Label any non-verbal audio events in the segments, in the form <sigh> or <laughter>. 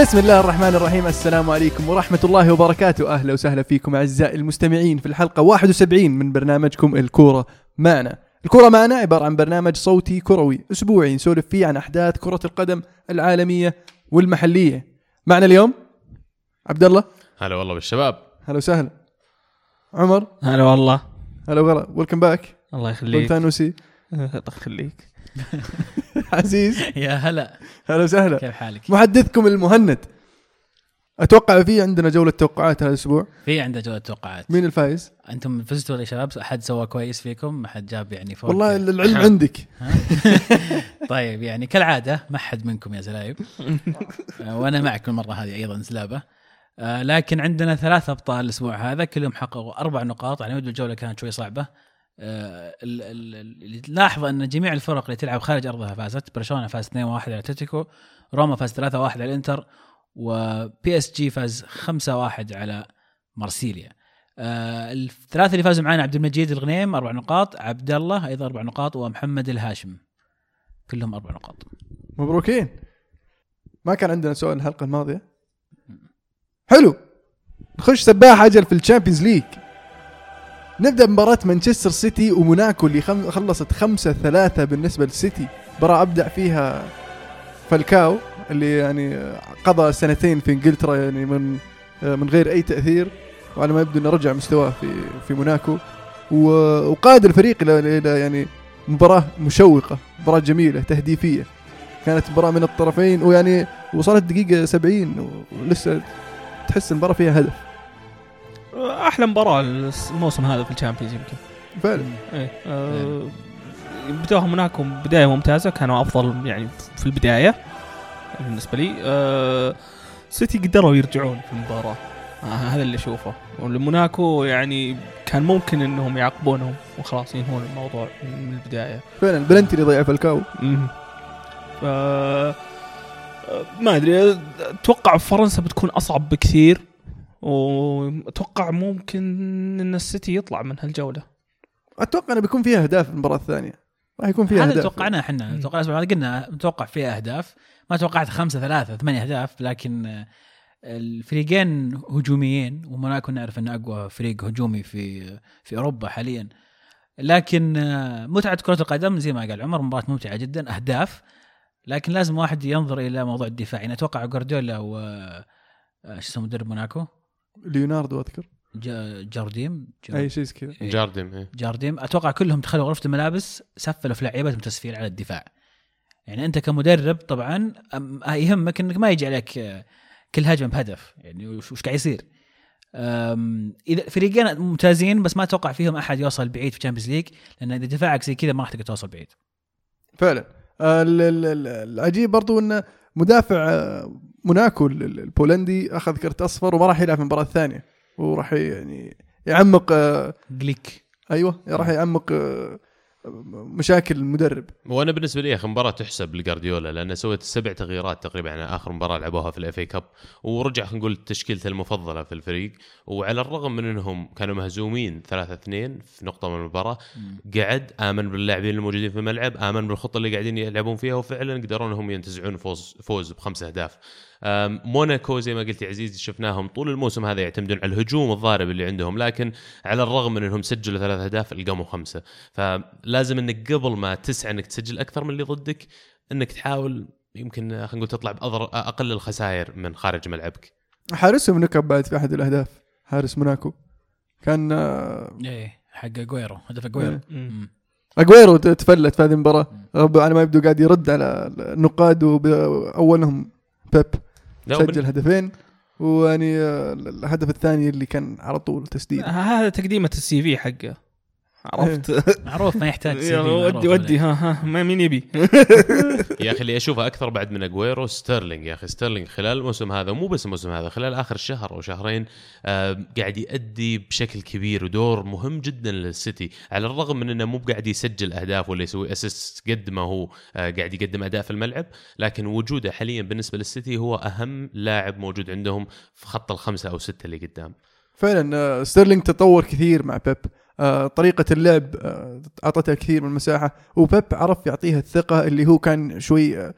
بسم الله الرحمن الرحيم. السلام عليكم ورحمة الله وبركاته. أهلا وسهلا فيكم أعزائي المستمعين في الحلقة 71 من برنامجكم الكورة معنا. الكورة معنا عبارة عن برنامج صوتي كروي أسبوعي نسولف فيه عن أحداث كرة القدم العالمية والمحلية. معنا اليوم عبد الله. هلا والله بالشباب. هلا وسهلا. عمر. هلا والله. هلا وغلا. ويلكم باك الله يخليك. تانوسي <laughs> الله يخليك. <laughs> عزيز. يا هلا. هلا وسهلا. كيف حالك؟ محدثكم المهند. أتوقع في عندنا جولة توقعات هذا الأسبوع. في عنده جولة توقعات. مين الفايز أنتم فزتوا يا شباب؟ أحد سوى كويس فيكم؟ ما حد جاب يعني فوق. والله <laughs> العلم عندك؟ <laughs> طيب يعني كالعادة ما حد منكم يا زلايب. وأنا معكم المرة هذه أيضا زلابة. آه، لكن عندنا ثلاث أبطال الأسبوع هذا كلهم حققوا أربع نقاط. يعني يبدو الجولة كانت شوي صعبة. اللي تلاحظ أن جميع الفرق اللي تلعب خارج أرضها فازت. برشلونة فاز 2-1 على أتلتيكو روما فاز 3-1 على الإنتر وبي اس جي فاز 5-1 على مارسيليا. آه الثلاثة اللي فازوا معنا عبد المجيد الغنيم أربع نقاط عبد الله أيضا أربع نقاط ومحمد الهاشم كلهم أربع نقاط. مبروكين. ما كان عندنا سؤال الحلقة الماضية؟ حلو. نخش سباحة أجل في ال Champions League. نبدأ بمباراة مانشستر سيتي وموناكو اللي. خلصت خمسة ثلاثة بالنسبة للسيتي. مباراة أبدع فيها فالكاو اللي يعني قضى سنتين في إنجلترا يعني من من غير أي تأثير. وعلى ما يبدو إنه رجع مستواه في في موناكو. وقاد الفريق إلى يعني مباراة مشوقة مباراة جميلة تهديفية. كانت مباراة من الطرفين ويعني وصلت دقيقة 70 ولسه تحس المباراة فيها هدف. أحلى مباراة الموسم هذا في ال Champions يمكن. فعلا. إيه آه بداهم هناك بداية ممتازة كانوا أفضل يعني في البداية بالنسبة لي. آه سيتي قدروا يرجعون في المباراة. آه هذا اللي أشوفه. والموناكو يعني كان ممكن إنهم يعاقبونهم وخلاص ينهون الموضوع من البداية. فعلا. البلنتي اللي ضيع فالكاو. ف ما أدري أتوقع فرنسا بتكون أصعب بكثير. وأتوقع ممكن إن السيتي يطلع من هالجولة. أتوقع إنه بيكون فيها أهداف المباراة الثانية. راح يكون فيها هذا أهداف. توقعناه إحنا. مم. توقع الأسبوع هذا قلنا نتوقع فيها أهداف. ما توقعت خمسة ثلاثة ثمانية أهداف لكن الفريقين هجوميين وموناكو نعرف إنه أقوى فريق هجومي في في أوروبا حاليا. لكن متعة كرة القدم زي ما قال عمر مباراة ممتعة جدا أهداف. لكن لازم واحد ينظر إلى موضوع الدفاع. يعني أتوقع جوارديولا و آه، شو اسمه مدرب موناكو؟ ليوناردو أذكر. جا- جارديم؟ جا- أي شيء زي كذا. إيه. جاردن إيه. جارديم. أتوقع كلهم دخلوا غرفة الملابس سفلوا في لعيبتهم تسفيل على الدفاع. يعني أنت كمدرب طبعا أم- يهمك إنك ما يجي عليك آه، كل هجمة بهدف. يعني وش وش قاعد يصير؟ إذا فريقين ممتازين بس ما أتوقع فيهم أحد يوصل بعيد في ال Champions League لأن إذا دفاعك زي كذا ما راح تقدر توصل بعيد. فعلا. ال- ال- ال- العجيب برضو انه مدافع آه، موناكو ال- ال- البولندي أخذ كرت أصفر وما راح يلعب المباراة الثانية وراح يعني يعمق آه، جليك. أيوه راح يعمق آه، مشاكل المدرب. وأنا بالنسبة لي يا أخي مباراة تحسب لجوارديولا لأنه سويت سبع تغييرات تقريبا على آخر مباراة لعبوها في ال FA Cup ورجع خلينا نقول تشكيلته المفضلة في الفريق. وعلى الرغم من إنهم كانوا مهزومين 3 2 في نقطة من المباراة قعد آمن باللاعبين الموجودين في الملعب آمن بالخطة اللي قاعدين يلعبون فيها وفعلا قدروا إنهم ينتزعون فوز فوز بخمس أهداف. موناكو زي ما قلت يا عزيز شفناهم طول الموسم هذا يعتمدون على الهجوم الضارب اللي عندهم لكن على الرغم من انهم سجلوا ثلاث أهداف القموا خمسة. فلازم انك قبل ما تسعى انك تسجل أكثر من اللي ضدك انك تحاول يمكن خلينا نقول تطلع بأقل أقل الخسائر من خارج ملعبك. حارسهم نكب بعد في أحد الأهداف حارس موناكو. كان آه، إيه حق اجويرو هدف اجويرو إيه. اجويرو تفلت في هذه المباراة. رب- على ما يبدو قاعد يرد على النقاد واولهم بيب. سجل هدفين ويعني آه، الهدف الثاني اللي كان على طول تسديد. هذا تقديمة السي في حقه. عرفت؟ معروف ما يحتاج يلا معروف ودي ودي ها ها ما مين يبي؟ <laughs> يا أخي اللي اشوفه أكثر بعد من أجويرو ستيرلينج. يا أخي ستيرلينج خلال الموسم هذا مو بس الموسم هذا خلال آخر شهر أو شهرين آه قاعد يؤدي بشكل كبير ودور مهم جدا للسيتي. على الرغم من إنه مو قاعد يسجل أهداف ولا يسوي assist قد ما هو آه قاعد يقدم أداء في الملعب لكن وجوده حاليا بالنسبة للسيتي هو أهم لاعب موجود عندهم في خط الخمسة أو ستة اللي قدام. فعلا آه، ستيرلينج تطور كثير مع بيب. آه، طريقة اللعب آه، أعطتها كثير من المساحة. وبيب عرف يعطيها الثقة اللي هو كان شوي آه،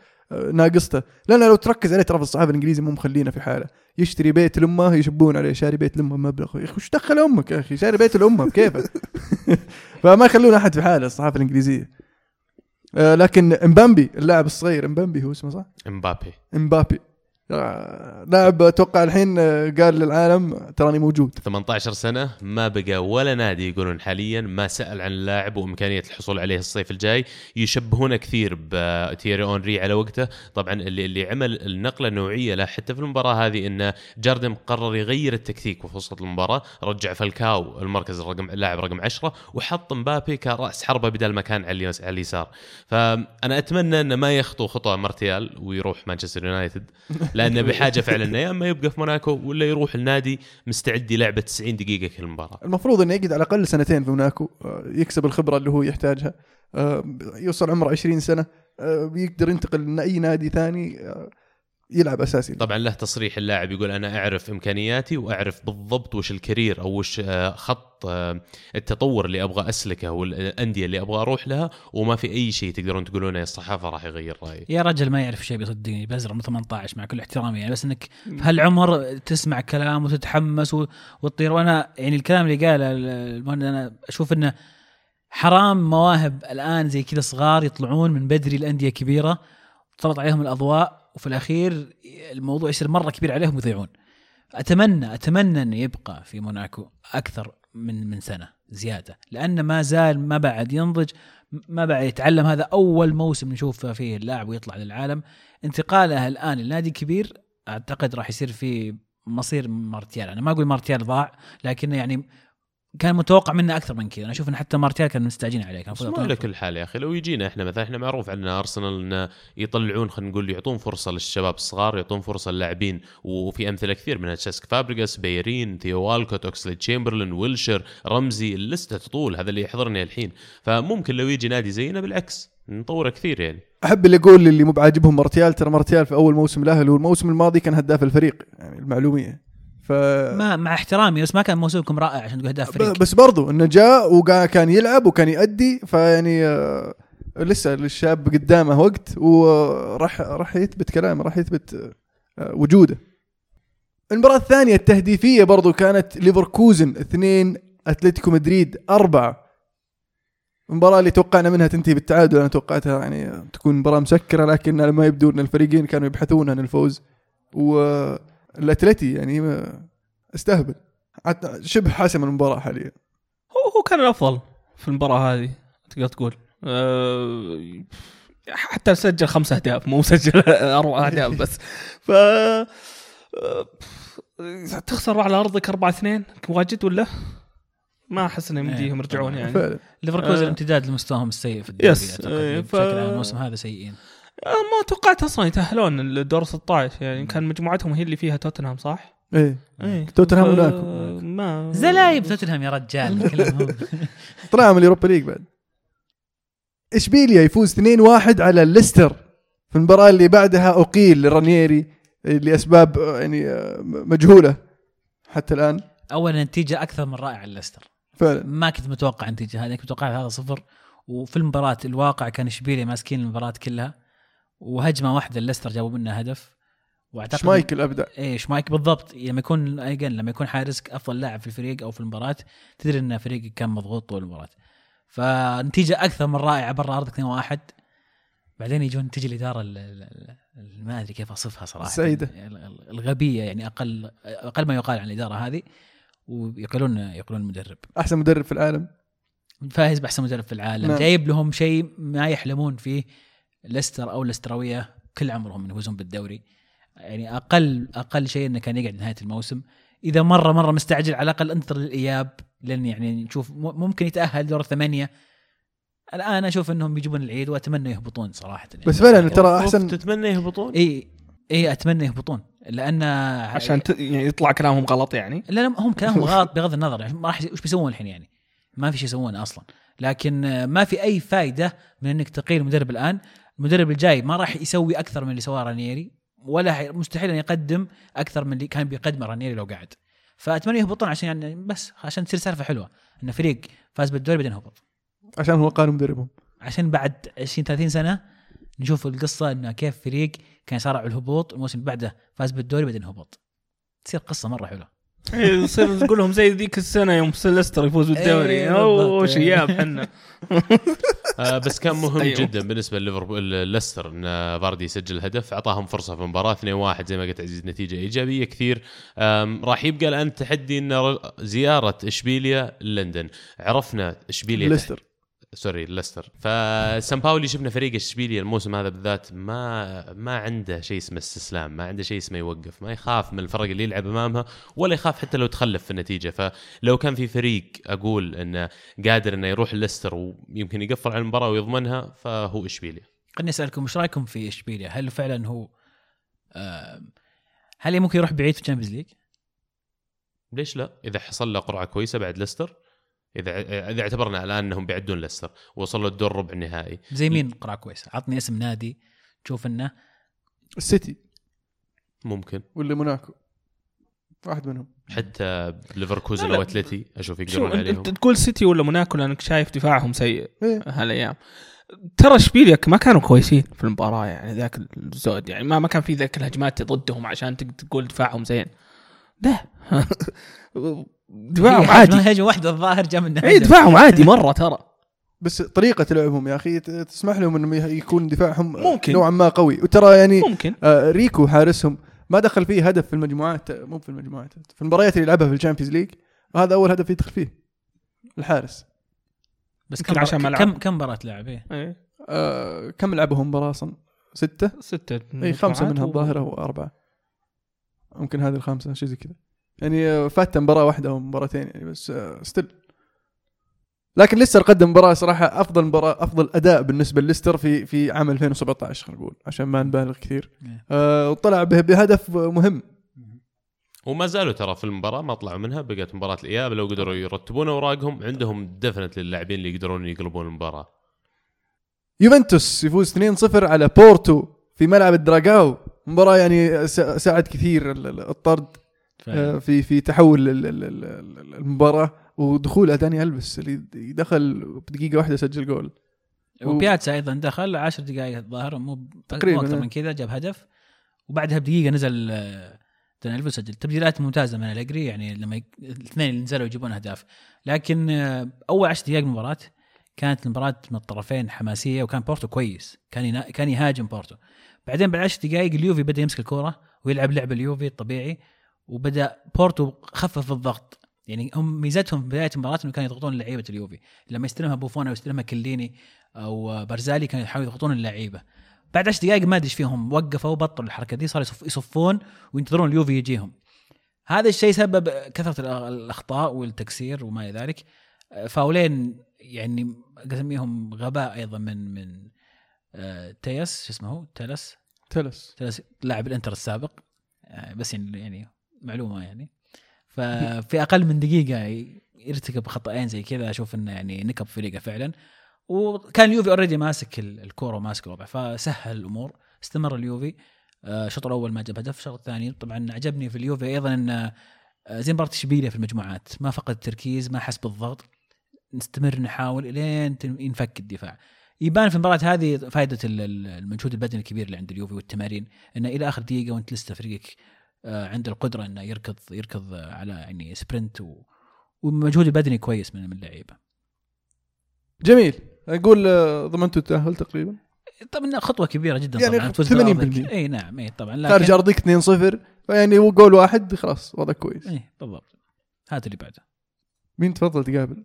ناقصته. لأن لو تركز عليه ترى الصحافة الإنجليزي مو مخلينا في حالة. يشتري بيت لأمه يشبون عليه. شاري بيت لأمه بمبلغ يا أخي وش دخل أمك يا أخي؟ شاري بيت لأمه بكيفك؟ <laughs> فما يخلون أحد في حالة الصحافة الإنجليزية. لكن امبامبي اللاعب الصغير امبامبي هو اسمه صح؟ إمبابي. إمبابي. لاعب أتوقع الحين آه، قال للعالم تراني موجود. 18 سنة ما بقى ولا نادي يقولون حاليا ما سأل عن اللاعب وإمكانية الحصول عليه الصيف الجاي. يشبهونه كثير بتيري أونري على وقته. طبعا اللي اللي عمل النقلة النوعية له حتى في المباراة هذه أن جاردن قرر يغير التكتيك في وسط المباراة. رجع فالكاو المركز الرقم اللاعب رقم 10 وحط مبابي كرأس حربة بدل ما كان على اليس- على اليسار. فأنا أتمنى أنه ما يخطو خطوة مارتيال ويروح مانشستر يونايتد. <laughs> لأنه <laughs> بحاجة فعلا يا إما يبقى في موناكو ولا يروح النادي مستعد يلعب 90 دقيقة كل مباراة. المفروض إنه يقعد على الأقل سنتين في موناكو آه، يكسب الخبرة اللي هو يحتاجها آه، يوصل عمره 20 سنة آه، يقدر ينتقل لأي نادي ثاني آه، يلعب أساسي. طبعا له تصريح اللاعب يقول أنا أعرف إمكانياتي وأعرف بالضبط وش الكارير أو وش آه، خط آه، التطور اللي أبغى أسلكه والأندية اللي أبغى أروح لها وما في أي شيء تقدرون تقولونه يا الصحافة راح يغير رأيي. يا رجل ما يعرف شيء بيصدقني بزر عمره 18 مع كل احترامي يعني بس إنك في هالعمر تسمع كلام وتتحمس وتطير. وأنا يعني الكلام اللي قاله المهند أنا أشوف إنه حرام مواهب الآن زي كذا صغار يطلعون من بدري الانديه كبيرة تسلط عليهم الأضواء وفي الأخير الموضوع يصير مرة كبير عليهم ويضيعون. أتمنى أتمنى انه يبقى في موناكو أكثر من من سنة زيادة لأنه ما زال ما بعد ينضج ما بعد يتعلم هذا أول موسم نشوف فيه اللاعب ويطلع للعالم انتقاله الآن لنادي كبير أعتقد راح يصير في مصير مارتيال أنا ما أقول مارتيال ضاع لكنه يعني كان متوقع منه أكثر من كذا. أنا أشوف إن حتى مارتيال كان مستعجلين عليه كان المفروض على كل حال يا أخي. لو يجينا إحنا مثلا إحنا معروف عندنا أرسنال إنه يطلعون خلينا نقول يعطون فرصة للشباب الصغار يعطون فرصة للاعبين. وفي أمثلة كثير منها سيسك فابريجاس بيليرين ثيو والكوت أوكسليد تشامبرلين ويلشر رمزي اللسته تطول هذا اللي يحضرني الحين. فممكن لو يجي نادي زينا بالعكس نطوره كثير يعني. أحب اللي يقول اللي مو بعاجبهم مارتيال ترى مارتيال في أول موسم له اللي هو الموسم الماضي كان هداف الفريق يعني المعلومية. ف ما مع احترامي بس ما كان موسمكم رائع عشان تقول هداف فريق بس برضو إنه جاء وكان يلعب وكان يأدي فيعني آه، لسه للشاب قدامه وقت وراح راح يثبت كلامه راح يثبت آه، وجوده. المباراة الثانية التهديفية برضو كانت ليفركوزن اثنين أتلتيكو مدريد أربعة. المباراة اللي توقعنا منها تنتهي بالتعادل أنا توقعتها يعني تكون مباراة مسكرة لكن ما يبدو أن الفريقين كانوا يبحثون عن الفوز. والأتلتي يعني استهبل. حتى شبه حاسم المباراة حاليا. هو هو كان الأفضل في المباراة هذه تقدر تقول. أه حتى سجل خمس أهداف مو سجل <laughs> أربع أهداف بس. ف أه، تخسر على أرضك 4 2 واجد ولا؟ ما أحس انه يمديهم إيه، يرجعون. يعني. فعلا. ليفركوزن آه. امتداد لمستواهم السيء في الدوري يس، أعتقد إيه، بشكل ف- عام الموسم هذا سيئين. أه، ما توقعت أصلا يتأهلون الدور 16 يعني كان مجموعتهم هي اللي فيها توتنهام صح؟ إيه. إيه. توتنهام ف- وموناكو. ما زلايب توتنهام يا رجال <laughs> كلامهم طلعوا من ال Europa League بعد. إشبيليا يفوز 2-1 على ليستر. في المباراة اللي بعدها أقيل رانييري لأسباب آه، يعني آه، مجهولة حتى الآن. اولا نتيجة أكثر من رائعة لليستر. فعلا. ما كنت متوقع النتيجة هذه كنت متوقع هذا صفر. وفي المباراة الواقع كان إشبيليا ماسكين المباراة كلها. وهجمة واحدة ليستر جابوا منها هدف. وأعتقد شمايكل ابدع إيه شمايكل بالضبط. لما يكون again لما يكون حارسك أفضل لاعب في الفريق أو في المباراة تدري إن فريقك كان مضغوط طول المباراة. فنتيجة أكثر من رائعة برا أرضك 2-1 بعدين يجون تجي الإدارة ال- ال- ال- ما أدري كيف أصفها صراحة. السعيدة. ال- ال- الغبية يعني أقل أقل ما يقال عن الإدارة هذه. ويقولون يقولون المدرب أحسن مدرب في العالم. فايز بأحسن مدرب في العالم. نعم. جايب لهم شيء ما يحلمون فيه. ليستر أو الاستراويه كل عمرهم إنه يفوزون بالدوري. يعني أقل أقل شيء إنه كان يقعد نهاية الموسم. إذا مرة مرة مستعجل على الأقل انتظر للإياب لأن يعني نشوف ممكن يتأهل دور الثمانية. الآن أشوف إنهم بيجيبون العيد وأتمنى يهبطون صراحة. يعني بس فعلا ترى احسن تتمنى يهبطون؟ إي إي أتمنى يهبطون. لأن عشان ت... يعني يطلع كلامهم غلط يعني. لا لا هم كلامهم <laughs> غلط بغض النظر. يعني ما راح وش بيسوون الحين يعني؟ ما في شيء يسوونه أصلا. لكن ما في أي فائده من إنك تقيل المدرب الآن. المدرب الجاي ما راح يسوي أكثر من اللي سواه رانيري ولا حي- مستحيل ان يقدم أكثر من اللي كان بيقدمه رانيري لو قعد. فأتمنى يهبطون عشان يعني بس عشان تصير سالفة حلوة إن فريق فاز بالدوري بعدين هبط عشانهم يقيلون مدربهم. عشان بعد 20 30 سنة نشوف القصة انه كيف فريق كان يصارع الهبوط الموسم اللي بعده فاز بالدوري بعدين هبط تصير قصة مرة حلوة. يصير تقول لهم زي ذيك السنة يوم ليستر يفوز بالدوري. إيه، أوه بالضبط. شياب حنا <laughs> آه بس كان مهم أيوه. جدا بالنسبة لليفربول ليستر إن فاردي يسجل هدف أعطاهم فرصة في المباراة 2-1 زي ما قلت عزيز نتيجة إيجابية كثير. راح يبقى الآن تحدي إن زيارة إشبيليا لندن. عرفنا إشبيليا ليستر. سوري ليستر فسان باولي شفنا فريق اشبيليا الموسم هذا بالذات ما ما عنده شيء اسمه استسلام ما عنده شيء اسمه يوقف ما يخاف من الفرق اللي يلعب أمامها ولا يخاف حتى لو تخلف في النتيجة فلو كان في فريق أقول إنه قادر إنه يروح ليستر ويمكن يقفل على المباراة ويضمنها فهو اشبيليا خليني أسألكم إيش رأيكم في اشبيليا؟ هل فعلا هو هل ممكن يروح بعيد في ال Champions League؟ ليش لا إذا حصل له قرعة كويسة بعد ليستر إذا إذا اعتبرنا الان أنهم بيعدون ليستر وصلوا الدور ربع النهائي. زي مين؟ قرعه كويسه؟ عطني اسم نادي تشوف إنه. السيتي. ممكن. ولا موناكو. واحد منهم. حتى ليفركوزن لا. وأتلتي أشوف شو يقدرون أنت عليهم. أنت تقول سيتي ولا موناكو لأنك شايف دفاعهم سيء إيه. هالأيام. ترى اشبيليا ما كانوا كويسين في المباراة يعني ذاك الزود يعني. ما ما كان في ذاك الهجمات ضدهم عشان تق- تقول دفاعهم زين. ده <laughs> دفاعهم هي عادي هجمه واحدة الظاهر جاء منها اي هدف. دفاعهم عادي مرة ترى بس طريقة لعبهم يا أخي تسمح لهم إنهم يكون دفاعهم ممكن. نوعا ما قوي وترى يعني ممكن آه ريكو حارسهم ما دخل فيه هدف في المجموعات مو في المجموعات في المباريات اللي يلعبها في ال Champions League وهذا أول هدف يدخل فيه الحارس بس كم عشان ما لعب. كم كم مباراة لعب إيه؟ إيه. آه كم لعبهم مباراة أصلا؟ ستة؟ ستة اي خمسة مجموعات منها و- الظاهر أو اربعه ممكن هذه الخامسه شيء زي كذا يعني آه، فات مباراة واحدة أو مباراتين يعني بس آه still لكن ليستر قدم مباراة صراحة أفضل مباراة أفضل أداء بالنسبة لليستر في في عام 2017 خلينا نقول عشان ما نبالغ كثير. إيه. آه وطلع به- بهدف مهم. وما زالوا ترى في المباراة ما طلعوا منها بقت مباراة الإياب لو قدروا يرتبون أوراقهم عندهم definitely اللاعبين اللي يقدرون يقلبون المباراة. يوفنتوس يفوز 2-0 على بورتو في ملعب الدراغاو. مباراة يعني ساعد كثير ال- ال- الطرد. آه، في في تحول ال- ال- ال- ال- المباراة ودخول داني البس اللي دخل بدقيقة واحدة سجل جول. وبياتسا أيضا دخل 10 دقائق الظاهر مو تقريباً، أكثر إيه. من كذا جاب هدف. وبعدها بدقيقة نزل آه، دانيلفو سجل. تبديلات ممتازة من الجري يعني لما يك... الاثنين اللي نزلوا يجيبون أهداف. لكن آه، أول 10 دقائق من المباراه كانت المباراة من الطرفين حماسية وكان بورتو كويس. كان ينا... كان يهاجم بورتو. بعدين بعد 10 دقائق اليوفي بدأ يمسك الكورة ويلعب لعب اليوفي الطبيعي. وبدأ بورتو خفف الضغط. يعني هم ميزتهم في بداية المباراة إنه كانوا يضغطون لعيبة اليوفي. لما يستلمها بوفون أو يستلمها كيليني أو بارزالي كانوا يحاولوا يضغطون اللعيبة. بعد 10 دقائق ما أدري إيش فيهم وقفوا وبطلوا الحركة دي صاروا يصف- يصفون وينتظرون اليوفي يجيهم. هذا الشيء سبب كثرة الأخطاء والتكسير وما إلى ذلك. فاولين يعني أسميهم غباء أيضا من من آه، تياس شو اسمه تلس تلس تلس لاعب الإنتر السابق. آه، بس يعني يعني معلومة يعني. ففي <laughs> أقل من دقيقة يرتكب خطأين زي كذا أشوف إنه يعني نكب فريقه فعلا. وكان اليوفي already ماسك ال- الكورة وماسك الوضع فسهل الأمور استمر اليوفي. آه، الشوط الأول ما جاب هدف الشوط الثاني طبعا عجبني في اليوفي. أيضا انه آه، زي مباراه اشبيليا في المجموعات ما فقد التركيز ما حس بالضغط. نستمر نحاول إلين ينفك الدفاع. يبان في المباراة هذه فائده ال- ال- المجهود البدني الكبير اللي عند اليوفي والتمارين. إنه إلى آخر دقيقة وأنت لسه فريقك عنده القدرة إنه يركض يركض آه، على يعني sprint و والمجهود البدني كويس من اللعيبة. جميل. أقول آه، ضمنتوا التأهل تقريبا؟ طبعا خطوة كبيرة جدا يعني طبعا. تفوز 80%. بأرضك. إي نعم إي طبعا. لكن خارج ارضك 2-0 فيعني هو جول واحد خلاص وضع كويس. إي بالضبط. هات اللي بعده. مين تفضل تقابل؟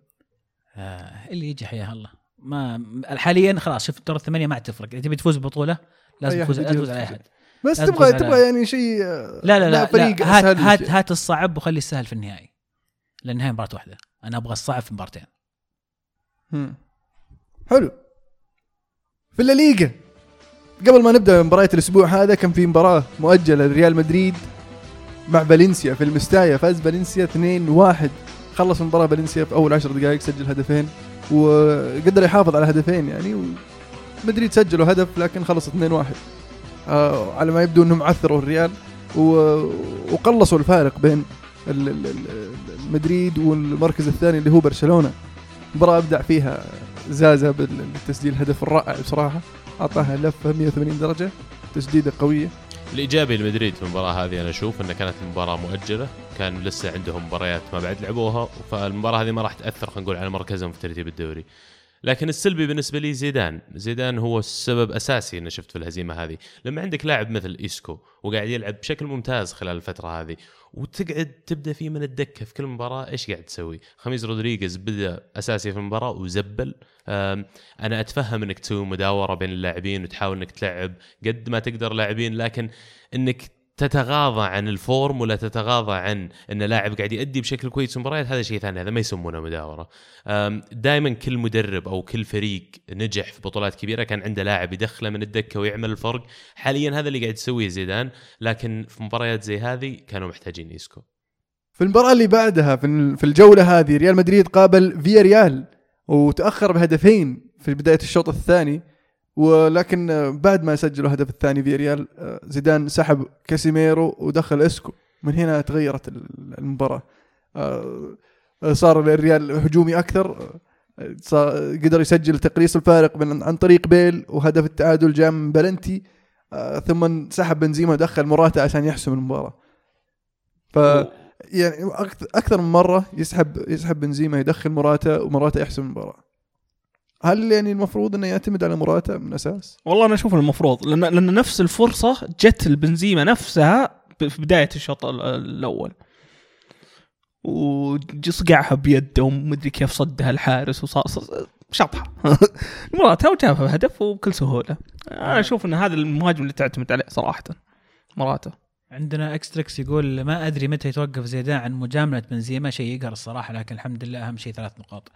آه اللي يجي حياه الله. ما حاليا خلاص شوف دور الثمانية ما عاد تفرق. إذا تبي تفوز ببطولة لازم تفوز يجي تفوز على. أحد. بس تبغى تبغى يعني شيء آه، لا لا لا, لا فريق هات أسهل هات شيء. هات الصعب وخلي السهل في النهائي. لأن النهائي مباراة واحدة. أنا أبغى الصعب في مبارتين. مم. حلو. في الليغا قبل ما نبدأ مباريات الأسبوع هذا كان في مباراة مؤجلة لريال مدريد مع فالنسيا في المستايا. فاز فالنسيا 2-1 خلص المباراة فالنسيا في أول 10 دقائق سجل هدفين. وقدر يحافظ على هدفين يعني مدريد سجلوا هدف لكن خلص 2-1 آه على ما يبدو إنهم عثروا الريال وقلصوا الفارق بين مدريد والمركز الثاني اللي هو برشلونة. مباراة أبدع فيها زازا بالتسجيل الهدف الرائع بصراحة. أعطاها لفه 180 درجة تسديدة قوية. الإيجابي لمدريد في المباراة هذه أنا أشوف انها كانت المباراه مؤجلة كان لسه عندهم مباريات ما بعد لعبوها فالمباراة هذه ما راح تأثر خلينا نقول على مركزهم في ترتيب الدوري. لكن السلبي بالنسبة لي زيدان. زيدان هو السبب أساسي إني شفت في الهزيمة هذه. لما عندك لاعب مثل إيسكو وقاعد يلعب بشكل ممتاز خلال الفترة هذه وتقعد تبدأ فيه من الدكة في كل مباراة إيش قاعد تسوي؟ خميس رودريغيز بدأ أساسي في المباراة وزبل. أنا أتفهم إنك تسوي مداورة بين اللاعبين وتحاول إنك تلعب قد ما تقدر لاعبين لكن إنك تتغاضى عن ال form ولا تتغاضى عن إن لاعب قاعد يؤدي بشكل كويس في المباريات هذا شيء ثاني هذا ما يسمونه مداورة. دائما كل مدرب أو كل فريق نجح في بطولات كبيرة كان عنده لاعب يدخله من الدكة ويعمل الفرق. حاليا هذا اللي قاعد يسويه زيدان لكن في مباريات زي هذه كانوا محتاجين ايسكو في المباراة اللي بعدها في الجولة هذه ريال مدريد قابل فيا ريال وتأخر بهدفين في بداية الشوط الثاني. ولكن آه، بعد ما سجلوا الهدف الثاني فيا ريال آه، زيدان سحب كاسيميرو ودخل إسكو. من هنا تغيرت ال- المباراة. آه، صار الريال هجومي أكثر. قدر يسجل تقليص الفارق من عن طريق بيل وهدف التعادل جاء من بلنتي ثم سحب بنزيما ودخل موراتا عشان يحسم المباراة. ف يعني أكثر من مرة يسحب يسحب بنزيما يدخل موراتا ومراتا يحسم المباراة. هل يعني المفروض إنه يعتمد على موراتا من أساس؟ والله أنا أشوف المفروض لأن لأن نفس الفرصة جت البنزيمة نفسها ب- في بداية الشوط ال- الأول وصقعها بيده ومدري كيف صدها الحارس وصار صار- شطحه <laughs> مراته وجابها هدف وبكل سهولة أنا أشوف إن هذا المهاجم اللي تعتمد عليه صراحة مراته عندنا إكستريكس يقول ما أدري متى يتوقف زيدان عن مجاملة بنزيما شيء يقهر الصراحة لكن الحمد لله أهم شيء ثلاث نقاط.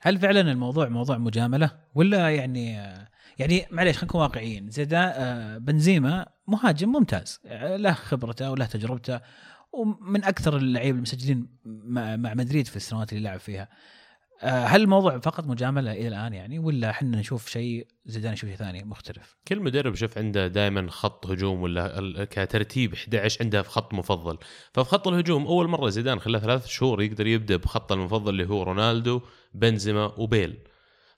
هل فعلا الموضوع موضوع مجاملة؟ ولا يعني يعني معليش خلينا نكون واقعيين. زيدان آه، بنزيما مهاجم ممتاز. آه، له خبرته وله تجربته ومن أكثر اللعيبة المسجلين مع مدريد في السنوات اللي لعب فيها. آه، هل الموضوع فقط مجاملة إلى الآن يعني ولا إحنا نشوف شيء زيدان يشوف شيء ثاني مختلف؟ كل مدرب شوف عنده دائما خط هجوم ولا كترتيب 11 عنده خط مفضل ففي خط الهجوم أول مرة زيدان خلال ثلاث شهور يقدر يبدأ بخط المفضل اللي هو رونالدو بنزيما وبيل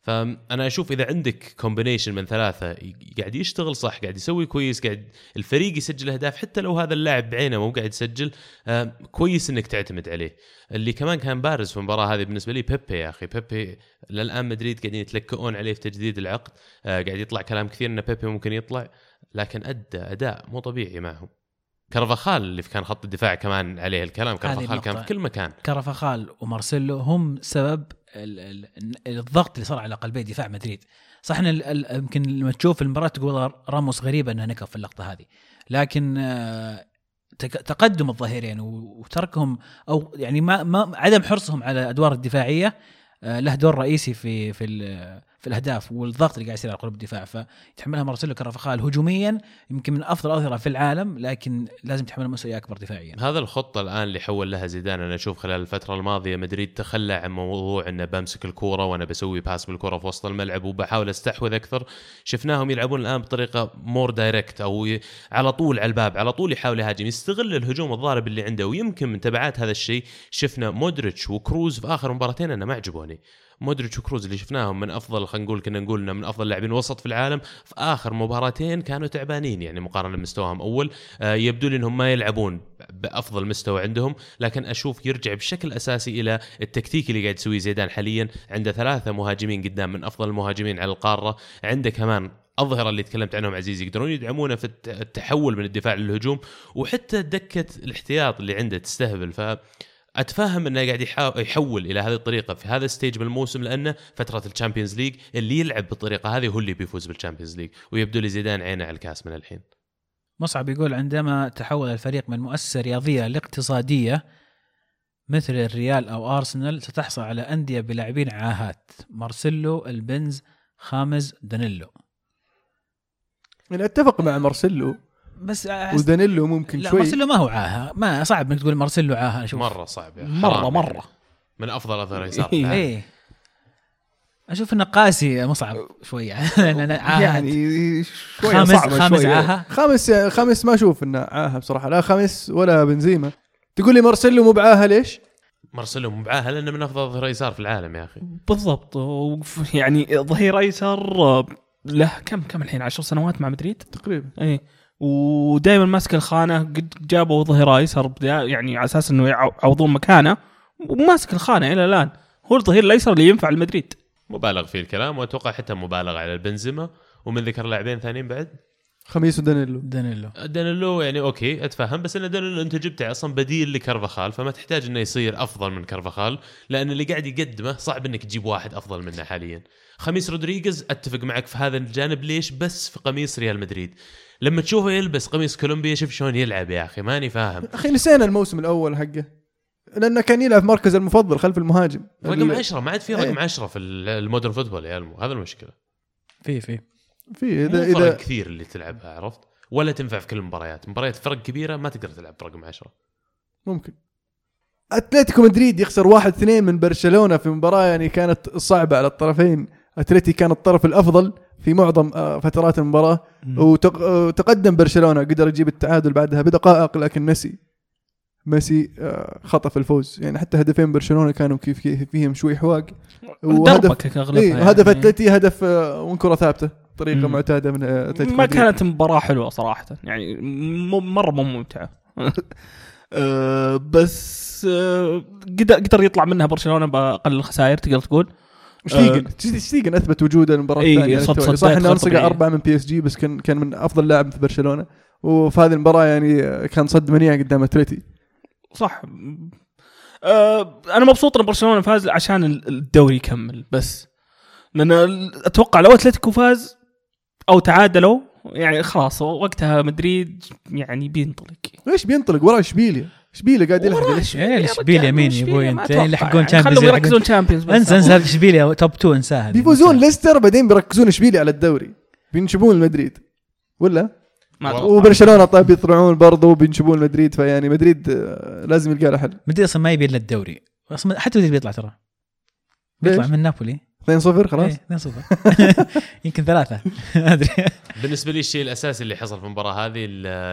فأنا أشوف إذا عندك combination من ثلاثة قاعد يشتغل صح قاعد يسوي كويس قاعد الفريق يسجل أهداف حتى لو هذا اللاعب بعينه مو قاعد يسجل آه كويس إنك تعتمد عليه. اللي كمان كان بارز في المباراة هذه بالنسبة لي بيبي يا أخي. بيبي للآن مدريد قاعدين يتلكؤون عليه في تجديد العقد. آه قاعد يطلع كلام كثير إن بيبي ممكن يطلع لكن ادى أداء مو طبيعي معهم كرفخال اللي كان خط الدفاع كمان عليه الكلام كرفخال كان. في كل مكان. كارفاخال ومارسيلو هم سبب الضغط اللي صار على قلبي دفاع مدريد. صح إن يمكن لما تشوف المباراة تقول راموس غريبه إنه نكف في اللقطة هذه. لكن آه، تقدم الظهيرين وتركهم أو يعني ما, ما عدم حرصهم على الادوار الدفاعية آه، له دور رئيسي في في في الأهداف والضغط اللي قاعد يصير على قلوب الدفاع فيتحملها مارسيلو كارفاخال هجوميا يمكن من أفضل الاظهره في العالم لكن لازم يتحمل مسؤولية أكبر دفاعيا. هذا الخطة الآن اللي حول لها زيدان. أنا أشوف خلال الفترة الماضية مدريد تخلى عن موضوع إنه بمسك الكورة وأنا بسوي pass بالكوره في وسط الملعب وبحاول أستحوذ أكثر. شفناهم يلعبون الآن بطريقة more direct أو على طول على الباب على طول يحاول يهاجم يستغل الهجوم الضارب اللي عنده. ويمكن من تبعات هذا الشيء شفنا مودريتش وكروز في آخر مباراتين أنا ما عجبوني مودريتش وكروز اللي شفناهم من أفضل خلينا نقول كنا نقول إنه من أفضل لاعبين الوسط في العالم. في آخر مباراتين كانوا تعبانين يعني مقارنة بمستواهم أول. آه، يبدو لي إنهم ما يلعبون بأفضل مستوى عندهم لكن أشوف يرجع بشكل أساسي إلى التكتيك اللي قاعد يسويه زيدان حاليا. عنده ثلاثة مهاجمين قدام من أفضل المهاجمين على القارة. عنده كمان أظهرة اللي تكلمت عنهم عزيز يقدرون يدعمونه في الت- التحول من الدفاع للهجوم. وحتى دكة الاحتياط اللي عنده تستهبل ف أتفهم إنه قاعد يحول إلى هذه الطريقة في هذا ال stage من الموسم لأنه فترة ال Champions League اللي يلعب بالطريقة هذه هو اللي بيفوز بال Champions League ويبدو لي زيدان عينه على الكاس من الحين. مصعب يقول عندما تحول الفريق من مؤسسة رياضية لاقتصادية مثل الريال أو أرسنال ستحصل على أندية بلاعبين عاهات مارسيلو البنز خامز دانيلو. يعني أتفق مع مارسيلو. بس أحس- ودانيلو ممكن لا شوي. مارسيلو ما هو عاهة ما صعب إنك تقول مارسيلو عاهة أشوف مرة صعب يا. مرة مرة. يعني. من أفضل اظهر يسار في إيه. العالم. إيه. أشوف انه قاسي مصعب <laughs> عاهة يعني شوي خامس صعبة خامس شوي. عاهة خامس خامس ما أشوف إنه عاهه بصراحة. لا خامس ولا بنزيما. تقول لي مارسيلو مو بعاهه ليش؟ مارسيلو مبعاه لأنه من أفضل ظهير يسار في العالم يا أخي. بالضبط. يعني ظهير ايسر آه، له كم كم الحين؟ 10 سنوات مع مدريد؟ تقريبا. اي ودائما ماسك الخانة قد جابوا ظهير ايسر يعني على أساس إنه يعو- يعوضون مكانه وماسك الخانة إلى الآن. هو الظهير الأيسر اللي ينفع لمدريد. مبالغ في الكلام وأتوقع حتى مبالغ على البنزيما ومن ذكر لاعبين ثانيين بعد خميس ودانيلو. دانيلو. دانيلو يعني okay أتفهم بس إن دانيلو أنت جبته أصلا بديل لكرفخال فما تحتاج إنه يصير أفضل من كرفخال لأن اللي قاعد يقدمه صعب إنك تجيب واحد أفضل منه حاليا. خاميس رودريغيز أتفق معك في هذا الجانب ليش؟ بس في قميص ريال مدريد. لما تشوفه يلبس قميص كولومبيا شوف شلون يلعب يا أخي ماني فاهم. أخي نسينا الموسم الأول حقه لأنه كان يلعب مركزه المفضل خلف المهاجم. رقم ال- 10 ما عاد في رقم إيه. 10 في ال modern football يا المو هذا المشكلة. في في. في اذا اذا فرق كثير اللي تلعبها عرفت؟ ولا تنفع في كل المباريات. مباريات فرق كبيرة ما تقدر تلعب برقم 10 ممكن. أتلتيكو مدريد يخسر واحد اثنين من برشلونة في مباراة يعني كانت صعبة على الطرفين. أتلتي كان الطرف الأفضل في معظم آه، فترات المباراة. وتق- آه، وتقدم برشلونة قدر يجيب التعادل بعدها بدقائق لكن ميسي ميسي آه، خطف الفوز. يعني حتى هدفين برشلونة كانوا كيف فيهم شوي حواق. دربك اغلبها إيه يعني. هدف أتلتي هدف من كره ثابتة. طريقة مم. معتادة من آه، اتلتيكو ما. كانت مباراة حلوة صراحة. يعني م- مرة مو ممتعة. <laughs> أه، بس أه، قدر قدر يطلع منها برشلونة بأقل الخسائر تقدر تقول؟ شتيجن شتيجن اثبت وجوده المباراه إيه، الثانية. على صد-. صد صح إنه انصقع. أربعة من بي اس جي بس كان كان من أفضل لاعب في برشلونة. وفي هذه المباراة يعني آه، كان صد منيع قدام أتلتي. صح. أه، أنا مبسوط إن برشلونة فاز عشان ال- الدوري يكمل بس. لأن ال- أتوقع لو أتلتيكو فاز أو تعادلوا يعني خلاص وقتها مدريد يعني بينطلق ليش بينطلق ورا اشبيليا اشبيليا قاعد يلحق ليش؟ شوي. إيه، يا مين ما أنت؟ أتوقع يلحقون. Champions خلهم. يركزون Champions انسى انسى اشبيليا top 2 انساها بيفوزون ليستر بعدين بيركزون اشبيليا على الدوري بينشبون مدريد ولا. وبرشلونة طيب بيطلعون برضه وبينشبون مدريد فيعني مدريد آه، لازم يلقى له حل مدريد أصلا ما يبي إلا الدوري أصلا حتى مدريد بيطلع ترى بيطلع؟ من نابولي 2-0 خلاص؟ إيه، 2-0 <laughs> يمكن ثلاثة. <laughs> ما أدري. بالنسبة لي الشيء الأساسي اللي حصل في المباراة هذه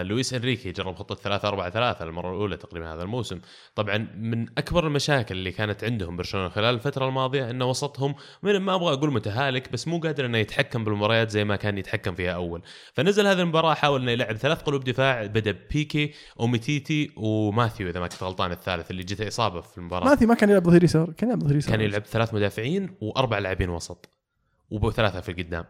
لويس إنريكي جرب خطة 3 4 3 المرة الأولى تقريبا هذا الموسم. طبعا من أكبر المشاكل اللي كانت عندهم برشلونة خلال الفترة الماضية إنه وسطهم من ما أبغى أقول متهالك بس مو قادر إنه يتحكم بالمباريات زي ما كان يتحكم فيها أول. فنزل هذه المباراة حاول إنه يلعب ثلاث قلوب دفاع بدأ بيكي اوميتيتي وماثيو إذا ما كنت غلطان الثالث اللي جته إصابة في المباراة. ماثيو ما كان يلعب ظهير يسار كان يلعب ظهير يسار. كان يلعب ثلاث مدافعين وأربع لاعبين وسط. وثلاثه في القدام.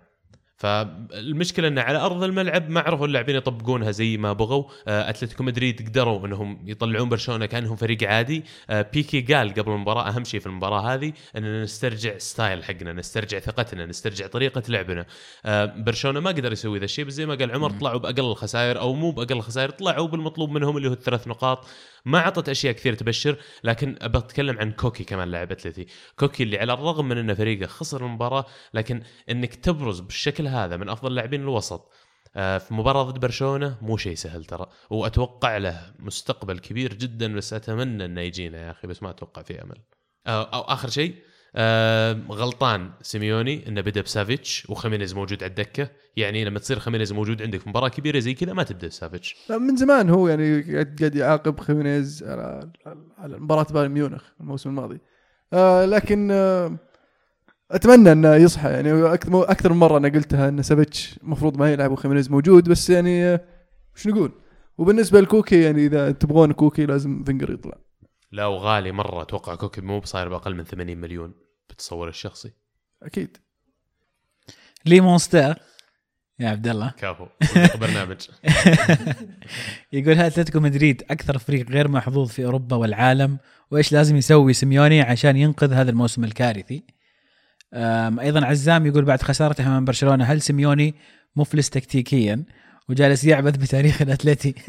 فالمشكلة إنه على أرض الملعب ما عرفوا اللاعبين يطبقونها زي ما بغوا. آه، أتلتيكو مدريد قدروا إنهم يطلعون برشلونة كأنهم فريق عادي. آه، بيكي قال قبل المباراة أهم شيء في المباراة هذه إننا نسترجع style حقنا نسترجع ثقتنا نسترجع طريقة لعبنا. آه، برشلونة ما قدر يسوي ذا الشيء بس زي ما قال عمر طلعوا بأقل الخسائر أو مو بأقل الخسائر طلعوا بالمطلوب منهم اللي هو الثلاث نقاط. ما عطت أشياء كثير تبشر لكن ابى اتكلم عن كوكي كمان لاعب أتلتي. كوكي اللي على الرغم من ان فريقه خسر المباراة لكن إنك تبرز بالشكل هذا من أفضل لاعبين الوسط. آه، في مباراة ضد برشلونة مو شيء سهل ترى. وأتوقع له مستقبل كبير جدا بس أتمنى إنه يجينا يا أخي بس ما أتوقع في أمل. أو آخر شيء آه، غلطان سيميوني إنه بدأ بسافيتش وخيمينيز موجود على الدكة. يعني لما تصير خيمينيز موجود عندك في مباراة كبيرة زي كذا ما تبدأ بسافيتش. من زمان هو يعني قاعد يعاقب خيمينيز على على مباراة بايرن ميونخ الموسم الماضي. آه لكن آه أتمنى إنه يصحى يعني أكثر من مرة أنا قلتها إن سافيتش المفروض ما يلعب وخيمينيز موجود بس يعني وش نقول؟ وبالنسبة لكوكي يعني إذا تبغون كوكي لازم فينجر يطلع. لا وغالي مرة أتوقع كوكي مو بصاير بأقل من 80 مليون بتصور الشخصي. أكيد. لي مونستر يا عبد الله. كفو برنامج. <laughs> يقول هل اتلتيكو مدريد أكثر فريق غير محظوظ في أوروبا والعالم؟ وإيش لازم يسوي سيميوني عشان ينقذ هذا الموسم الكارثي؟ أيضا عزام يقول بعد خسارته أمام برشلونة هل سيميوني مفلس تكتيكيا؟ وجالس يعبث بتاريخ الأتلتي. <laughs>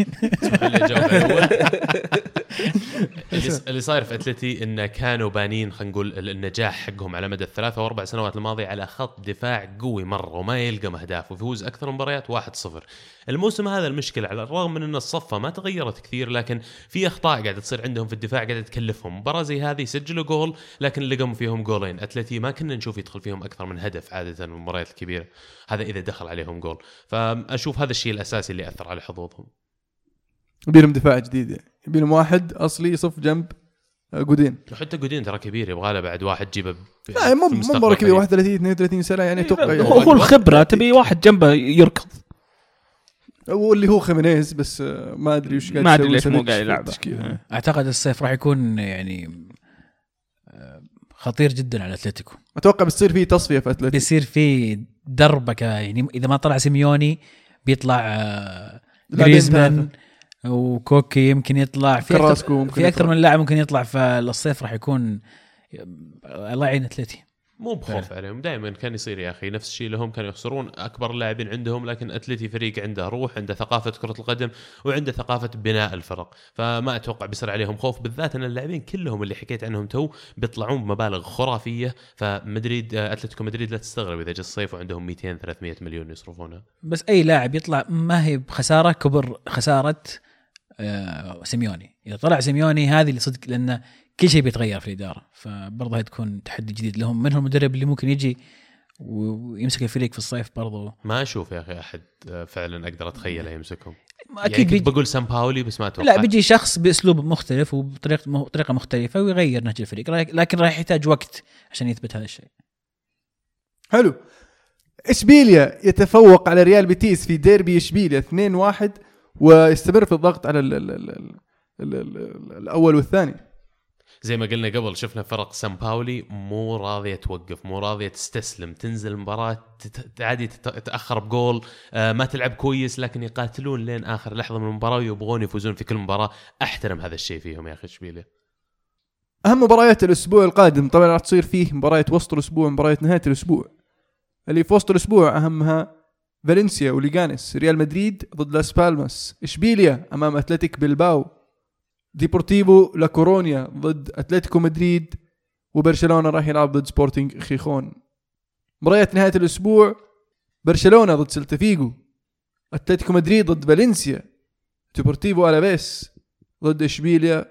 <laughs> <laughs> اللي- صاير في أتلتي انه كانوا بانين خلينا نقول ال- النجاح حقهم على مدى الثلاث أو أربع سنوات الماضية على خط دفاع قوي مرة وما يلقى اهداف ويفوز أكثر مباريات 1-0 الموسم هذا المشكلة على الرغم من إن الصفة ما تغيرت كثير لكن في أخطاء قاعدة تصير عندهم في الدفاع قاعدة تكلفهم. مباراة زي هذه سجلوا جول لكن لقوا فيهم جولين. أتلتي ما كنا نشوف يدخل فيهم أكثر من هدف عادة في المباريات الكبيرة. هذا إذا دخل عليهم جول. فأشوف هذا الشيء الأساسي اللي أثر على حظوظهم. يبي لهم دفاع جديد يعني. يبي لهم واحد أصلي يصف جنب آه، جودين. وحتى جودين ترى كبير يبغى له بعد واحد جيبه لا مو في مو مرة كبير قريب. 31 32 سنة يعني أتوقع هو يعني. هو الخبره تبي واحد جنبه يركض. واللي هو خيمينيز بس آه، ما أدري وش قاعد ما أدري يسوي ليش مو قاعد في يلعبه. التشكيلة. أعتقد الصيف راح يكون يعني آه، خطير جدا على أتلتيكو. أتوقع بتصير فيه تصفية في أتلتيكو. بيصير في دربكة يعني إذا ما طلع سيميوني بيطلع آه، جريزمان. وكوكي يمكن يطلع في كراسكو أكثر ممكن في أكثر يطلع. من لاعب ممكن يطلع فالصيف راح يكون الله يعين اتلتي مو بخوف عليهم دائما كان يصير يا أخي نفس الشيء لهم كانوا يخسرون أكبر اللاعبين عندهم لكن اتلتي فريق عنده روح عنده ثقافة كرة القدم وعنده ثقافة بناء الفرق. فما أتوقع بيصير عليهم خوف بالذات أن اللاعبين كلهم اللي حكيت عنهم تو بيطلعون بمبالغ خرافية. فمدريد أتلتيكو مدريد لا تستغرب إذا جاء الصيف وعندهم 200 300 مليون يصرفونها. بس أي لاعب يطلع ما هي بخسارة كبر خسارة سيميوني. إذا طلع سيميوني هذه اللي صدق لأن كل شيء بيتغير في الإدارة فبرضه هي تكون تحدي جديد لهم. منهم المدرب اللي ممكن يجي ويمسك الفريق في الصيف برضه. ما أشوف يا أخي أحد آه، فعلا أقدر أتخيله يمسكهم. أكيد يعني بيجي بقول سامباولي بس ما أتوقع. لا بيجي شخص بأسلوب مختلف وبطريقة طريقة مختلفة ويغير نهج الفريق. لكن راح يحتاج وقت عشان يثبت هذا الشيء. حلو. إشبيليا يتفوق على ريال بيتيس في ديربي إشبيليا 2-1 ويستمر في الضغط على ال ال ال ال ال ال الأول والثاني. زي ما قلنا قبل شفنا فرق سان باولي مو راضية توقف مو راضية تستسلم تنزل المباراة عادي تت- تتأخر بجول آه، ما تلعب كويس لكن يقاتلون لين آخر لحظة من المباراة ويبغون يفوزون في كل مباراة. أحترم هذا الشيء فيهم يا أخي اشبيليا أهم مباريات الأسبوع القادم. طبعا راح تصير فيه مباريات وسط الأسبوع مباريات نهاية الأسبوع. اللي في وسط الأسبوع أهمها فالنسيا وليغانس ريال مدريد ضد لاس بالماس اشبيليا أمام اتلتيك بلباو ديبورتيفو لاكورونيا ضد اتلتيكو مدريد وبرشلونة راح يلعب ضد سبورتنج خيخون مباريات نهاية الأسبوع برشلونة ضد سلتا فيجو اتلتيكو مدريد ضد فالنسيا ديبورتيفو الافيس ضد اشبيليا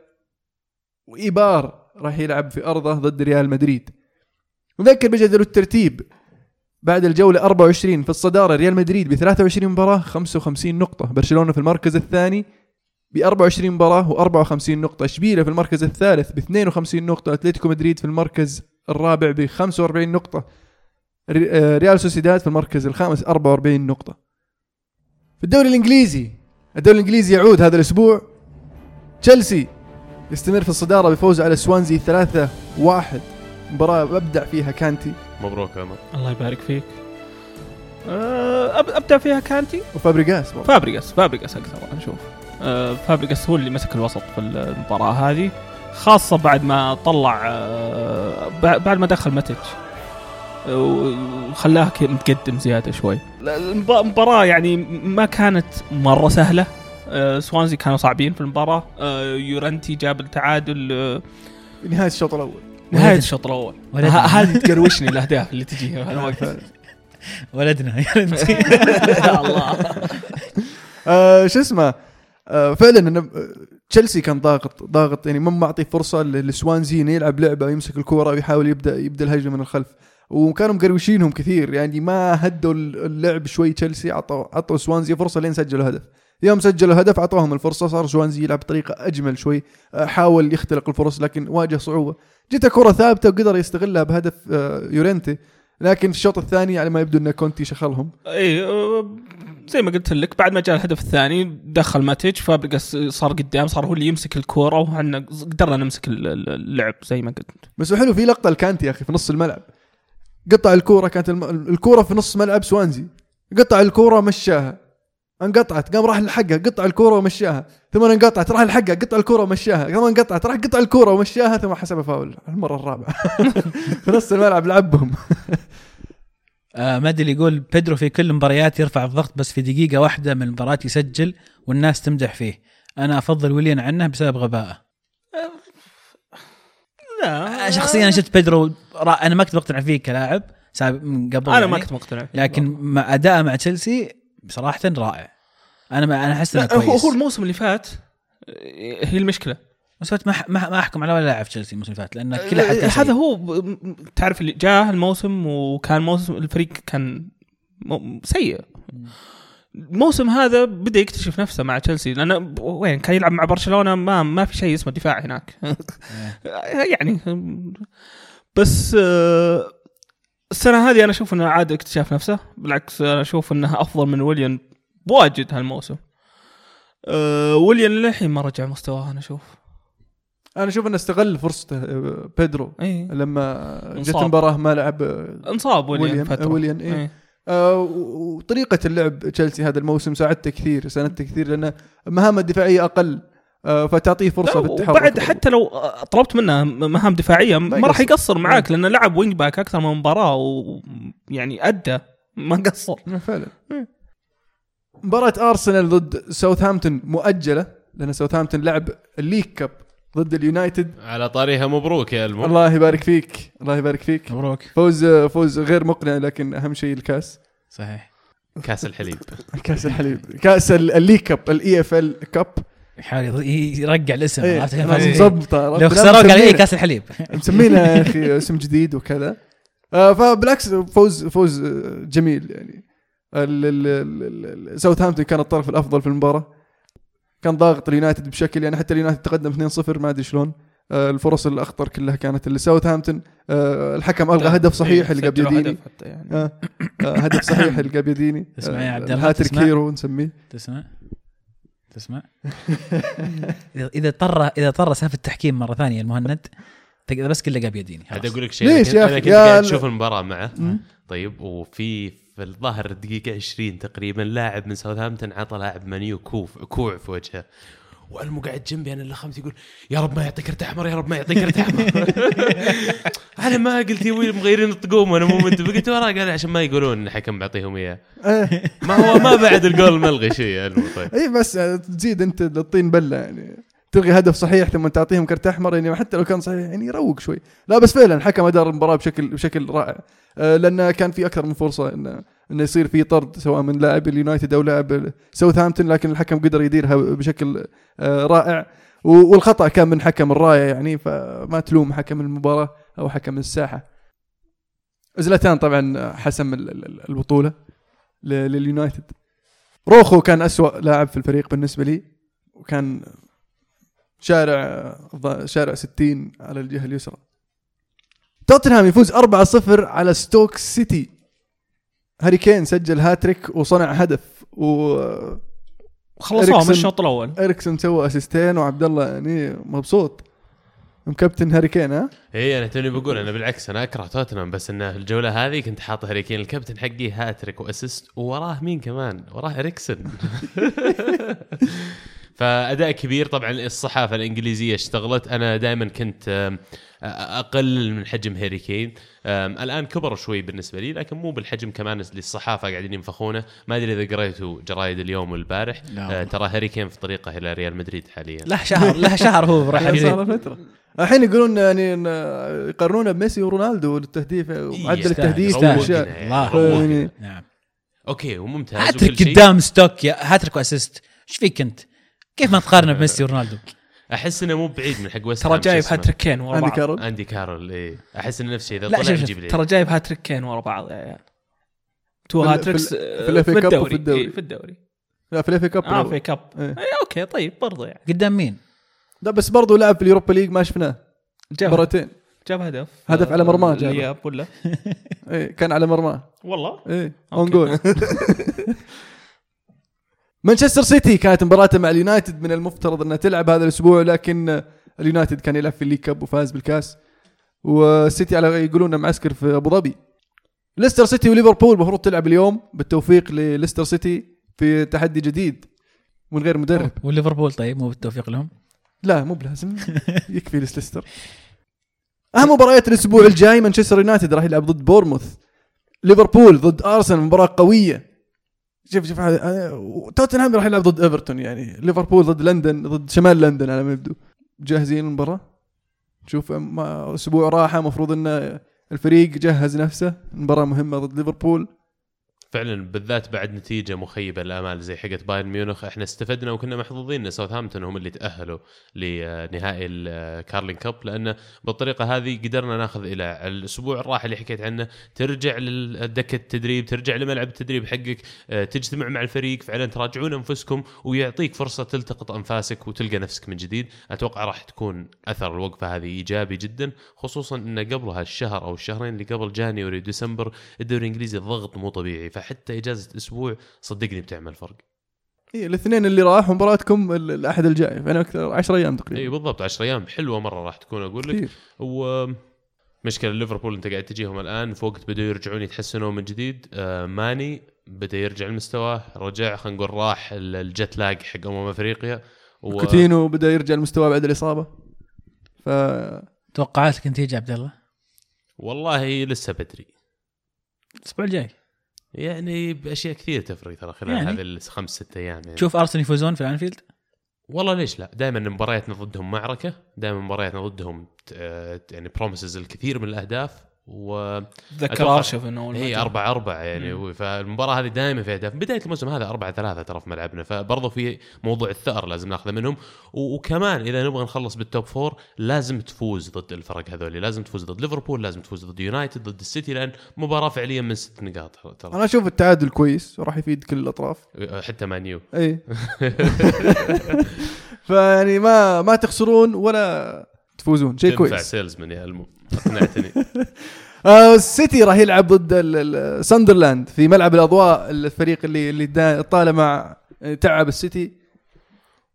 وإيبار راح يلعب في أرضه ضد ريال مدريد نذكر بجدول الترتيب. بعد الجولة 24 في الصدارة ريال مدريد ب 23 مباراة 55 نقطة. برشلونة في المركز الثاني ب 24 مباراة و54 نقطة. إشبيليا في المركز الثالث ب 52 نقطة. أتلتيكو مدريد في المركز الرابع ب 45 نقطة. آه، ريال سوسيداد في المركز الخامس 44 نقطة. في الدوري الإنجليزي الدوري الإنجليزي يعود هذا الأسبوع. تشيلسي يستمر في الصدارة بفوز على سوانزي 3 1 مباراة أبدع فيها كانتي. مبروك يا عمر الله يبارك فيك. أه، أبدع فيها كانتي؟ وفابريغاس برضه. فابريجاس فابريجاس أكثر أنا أشوف أه، فابريجاس هو اللي مسك الوسط في المباراة هذه خاصة بعد ما طلع أه، بع- بعد ما دخل ماتيتش وخلاه كي- متقدم زيادة شوي. المباراة يعني ما كانت مرة سهلة. أه، سوانزي كانوا صعبين في المباراة. يورنتي جاب التعادل نهاية الشوط الأول. نهايه ولدنا. الشوط الأول. هذه <laughs> تقروشني الاهداف اللي تجي. في الوقت ولدنا يا الله. <laughs> آه شو اسمه؟ آه فعلا إنه، آه، تشيلسي كان ضاغط ضاغط يعني ما معطي فرصة ل- لسوانزي انه يلعب لعبة يمسك الكورة ويحاول يبدأ يبدأ الهجمة من الخلف. وكانوا مقروشينهم كثير. يعني ما هدوا اللعب شوي تشيلسي عطوا عطوا سوانزي فرصة لين سجلوا هدف. يوم سجلوا هدف اعطوهم الفرصة صار سوانزي يلعب بطريقة أجمل شوي آه، حاول يختلق الفرص لكن واجه صعوبة. جت كرة ثابتة وقدر يستغلها بهدف آه، يورنتي لكن في الشوط الثاني على ما يبدو إن كونتي شخلهم. إي أه، زي ما قلت لك بعد ما جاء الهدف الثاني دخل ماتيتش فابريجاس صار قدام صار هو اللي يمسك الكورة وحنا قدرنا نمسك ال- ال- اللعب زي ما قلت. بس حلو في لقطة لكانتي يا أخي في نص الملعب. قطع الكورة كانت الم... الكورة في نص ملعب سوانزي. قطع الكورة ومشاها. انقطعت قام راح لحقها. قطع الكورة ومشاها. ثم انقطعت راح لحقها. قطع الكورة ومشاها. ثم انقطعت راح قطع الكورة ومشاها. ثم حسبها فاول المرة الرابعة. <laughs> في نص الملعب لعبهم. <laughs> آه مادي يقول بيدرو في كل المباريات يرفع الضغط بس في دقيقة واحدة من المباراة يسجل والناس تمدح فيه. أنا أفضل ويليان عنه بسبب غبائه. لا شخصيا شفت بيدرو أنا ما كنت مقتنع فيه كلاعب سابق من قبل أنا يعني. ما كنت مقتنع فيه. لكن مع أداءه مع تشيلسي بصراحة رائع أنا ما أنا أحس إنه لا هو كويس هو الموسم اللي فات هي المشكلة بس ما ما أحكم على ولا لاعب تشيلسي الموسم اللي فات لأن كل أه، هذا. هو تعرف اللي جاء الموسم وكان موسم الفريق كان سيء الموسم هذا بدأ يكتشف نفسه مع تشيلسي. لأنه وين؟ كان يلعب مع برشلونة ما ما في شيء اسمه دفاع هناك. <laughs> يعني بس آه، السنة هذه أنا أشوف إنه عاد اكتشاف نفسه بالعكس أنا أشوف انها أفضل من ويليان بواجد هالموسم. أه ويليان للحين ما رجع مستواه أنا أشوف. أنا أشوف إنه استغل فرصته آه، بيدرو. اي لما جت انصاب. مباراه ما لعب آه، انصاب ويليان فترة. ويليان، إيه. إيه. وطريقة اللعب تشيلسي هذا الموسم ساعدته كثير ساندته كثير لأن مهامه الدفاعية أقل آه، فتعطيه فرصة في التحرك وبعد حتى لو طلبت منه مهام دفاعية ما راح يقصر. معاك لأنه لعب wing back أكثر من مباراة ويعني أدى ما قصر <laughs> فعلا. مباراة أرسنال ضد ساوثهامبتون مؤجلة لأن ساوثهامبتون لعب ال league cup ضد اليونايتد. على طاريها مبروك يا ألمو. الله يبارك فيك. الله يبارك فيك. مبروك. فوز فوز غير مقنع لكن أهم شيء الكاس. صحيح. كاس الحليب. <laughs> كاس الحليب. كاس ال- ال league cup ال EFL Cup يحاول يرجع الاسم إيه، عرفت؟ كيف؟ عرفت؟ لو لا، خسروك على أي مسمينها- كاس الحليب. مسمينا يا أخي <laughs> اسم جديد وكذا. آه فبالعكس فوز فوز آه، جميل يعني. ساوثهامبتون كان الطرف الأفضل في المباراة. كان ضاغط اليونايتد بشكل يعني حتى اليونايتد تقدم 2-0 ما أدري شلون. آه الفرص الأخطر كلها كانت لساوثهامبتون آه الحكم ألغى هدف صحيح إيه، اللي سجلوا بيديني هدف حتى يعني. آه هدف صحيح <coughs> اللي بيديني تسمع يا عبد الله، الهاتريك تسمع؟ هيرو نسميه. تسمع؟ تسمع؟ <laughs> إذا اضطر إذا اضطر سالفة التحكيم مرة ثانية المهند تقدر بس لقى بيديني عاد خلاص. أقول لك شيء ليش أنا يا ل- أشوف المباراة معه. طيب وفي في الظاهر الدقيقة 20 تقريبا لاعب من ساوثهامبتون عطى لاعب مانيو كوع في وجهه. والمو قاعد جنبي أنا اللي خمت يقول يا رب ما يعطيك كرت احمر يا رب ما يعطيك كرت احمر <laughs> أنا ما قلت يا ويلي مغيرين الطقوم وأنا مو منتبه قلت وراه قال عشان ما يقولون الحكم بيعطيهم إياه. <laughs> ما هو ما بعد الجول ملغي شيء المو طيب اي بس تزيد أنت الطين بلة يعني. تلغي هدف صحيح ثم تعطيهم كرت أحمر يعني حتى لو كان صحيح يعني يروق شوي. لا بس فعلا الحكم أدار المباراة بشكل بشكل رائع. آه لأن كان في أكثر من فرصة انه انه يصير في طرد سواء من لاعب اليونايتد أو لاعب ساوثهامبتون لكن الحكم قدر يديرها بشكل آه رائع. والخطأ كان من حكم الرايه يعني فما تلوم حكم المباراة أو حكم الساحة. زلاتان طبعا حسم ال- ال- البطولة لليونايتد. روخو كان أسوأ لاعب في الفريق بالنسبة لي وكان شارع ض- شارع 60 على الجهة اليسرى. توتنهام يفوز 4-0 على ستوك سيتي. هاري كين سجل هاتريك وصنع هدف وإريكسون خلصوها من الشوط الأول. سوى assist ين وعبد الله يعني مبسوط. مكابتن هاري كين ها؟ اي أنا توني بقول أنا بالعكس أنا أكره توتنهام بس انه الجولة هذه كنت حاط هاري كين الكابتن حقي hat-trick و assist ووراه مين كمان؟ وراه إريكسن. <laughs> فأداء كبير طبعا الصحافه الإنجليزية اشتغلت. أنا دائما كنت آم، أقلل من حجم هاري كين. الآن كبر شوي بالنسبة لي لكن مو بالحجم كمان اللي الصحافه قاعدين ينفخونه. ما أدري إذا قريتوا جرايد اليوم والبارح. آه، ترى هاري كين في طريقة إلى ريال مدريد حاليا. له شهر له شهر هو <laughs> راح فترة. الحين يقولون يعني إن يقارنونه بميسي ورونالدو التهديف يستاهل، التهديف. يستاهل. والاشياء روقنا الله. يعني نعم okay وممتاز هاتريك. قدام ستوك يا hat-trick و assist. إيش فيك أنت؟ كيف ما تقارنه بميسي ورونالدو؟ أحس إنه مو بعيد من حق ويست ترى جايب؟ هاتريكين ورا عندي بعض. كارول؟ أندي كارول إيه. أحس إنه نفس الشيء إذا لا، طلع شوف- يجيب ترى جايب هاتريكين ورا بعض يا عيال two hat-tricks في ال- آه، في ال FA في الدوري. وفي الدوري. إيه، في الدوري. لا في ال FA Cup آه في cup إيه. اي okay طيب برضو يعني. قدام مين؟ لا بس برضو لعب في ال Europa League ما شفناه. جاب مباراتين. جاب هدف. هدف على مرماه جابه. الاياب ولا؟ <laughs> إيه كان على مرماه. والله؟ إيه own. goal <laughs> مانشستر سيتي كانت مباراته مع اليونايتد من المفترض أنها تلعب هذا الأسبوع لكن اليونايتد كان يلعب في ال league cup وفاز بالكاس. والسيتي على يقولون معسكر في أبو ظبي. ليستر سيتي وليفربول المفروض تلعب اليوم بالتوفيق لليستر سيتي في تحدي جديد من غير مدرب. وليفربول طيب مو بالتوفيق لهم؟ لا مو بلازم. <laughs> يكفي ليستر. أهم مباريات الأسبوع الجاي مانشستر يونايتد راح يلعب ضد بورموث. ليفربول ضد أرسنال مباراة قوية. شوف شوف هذا- توتنهام راح يلعب ضد إيفرتون يعني. ليفربول ضد لندن ضد شمال لندن على ما يبدو. جاهزين المباراه شوف أسبوع راحه المفروض إن الفريق جهز نفسه. مباراه مهمة ضد ليفربول. فعلا بالذات بعد نتيجة مخيبة للأمال زي حقت بايرن ميونخ. إحنا استفدنا وكنا محظوظين إن ساوثهامبتون هم اللي تأهلوا لنهائي الكارلين كاب لأن بالطريقة هذه قدرنا ناخذ إلى الأسبوع الراحة اللي حكيت عنه. ترجع لدكه التدريب ترجع لملعب التدريب حقك آه، تجتمع مع الفريق فعلا تراجعون أنفسكم ويعطيك فرصة تلتقط أنفاسك وتلقى نفسك من جديد. أتوقع راح تكون أثر الوقفة هذه إيجابي جدا خصوصا إن قبل هالشهر أو الشهرين اللي قبل جانيوري وديسمبر الدوري الإنجليزي الضغط مو طبيعي. فحتى إجازة أسبوع صدقني بتعمل فرق. إيه الاثنين اللي راح مباراتكم ال- الأحد الجاي فأنا أكثر 10 أيام اي تقريبا بالضبط 10 أيام. حلوة مرة راح تكون أقول لك. كثير. و مشكلة ليفربول أنت قاعد تجيهم الآن في وقت بدوا يرجعون يتحسنوا من جديد. آه ماني بدأ يرجع لمستواه رجع خلينا نقول راح ال- الجت لاج حق أمم أفريقيا. و... كوتينو بدأ يرجع لمستواه بعد الإصابة. ف توقعاتك نتيجه عبد الله؟ والله لسه بدري. الأسبوع الجاي. يعني بأشياء كثير تفرق ترى خلال يعني. هذه الخمس ست أيام يعني. تشوف ارسنال يفوزون في الأنفيلد والله ليش لا دائما مبارياتنا ضدهم معركة دائما مبارياتنا ضدهم آه، يعني promises الكثير من الأهداف و أتوقع- ارشف إنه جاء. 4 4 يعني هو- فالمباراة هذه دائما فيها اهداف بداية الموسم هذا 4 3 ترى في ملعبنا فبرضه في موضوع الثأر لازم ناخذه منهم. وكمان إذا نبغى نخلص بال top four لازم تفوز ضد الفرق هذول لازم تفوز ضد ليفربول لازم تفوز ضد يونايتد ضد السيتي لأن مباراة فعليا من ست نقاط ترى أنا أشوف التعادل كويس وراح يفيد كل الأطراف. حتى مانيو إي. <laughs> فيعني ما ما تخسرون ولا تفوزون. شيء تنفع كويس. سيلزمان يا المو. اقنعتني. <laughs> آه السيتي راح يلعب ضد ال- ال- ساندرلاند في ملعب الأضواء الفريق اللي اللي دا- طالما تعب السيتي.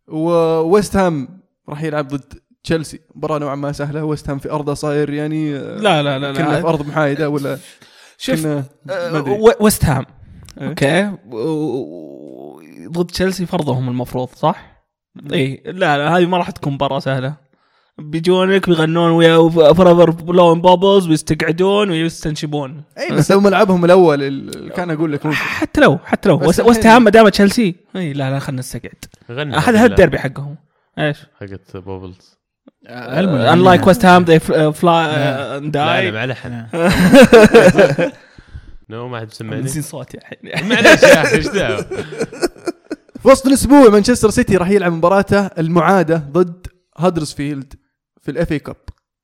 وويست هام راح يلعب ضد تشيلسي. مباراة نوعا ما سهلة. ويست هام في أرضه صاير يعني آه، لا لا لا كنا في لا أرض محايدة ولا شوف و- ويست هام. إيه. okay. ضد تشيلسي فرضهم المفروض صح؟ اي لا لا هذه ما راح تكون مباراة سهلة. بيجونك بيغنون ويا forever blowing bubbles ويستقعدون ويستنشبون. اي بس لو ملعبهم الأول ال- كان أقول لك ممكن. حتى لو حتى لو. بس وست- الحين- وست هام ما دام تشيلسي. اي لا لا خلينا نستقعد. غني هذا هذا الديربي حقهم. إيش؟ حقت بوبلز unlike ويست هام they fly لا. and لا لحن <laughs> نو ما حد سمعني نسين صوتي الحين. <laughs> معليش يا أخي إيش دعوة؟ في وسط الأسبوع مانشستر سيتي راح يلعب مباراته المعادة ضد هادرسفيلد في الاف اي كاب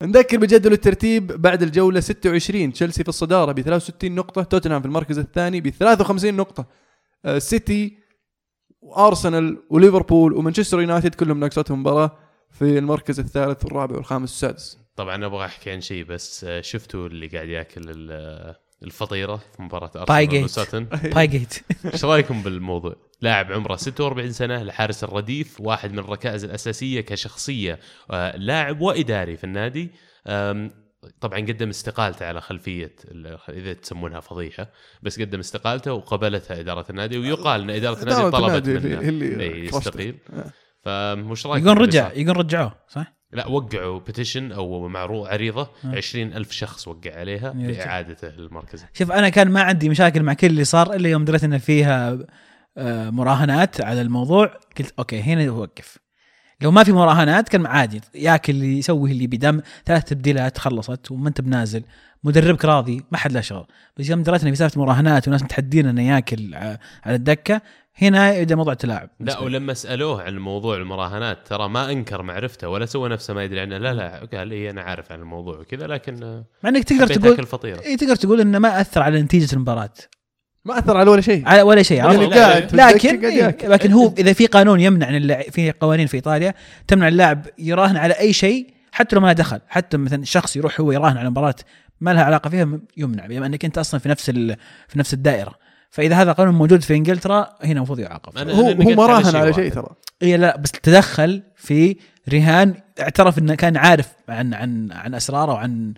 نذكر بجدول الترتيب بعد الجولة 26 تشيلسي في الصدارة ب 63 نقطة توتنهام في المركز الثاني ب 53 نقطة. آه، سيتي وأرسنال وليفربول ومانشستر يونايتد كلهم ناقصتهم مباراة في المركز الثالث والرابع والخامس والسادس. طبعا أبغى أحكي عن شيء بس آه، شفتوا اللي قاعد يأكل ال- الفطيرة في مباراة باي أرسنال جيت. وساتن باي جيت إيش رأيكم بالموضوع؟ لاعب عمره 46 سنة الحارس الرديف واحد من الركائز الأساسية كشخصية آه، لاعب وإداري في النادي طبعا قدم استقالته على خلفية إذا تسمونها فضيحة بس قدم استقالته وقبلتها إدارة النادي ويقال إن إدارة النادي طلبت منه اللي-. يستقيل آه. فمش رايكم يقول رجع؟ يقول رجعوه صح؟ لا وقعوا petition أو معروض عريضة آه. 20 ألف شخص وقع عليها يرجع. لاعادته للمركز شوف أنا كان ما عندي مشاكل مع كل اللي صار إلا يوم دريت إن فيها مراهنات على الموضوع قلت okay هنا اوقف لو ما في مراهنات كان عادي ياكل اللي يسوي اللي بدم ثلاث تبديلات خلصت وما انت بنازل. مدربك راضي ما حد له شغل. بس يوم دريت ان في سالفه مراهنات وناس متحدين إنه ياكل على الدكة هنا يبدأ موضوع تلاعب لا ولما سألوه عن موضوع المراهنات ترى ما أنكر معرفته ولا سوى نفسه ما يدري عنه. لا لا قال اي أنا عارف عن الموضوع وكذا لكن آه، مع إنك تقدر تقول إيه تقدر تقول إنه ما أثر على نتيجة المباراة. ما أثر على ولا شيء. على ولا شيء يعني لكن. لكن هو <laughs> إذا في قانون يمنع في قوانين في إيطاليا تمنع اللاعب يراهن على أي شيء حتى لو ما له دخل. حتى مثلا شخص يروح هو يراهن على مباراة ما لها علاقة فيها يمنع بما إنك أنت أصلا في نفس ال- في نفس الدائرة. فإذا هذا قانون موجود في إنجلترا هنا المفروض يعاقب. هو هو ما على راهن شيء على. شيء ترى. اي لا بس تدخل في رهان اعترف إنه كان عارف عن عن عن أسراره وعن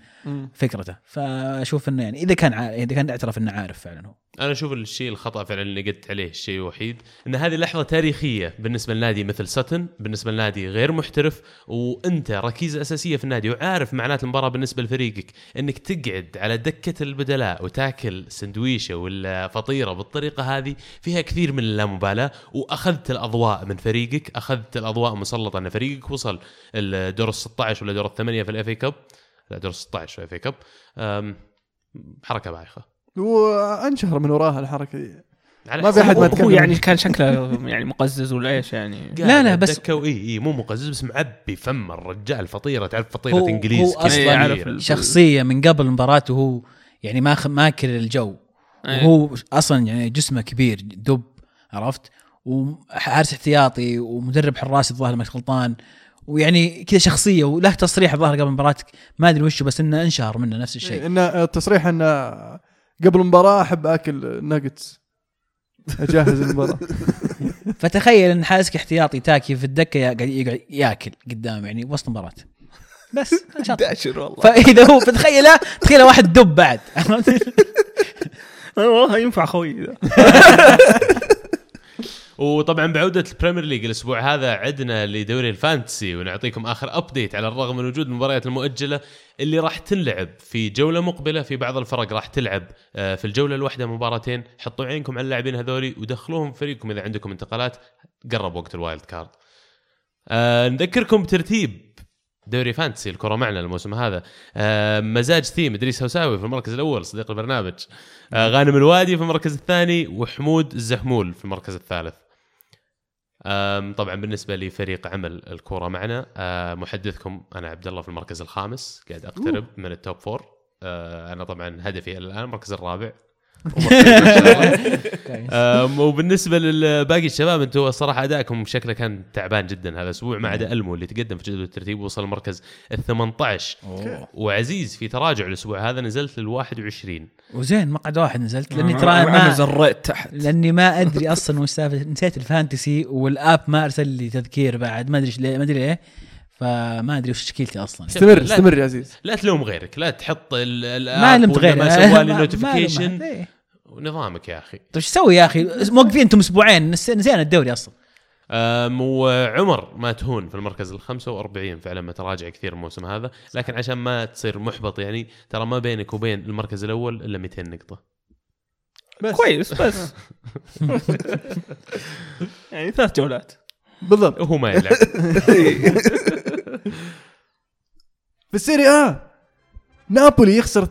فكرته. فأشوف إنه يعني إذا كان عارف إذا كان اعترف إنه عارف فعلا هو. أنا أشوف الشيء الخطأ فعلا اللي قلت عليه الشيء الوحيد إن هذه لحظة تاريخية بالنسبة لنادي مثل ساتن بالنسبة لنادي غير محترف وأنت ركيزة أساسية في النادي وعارف معنات المباراة بالنسبة لفريقك إنك تقعد على دكة البدلاء وتاكل سندويشة ولا فطيرة بالطريقة هذه فيها كثير من اللامبالاة وأخذت الأضواء من فريقك أخذت الأضواء مسلطه أن فريقك وصل الدور ال 16 ولا دور الثمانية في ال FA Cup. لا دور 16 في ال FA Cup حركة بايخة. وانشهر من وراها الحركة. دي على ما في أحد ما هو تكلم. يعني كان شكله يعني مقزز ولا إيش يعني؟ لا، لا، بس- واي إي مو مقزز بس معبي فم الرجال فطيرة تعرف فطيرة هو- إنجليز هو ال- شخصية من قبل المباراه وهو يعني ما ماكل الجو. إيه. وهو أصلا يعني جسمه كبير دب عرفت؟ وحارس احتياطي ومدرب حراس الظاهر ما غلطان. ويعني كذا شخصية وله تصريح الظاهر قبل المباراه ما أدري وشه بس إنه انشهر منه نفس الشيء. ان التصريح ان قبل المباراة أحب أكل ناجتس أجهز المباراة. <laughs> فتخيل إن حارسك احتياطي تاكي في الدكة يا- قاعد يقعد ياكل قدام يعني وسط المباراه بس. <laughs> داشر والله. فإذا هو فتخيله تخيل واحد دب بعد. <laughs> والله ينفع خوي ذا وطبعا بعودة ال Premier League الأسبوع هذا عدنا لدوري ال Fantasy ونعطيكم آخر update على الرغم من وجود المباريات المؤجلة اللي راح تنلعب في جولة مقبلة في بعض الفرق راح تلعب آه، في الجولة الواحدة مباراتين. حطوا عينكم على اللاعبين هذولي ودخلوهم فريقكم إذا عندكم انتقالات. قرب وقت ال wild card. آه نذكركم بترتيب دوري Fantasy الكرة معنا الموسم هذا. آه مزاج team إدريس هوساوي في المركز الأول صديق البرنامج. آه غانم الوادي في المركز الثاني وحمود الزحمول في المركز الثالث. آم، طبعا بالنسبة لفريق عمل الكوره معنا آه، محدثكم أنا عبد الله في المركز الخامس قاعد أقترب من ال top four آه، أنا طبعا هدفي الآن المركز الرابع. وبالنسبة لباقي الشباب أنتم الصراحه أدائكم شكله كان تعبان جدا هذا الأسبوع ما عدا ألمو اللي تقدم في جدول الترتيب وصل المركز ال 18 وعزيز في تراجع الأسبوع هذا نزلت لل 21 وزين مقعد واحد نزلت لأني آه، ترى أنا ما زريت تحت. لأني ما أدري أصلا وش نسيت ال Fantasy وال app ما أرسل لي تذكير بعد ما أدري ما أدري ليه فما أدري وش تشكيلتي أصلا. استمر استمر يا عزيز. لا تلوم غيرك لا تحط ما لمت ولا غير ما سوى لي notification إيه. ونظامك يا أخي. طيب إيش أسوي يا أخي؟ موقفين أنتم أسبوعين. نس- نسينا الدوري أصلا. وعمر ما تهون في المركز ال 45 فعلا متراجع كثير الموسم هذا. لكن عشان ما تصير محبط يعني ترى ما بينك وبين المركز الأول إلا 200 نقطة. بس. كويس بس. <laughs> يعني ثلاث جولات. بالضبط. وهو ما يلعب. <laughs> <laughs> في السيري آه نابولي يخسر 2-0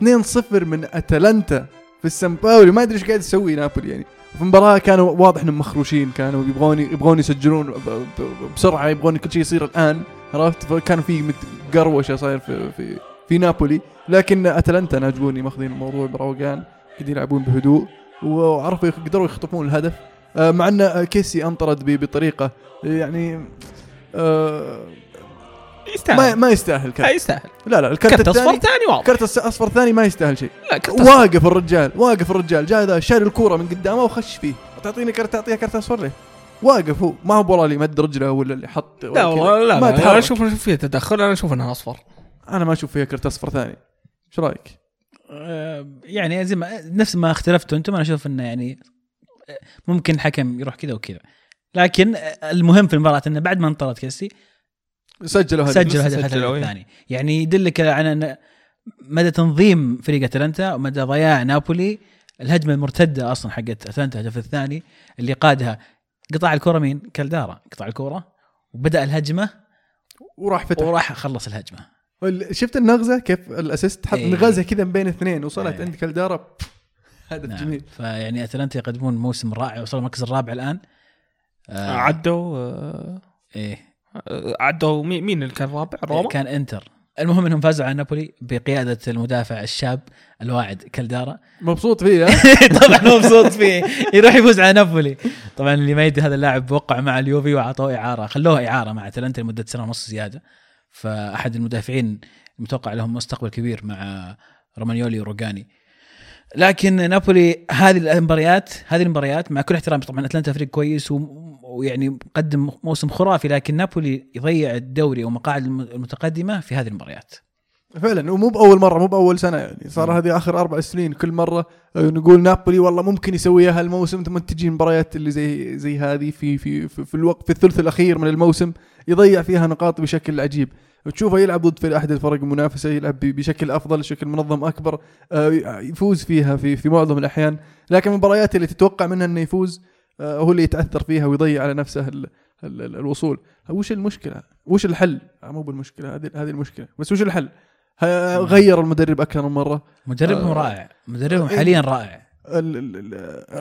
من أتلانتا في السان باولي. ما أدري إيش قاعد يسوي نابولي يعني. في المباراة كانوا واضح إنهم مخروشين كانوا يبغون يبغون يسجلون بسرعة يبغون كل شيء يصير الآن عرفت؟ فكان في قروشة صاير في في في نابولي. لكن أتلانتا ناجبوني ماخذين الموضوع بروقان قاعدين يلعبون بهدوء وعرفوا يخ- قدروا يخطفون الهدف. آه، مع إن كيسي انطرد ب- بطريقة يعني آه، ما يستاهل ما يستاهل لا يستاهل. لا لا الكرت كرت أصفر الثاني ثاني واضح. كرت أصفر ثاني ما يستاهل شيء. لا كرت أصفر. واقف الرجال واقف الرجال جاء ذا شال الكورة من قدامه وخش فيه. تعطيني كرت تعطيها كرت أصفر ليه؟ واقف هو. ما هو والله اللي مد رجله ولا اللي حط ولا لا. والله لا, ما لا. أنا أشوف أشوف فيها تدخل أنا أشوف إنها أصفر. أنا ما أشوف فيها كرت أصفر ثاني. إيش رأيك؟ آه، يعني زي ما نفس ما اختلفتوا أنتم أنا أشوف إنه يعني ممكن الحكم يروح كذا وكذا. لكن المهم في المباراة إنه بعد ما انطرد كيسي سجلوا هدف سجل هدف سجلوا، الهدف إيه. الثاني. يعني يدلك على أن مدى تنظيم فريق أتلانتا ومدى ضياع نابولي الهجمة المرتدة أصلا حقت أتلانتا الهدف الثاني اللي قادها قطع الكرة مين؟ كالدارا. قطع الكرة. وبدأ الهجمة وراح فتح. وراح خلص الهجمة. شفت النغزة؟ كيف الأسيست حط إيه. نغزة كذا من بين اثنين وصلت إيه. عند كالدارا. هدف نعم. جميل. فيعني أتلانتا يقدمون موسم رائع وصلوا المركز الرابع الآن. آه. عدوا آه، إيه. عدوا مين اللي كان رابع؟ روما؟ كان انتر. المهم انهم فازوا على نابولي بقيادة المدافع الشاب الواعد كالدارا. مبسوط فيه ها؟ <laughs> طبعا مبسوط فيه. يروح يفوز على نابولي. طبعا اللي ما يدري هذا اللاعب وقع مع اليوفي وأعطوه إعارة خلوه إعارة مع أتلانتا لمدة سنة ونص زيادة. فأحد المدافعين المتوقع لهم مستقبل كبير مع رومانيولي وروجاني لكن نابولي هذه المباريات هذه المباريات مع كل احترامي طبعا أتلانتا فريق كويس و- ويعني مقدم موسم خرافي لكن نابولي يضيع الدوري ومقاعد الم- المتقدمة في هذه المباريات. فعلا ومو بأول مرة مو بأول سنة يعني. صار هذه آخر أربع سنين كل مرة آه، نقول نابولي والله ممكن يسويها هالموسم ثم تجي المباريات اللي زي زي هذه في في في, في الوقت في الثلث الأخير من الموسم يضيع فيها نقاط بشكل عجيب. وتشوفه يلعب ضد في أحد الفرق المنافسة يلعب بشكل أفضل بشكل منظم أكبر آه، يفوز فيها في في معظم الأحيان. لكن المباريات اللي تتوقع منها إنه يفوز هو اللي يتأثر فيها ويضيع على نفسه ال ال ال الوصول. وش المشكلة؟ وش الحل؟ آه، مو بالمشكلة هذه هذه المشكلة. بس وش الحل؟ غير المدرب أكثر من مرة. مدربهم آه. رائع. مدربهم إيه. حاليا رائع. ال- ال- ال-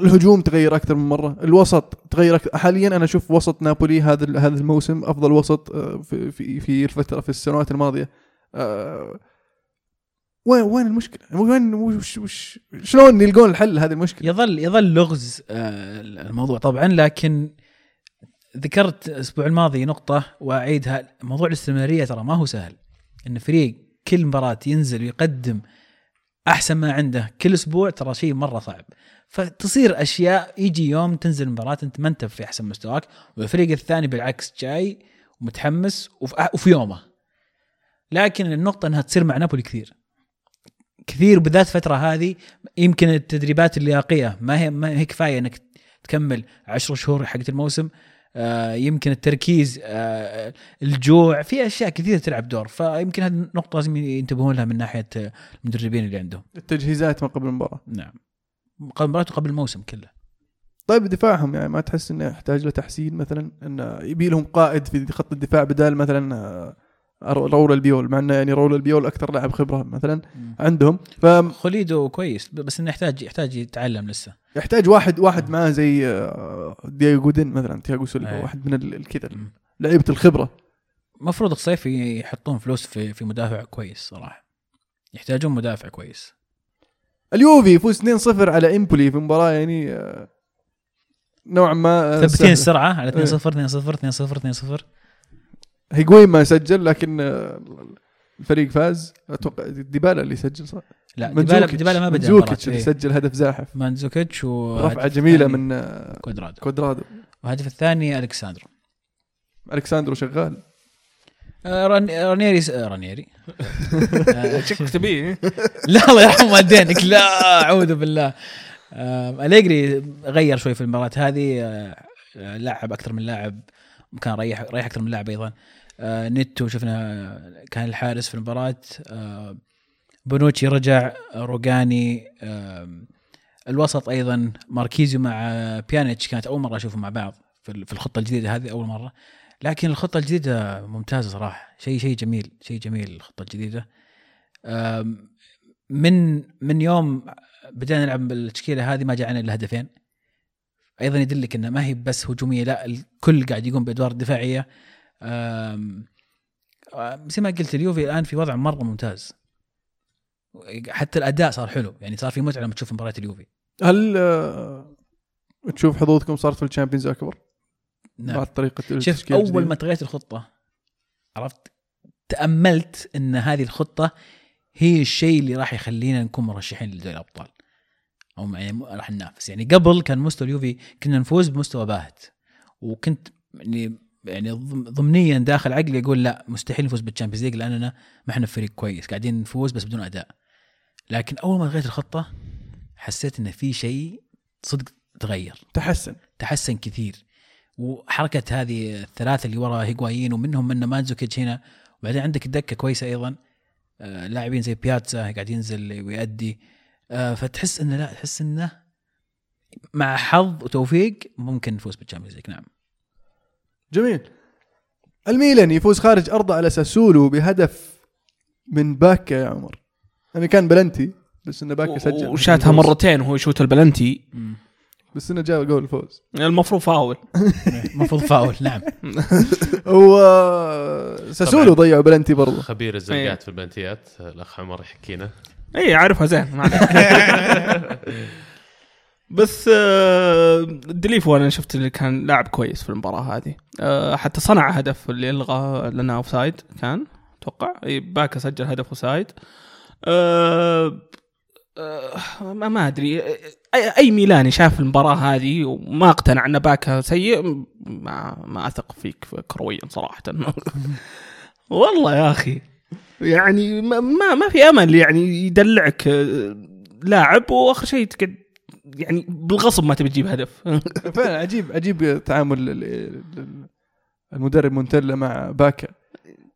الهجوم تغير أكثر من مرة. الوسط تغير أكثر. حاليا أنا أشوف وسط نابولي هذا هذا الموسم أفضل وسط آه، في في في الفترة في السنوات الماضية. آه، وين وين المشكلة؟ وين وش وش شلون يلقون الحل لهذه المشكلة؟ يظل يظل لغز آه، الموضوع طبعا لكن ذكرت الأسبوع الماضي نقطة وأعيدها. موضوع الاستمراريه ترى ما هو سهل. إن فريق كل مباراة ينزل ويقدم أحسن ما عنده كل أسبوع ترى شيء مرة صعب. فتصير أشياء يجي يوم تنزل مباراة أنت ما أنت في أحسن مستواك والفريق الثاني بالعكس جاي ومتحمس وفي, يومه. لكن النقطة إنها تصير مع نابولي كثير. كثير بالذات الفترة هذه يمكن التدريبات اللياقيه ما هي ما هي كفاية إنك تكمل عشر شهور حقت الموسم. آه، يمكن التركيز آه، الجوع في أشياء كثيرة تلعب دور. فيمكن هذه النقطة لازم ينتبهون لها من ناحية آه، المدربين اللي عندهم. التجهيزات ما قبل المباراة. نعم. قبل المباراة وقبل الموسم كله. طيب دفاعهم يعني ما تحس إنه يحتاج له تحسين مثلا؟ إنه يبي لهم قائد في خط الدفاع بدال مثلا راؤول ألبيول مع إنه يعني راؤول ألبيول أكثر لاعب خبرة مثلا عندهم كوليبالي كويس بس إنه يحتاج يحتاج يتعلم لسه فيحتاج واحد واحد معاه زي آه، دييغو جودين مثلا تياغو سيلفا. واحد من الكذا مم. لعيبة الخبرة المفروض الصيف يحطون فلوس في في مدافع كويس صراحة يحتاجون مدافع كويس اليوفي يفوز 2-0 على إمبولي في مباراة يعني آه، نوعا ما آه، ثبتين. السرعه على 2-0 إيه. 2-0 2-0 2-0 هيغوين ما سجل لكن الفريق فاز. أتوقع ديبالا اللي سجل صح؟ لا ديبالا. ديبالا ما بدا مانزوكيتش المباراة. اللي إيه. سجل هدف زاحف. مانزوكيتش و رفعة جميلة من كوادرادو كوادرادو والهدف الثاني ألكساندرو. ألكساندرو شغال. آه، ران- رانيري آه، رانيري. <laughs> آه، شكلك تبيه. <laughs> لا الله يرحم والدينك لا أعوذ بالله. أليجري غير شوي في المباراة هذه. لعب أكثر من لاعب. كان ريح ريح أكثر من لاعب أيضا. آه، نيتو شفنا كان الحارس في المباراة. آه، بونوتشي رجع روجاني آه، الوسط أيضا. ماركيزيو مع بيانيتش كانت أول مرة أشوفهم مع بعض في ال- في الخطة الجديدة هذه أول مرة. لكن الخطة الجديدة ممتازة صراحة. شيء شيء جميل شيء جميل الخطة الجديدة. من من يوم بدينا نلعب بالتشكيلة هذه ما جاء إلا هدفين. أيضا يدلك انها ما هي بس هجومية لا الكل قاعد يقوم بأدوار دفاعية. زي ما قلت اليوفي الآن في وضع مرة ممتاز. حتى الأداء صار حلو يعني صار في متعة لما تشوف مباريات اليوفي. هل آه، تشوف حظوظكم صارت في ال Champions أكبر؟ نعم. بعد طريقة شوف أول؟ ما تغيرت الخطة عرفت؟ تأملت إن هذه الخطة هي الشيء اللي راح يخلينا نكون مرشحين لدوري الأبطال. أو يعني راح ننافس. يعني قبل كان مستوى اليوفي كنا نفوز بمستوى باهت. وكنت يعني يعني ضم- ضمنيا داخل عقلي أقول لا مستحيل نفوز بال Champions League لأننا ما إحنا فريق كويس. قاعدين نفوز بس بدون أداء. لكن أول ما غيرت الخطة حسيت إن في شيء صدق تغير. تحسن. تحسن كثير. وحركة هذه الثلاثة اللي ورا هيغوايين ومنهم من مانزوكيتش هنا. وبعدين عندك الدكه كويسة أيضا. آه، لاعبين زي بياتسا قاعد ينزل ويأدي. فتحس إنه لا تحس إنه مع حظ وتوفيق ممكن نفوز بال Champions League نعم. جميل. الميلان يفوز خارج أرضه على ساسولو بهدف من باكا يا عمر. يعني كان بلنتي بس انه باكا سجل. وشاتها مرتين وهو يشوت البلنتي. بس إنه جاب جول الفوز المفروض فاول. <laughs> المفروض فاول نعم. <laughs> و ساسولو ضيعوا بلنتي برضه. خبير إيه. الزلقات في البلنتيات الأخ عمر يحكينا. اي اعرفها زين. <laughs> بس آه، ديلوفو أنا شفت اللي كان لاعب كويس في المباراة هذه. آه، حتى صنع هدف اللي الغى لنا offside كان أتوقع. إي باكا سجل هدف offside آه، آه، ما أدري. أي ميلاني شاف المباراة هذه وما اقتنع إن باكا سيء ما ما أثق فيك كرويا صراحة. <laughs> والله يا أخي. يعني ما ما, في أمل يعني يدلعك آه، لاعب وآخر شيء تقعد يعني بالغصب ما تبي تجيب هدف <laughs> فعلا عجيب عجيب تعامل ال- ال- المدرب مونتيلا مع باكا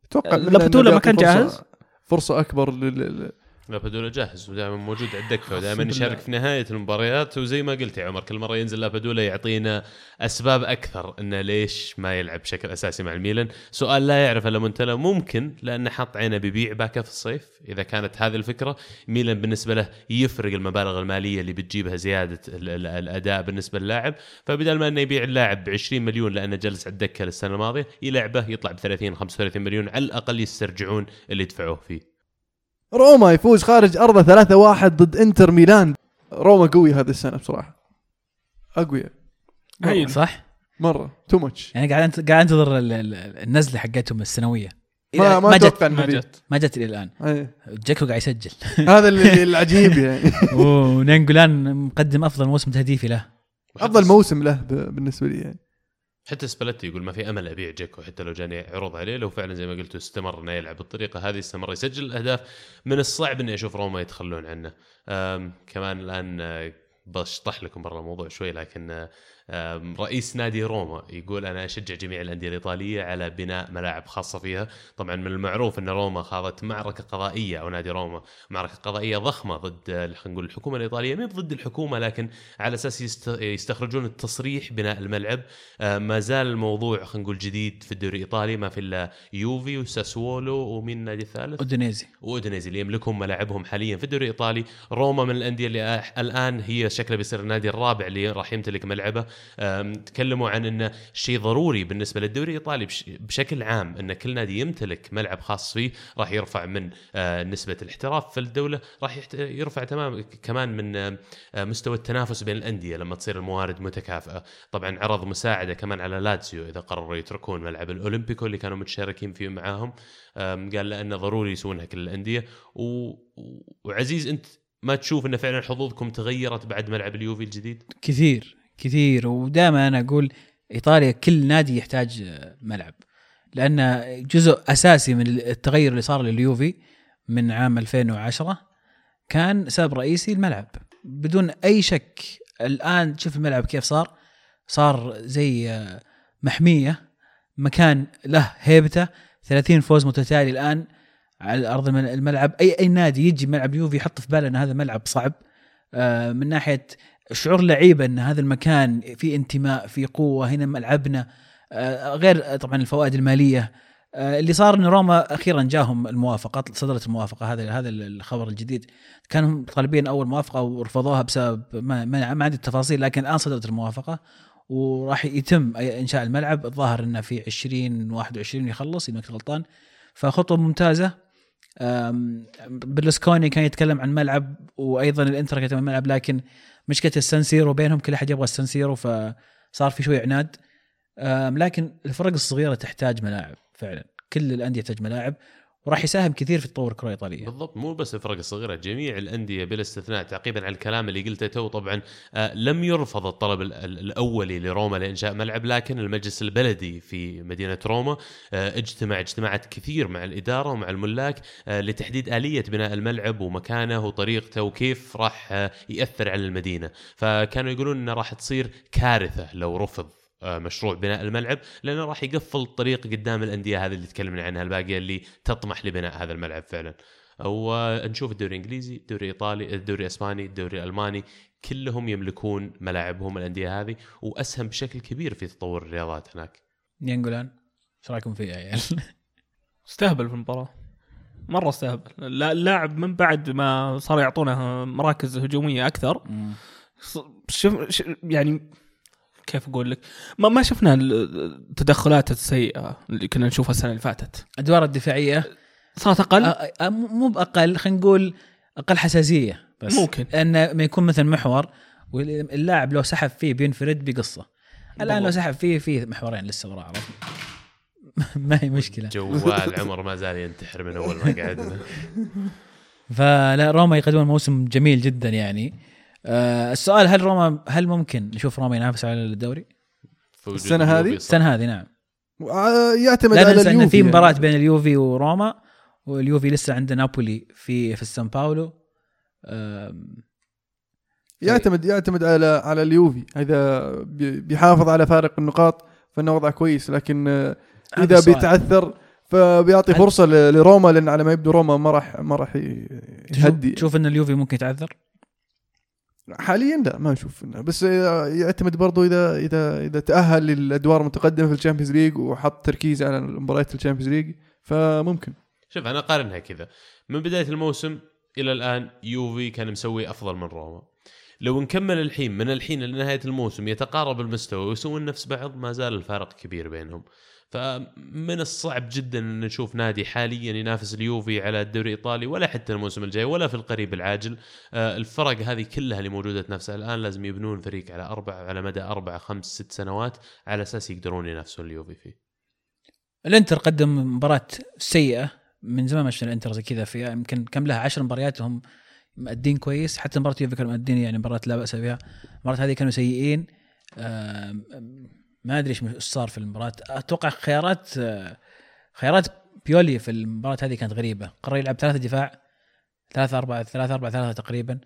أتوقع منه لابتولا ما كان جاهز؟ فرصة أكبر لل- لابادولا جاهز ودائما موجود على الدكه ودائما يشارك. في نهاية المباريات. وزي ما قلت يا عمر كل مرة ينزل لابادولا يعطينا أسباب أكثر انه ليش ما يلعب بشكل أساسي مع الميلان. سؤال لا يعرفه إلا مونتلا ممكن لأنه حط عينه بيبيع باكا في الصيف. إذا كانت هذه الفكرة ميلان بالنسبة له يفرق المبالغ المالية اللي بتجيبها زيادة ال- ال- الأداء بالنسبة للاعب. فبدل ما إنه يبيع اللاعب ب 20 مليون لأنه جلس على الدكة السنة الماضية يلعبه يطلع ب 30 35 مليون على الأقل يسترجعون اللي دفعوه فيه. روما يفوز خارج أرضه 3-1 ضد إنتر ميلان. روما قوي هذه السنة بصراحة. أقوياء. هين. صح؟ مرة. too much يعني قاعد أنت- قاعد أنتظر ال- ال- النزله حقتهم السنوية. ما ما جت ما جت ما جت إلى الآن. إيه. جيكو قاعد يسجل. <laughs> هذا اللي العجيب يعني. وناينجولان مقدم أفضل موسم تهديفي له. أفضل موسم له ب- بالنسبة لي يعني. حتى سباليتي يقول ما في أمل أبيع جيكو حتى لو جاني عروض عليه. لو فعلا زي ما قلت استمر انه يلعب بالطريقة هذه استمر يسجل الأهداف. من الصعب إني أشوف روما يتخلون عنه. كمان الآن آه، بشطح لكم برا الموضوع شوي لكن آه، رئيس نادي روما يقول أنا أشجع جميع الأندية الإيطالية على بناء ملاعب خاصة فيها. طبعا من المعروف أن روما خاضت معركة قضائية أو نادي روما معركة قضائية ضخمة ضد خلينا نقول الحكومة الإيطالية. مو ضد الحكومة لكن على أساس يست- يستخرجون التصريح بناء الملعب. آه، ما زال الموضوع خلينا نقول جديد في الدوري الإيطالي ما في إلا يوفي وساسولو ومين النادي الثالث؟ أودينيزي. وأودينيزي اللي يملكهم ملاعبهم حاليا في الدوري الإيطالي، روما من الأندية اللي الآن هي شكله بيصير النادي الرابع اللي راح يمتلك ملعبه، تكلموا عن إنه شيء ضروري بالنسبة للدوري الإيطالي بش- بشكل عام إن كل نادي يمتلك ملعب خاص فيه راح يرفع من آه، نسبة الاحتراف في الدولة، راح يرفع تمام كمان من آه، مستوى التنافس بين الأندية لما تصير الموارد متكافئة، طبعا عرض مساعدة كمان على لاتسيو إذا قرروا يتركون ملعب الأولمبيكو اللي كانوا متشاركين فيه معاهم. قال لأنه ضروري يسوونها كل الأندية. و... وعزيز أنت ما تشوف إن فعلا حظوظكم تغيرت بعد ملعب اليوفي الجديد؟ كثير. كثير ودائما أنا أقول إيطاليا كل نادي يحتاج ملعب لأن جزء أساسي من التغير اللي صار لليوفي من عام 2010 كان سبب رئيسي الملعب. بدون أي شك الآن شوف الملعب كيف صار صار زي محمية مكان له هيبته 30 فوز متتالي الآن على أرض الم- الملعب. اي أي نادي يجي ملعب يوفي يحط في باله إن هذا ملعب صعب. آه، من ناحية شعور لعيبة إن هذا المكان في انتماء في قوة هنا ملعبنا آه، غير آه، طبعا الفوائد المالية. آه، اللي صار إن روما أخيرا جاهم الموافقة صدرت الموافقة هذا هذا الخبر الجديد. كانوا طالبين أول موافقة ورفضوها بسبب ما, ما, عندي التفاصيل لكن الآن صدرت الموافقة وراح يتم إنشاء الملعب. الظاهر إنه في 20 21 يخلص إذا كنت غلطان. فخطوة ممتازة. برلسكوني كان يتكلم عن ملعب وأيضا الإنتر كان يتكلم عن ملعب لكن مشكلة السنسيرو بينهم كل أحد يبغى السنسيرو فصار في شوي عناد. لكن الفرق الصغيرة تحتاج ملاعب فعلا. كل الأندية تحتاج ملاعب. وراح يساهم كثير في تطور الكره الايطاليه بالضبط مو بس الفرق الصغيرة جميع الأندية بلا استثناء تعقيبا على الكلام اللي قلته تو طبعا آه لم يرفض الطلب ال- ال- الأولي لروما لإنشاء ملعب لكن المجلس البلدي في مدينة روما آه اجتمع اجتماعات كثير مع الإدارة ومع الملاك آه لتحديد آلية بناء الملعب ومكانه وطريقته وكيف راح يأثر على المدينة. فكانوا يقولون إنه راح تصير كارثة لو رفض مشروع بناء الملعب لأنه راح يقفل الطريق قدام الأندية هذه اللي تكلمنا عنها الباقيه اللي تطمح لبناء هذا الملعب فعلا. ونشوف الدوري الإنجليزي، الدوري الإيطالي، الدوري الإسباني، الدوري الألماني كلهم يملكون ملاعبهم الأندية هذه وأسهم بشكل كبير في تطور الرياضات هناك. ينقلان إيش رأيكم فيه يا عيال؟ <laughs> استهبل في المباراة مرة استهبل لا- اللاعب من بعد ما صار يعطونه مراكز هجومية أكثر شوف ش- يعني كيف أقول لك؟ ما ما شفنا التدخلات السيئة اللي كنا نشوفها السنة اللي فاتت. أدوار الدفاعية. صارت أقل؟ مو بأقل خلينا نقول أقل حساسية بس. ممكن. انه ما يكون مثلا محور واللاعب لو سحب فيه بينفرد بقصة. الآن لو. سحب فيه فيه محورين لسه وراه عرفت؟ <laughs> ما هي مشكلة. جوال <laughs> عمر ما زال ينتحر من أول ما قعدنا. فلا روما يقدمون موسم جميل جدا يعني. آه السؤال هل روما هل ممكن نشوف روما ينافس على الدوري؟ السنة هذه؟ السنة هذه نعم آه، يعتمد على إن اليوفي في يعني. مباراة بين اليوفي وروما واليوفي لسه عنده نابولي في في السان باولو يعتمد يعتمد على على اليوفي إذا بي- بيحافظ على فارق النقاط فإنه وضعه كويس لكن آه، إذا. بيتعثر فبيعطي فرصة ل- لروما لأن على ما يبدو روما ما راح ما راح يهدي تشوف إن اليوفي ممكن يتعثر حاليا لا ما نشوف. بس يعتمد برضو إذا إذا إذا تأهل للادوار المتقدمة في ال Champions League وحط تركيز على مباريات ال Champions League فممكن. شوف أنا قارنها كذا. من بداية الموسم إلى الآن يوفي كان مسوي أفضل من روما. لو نكمل الحين من الحين لنهايه الموسم يتقارب المستوى ويسوون نفس بعض ما زال الفارق كبير بينهم. فمن الصعب جدا أن نشوف نادي حاليا ينافس اليوفي على الدوري الإيطالي ولا حتى الموسم الجاي ولا في القريب العاجل. آه، الفرق هذه كلها اللي موجوده تنافسها الآن لازم يبنون فريق على أربع على مدى أربع خمس ست سنوات على أساس يقدرون ينافسون اليوفي فيه. الإنتر قدم مباراة سيئة. من زمان ما شفنا الإنتر زي كذا في يمكن كم لها؟ 10 مباريات وهم مأدين كويس. حتى مباراة يوفي كانوا مأدين يعني مباراة لا بأس بها. المباراة هذه كانوا سيئين. ما أدري إيش صار في المباراة. أتوقع خيارات خيارات بيولي في المباراة هذه كانت غريبة. قرر يلعب ثلاثة دفاع ثلاثة أربعة ثلاثة أربعة ثلاثة تقريبا.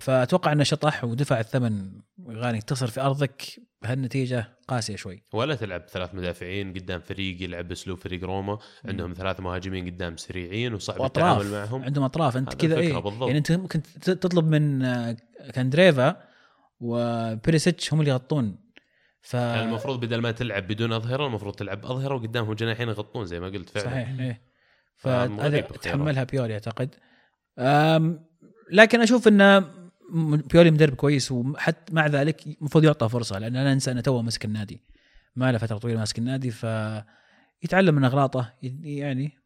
فأتوقع أنه شطح ودفع الثمن غالي. تصر في أرضك بهالنتيجة قاسية شوي. ولا تلعب ثلاث مدافعين قدام فريق يلعب بأسلوب فريق روما. عندهم ثلاث مهاجمين قدام سريعين وصعب وأطراف. التعامل معهم. عندهم أطراف. أنت هذا كذا إيه بالضبط. يعني أنت ممكن تطلب من آه، كاندريفا وبيريسيتش هم اللي يغطون. ف يعني المفروض بدل ما تلعب بدون أظهرة المفروض تلعب اظهره وقدامهم جناحين يغطون زي ما قلت فعلا. صحيح إيه. فغريب فهذا. تحملها بيولي أعتقد. أم، لكن أشوف إنه بيولي مدرب كويس وحتى مع ذلك المفروض يعطى فرصة لأن لا ننسى أنه توه ماسك النادي. ما له فترة طويلة ماسك النادي فيتعلم من أغلاطه يعني.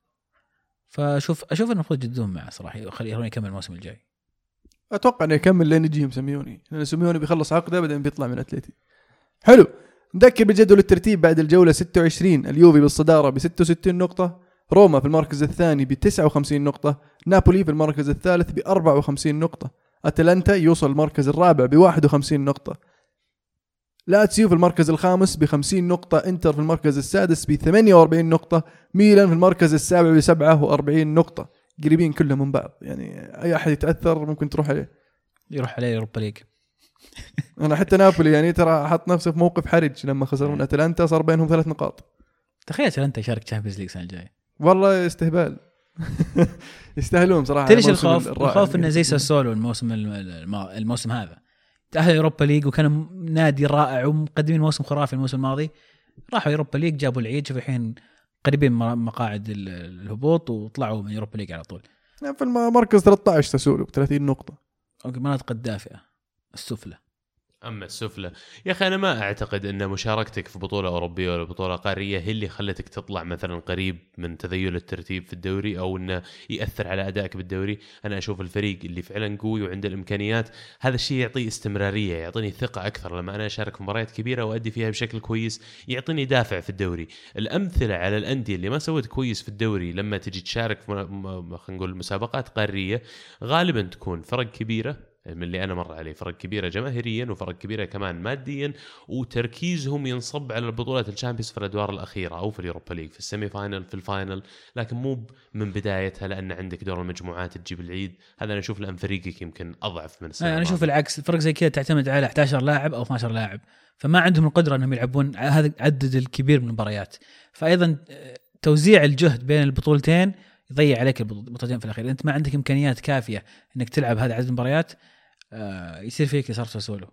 فأشوف أشوف إنه المفروض يجدون معه صراحة يخليه يكمل الموسم الجاي. أتوقع إنه يكمل لين يجيهم سيميوني. لأن سيميوني بيخلص عقده بعدين بيطلع من اتلتي حلو. نذكر بجدول الترتيب بعد الجولة 26 اليوفي بالصدارة ب 66 نقطة روما في المركز الثاني ب 59 نقطة نابولي في المركز الثالث ب 54 نقطة أتلانتا يوصل المركز الرابع ب 51 نقطة. لاتسيو في المركز الخامس ب 50 نقطة، إنتر في المركز السادس ب 48 نقطة، ميلان في المركز السابع ب 47 نقطة، قريبين كلهم من بعض، يعني أي أحد يتأثر ممكن تروح عليه. يروح عليه Europa League. <laughs> أنا حتى نابولي يعني ترى حط نفسه في موقف حرج لما خسر من أتلانتا صار بينهم ثلاث نقاط. تخيل انت يشارك Champions League السنة الجاية. والله استهبال <laughs> يستاهلون صراحة تدري الخوف؟ الخوف انه زي ساسولو الموسم الم- الم- الموسم هذا. تاهل Europa League وكان نادي رائع ومقدمين موسم خرافي الموسم الماضي. راحوا Europa League جابوا العيد شوف الحين قريبين من مقاعد ال- الهبوط وطلعوا من Europa League على طول. في المركز 13 ساسولو ب 30 نقطة. okay مناطق الدافئه السفلى أما السفلى يا أخي أنا ما أعتقد أن مشاركتك في بطولة أوروبية ولا بطولة قارية هي اللي خلتك تطلع مثلا قريب من تذيل الترتيب في الدوري أو أنه يأثر على أدائك بالدوري. أنا أشوف الفريق اللي فعلا قوي وعنده الإمكانيات هذا الشيء يعطيه استمرارية يعطيني ثقة أكثر لما أنا أشارك في مباريات كبيرة وأدي فيها بشكل كويس يعطيني دافع في الدوري. الأمثلة على الأندية اللي ما سوت كويس في الدوري لما تجي تشارك في خلينا نقول مسابقات قارية غالبا تكون فرق كبيرة من اللي أنا مر عليه. فرق كبيرة جماهيريا وفرق كبيرة كمان ماديا وتركيزهم ينصب على البطولات ال Champions في الأدوار الأخيرة أو في ال Europa League في ال semi final في ال final. لكن مو من بدايتها لأن عندك دور المجموعات تجيب العيد. هذا أنا أشوف الان فريقك يمكن أضعف من السنة أنا أشوف. العكس. الفرق زي كذا تعتمد على 11 لاعب أو 12 لاعب. فما عندهم القدرة إنهم يلعبون هذا العدد الكبير من المباريات. فايضا آه، توزيع الجهد بين البطولتين يضيع عليك البطولتين في الأخير. أنت ما عندك إمكانيات كافية إنك تلعب هذا عدد المباريات آه، يصير فيك صار ساسولو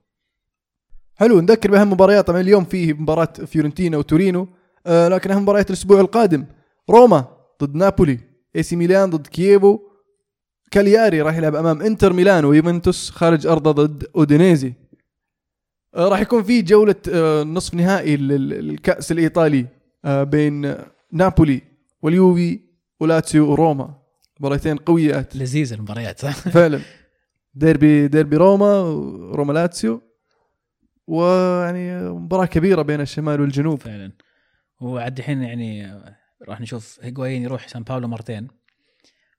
حلو نذكر بأهم مباريات. طبعا اليوم فيه مباراة فيورنتينا وتورينو. آه لكن أهم مباريات الأسبوع القادم روما ضد نابولي AC Milan ضد كييفو. كالياري راح يلعب أمام إنتر ميلان ويوفنتوس خارج أرضه ضد أودينيزي. آه راح يكون في جولة آه نصف نهائي لل- للكأس الإيطالي آه بين نابولي واليوفي ولاتسيو وروما. مباراتين قويات. لذيذ المباريات. صح؟ <laughs> فعلا. ديربي ديربي روما وروما لاتسيو ويعني مباراة كبيرة بين الشمال والجنوب. فعلا. وعد الحين يعني راح نشوف هيغوايين يروح سان باولو مرتين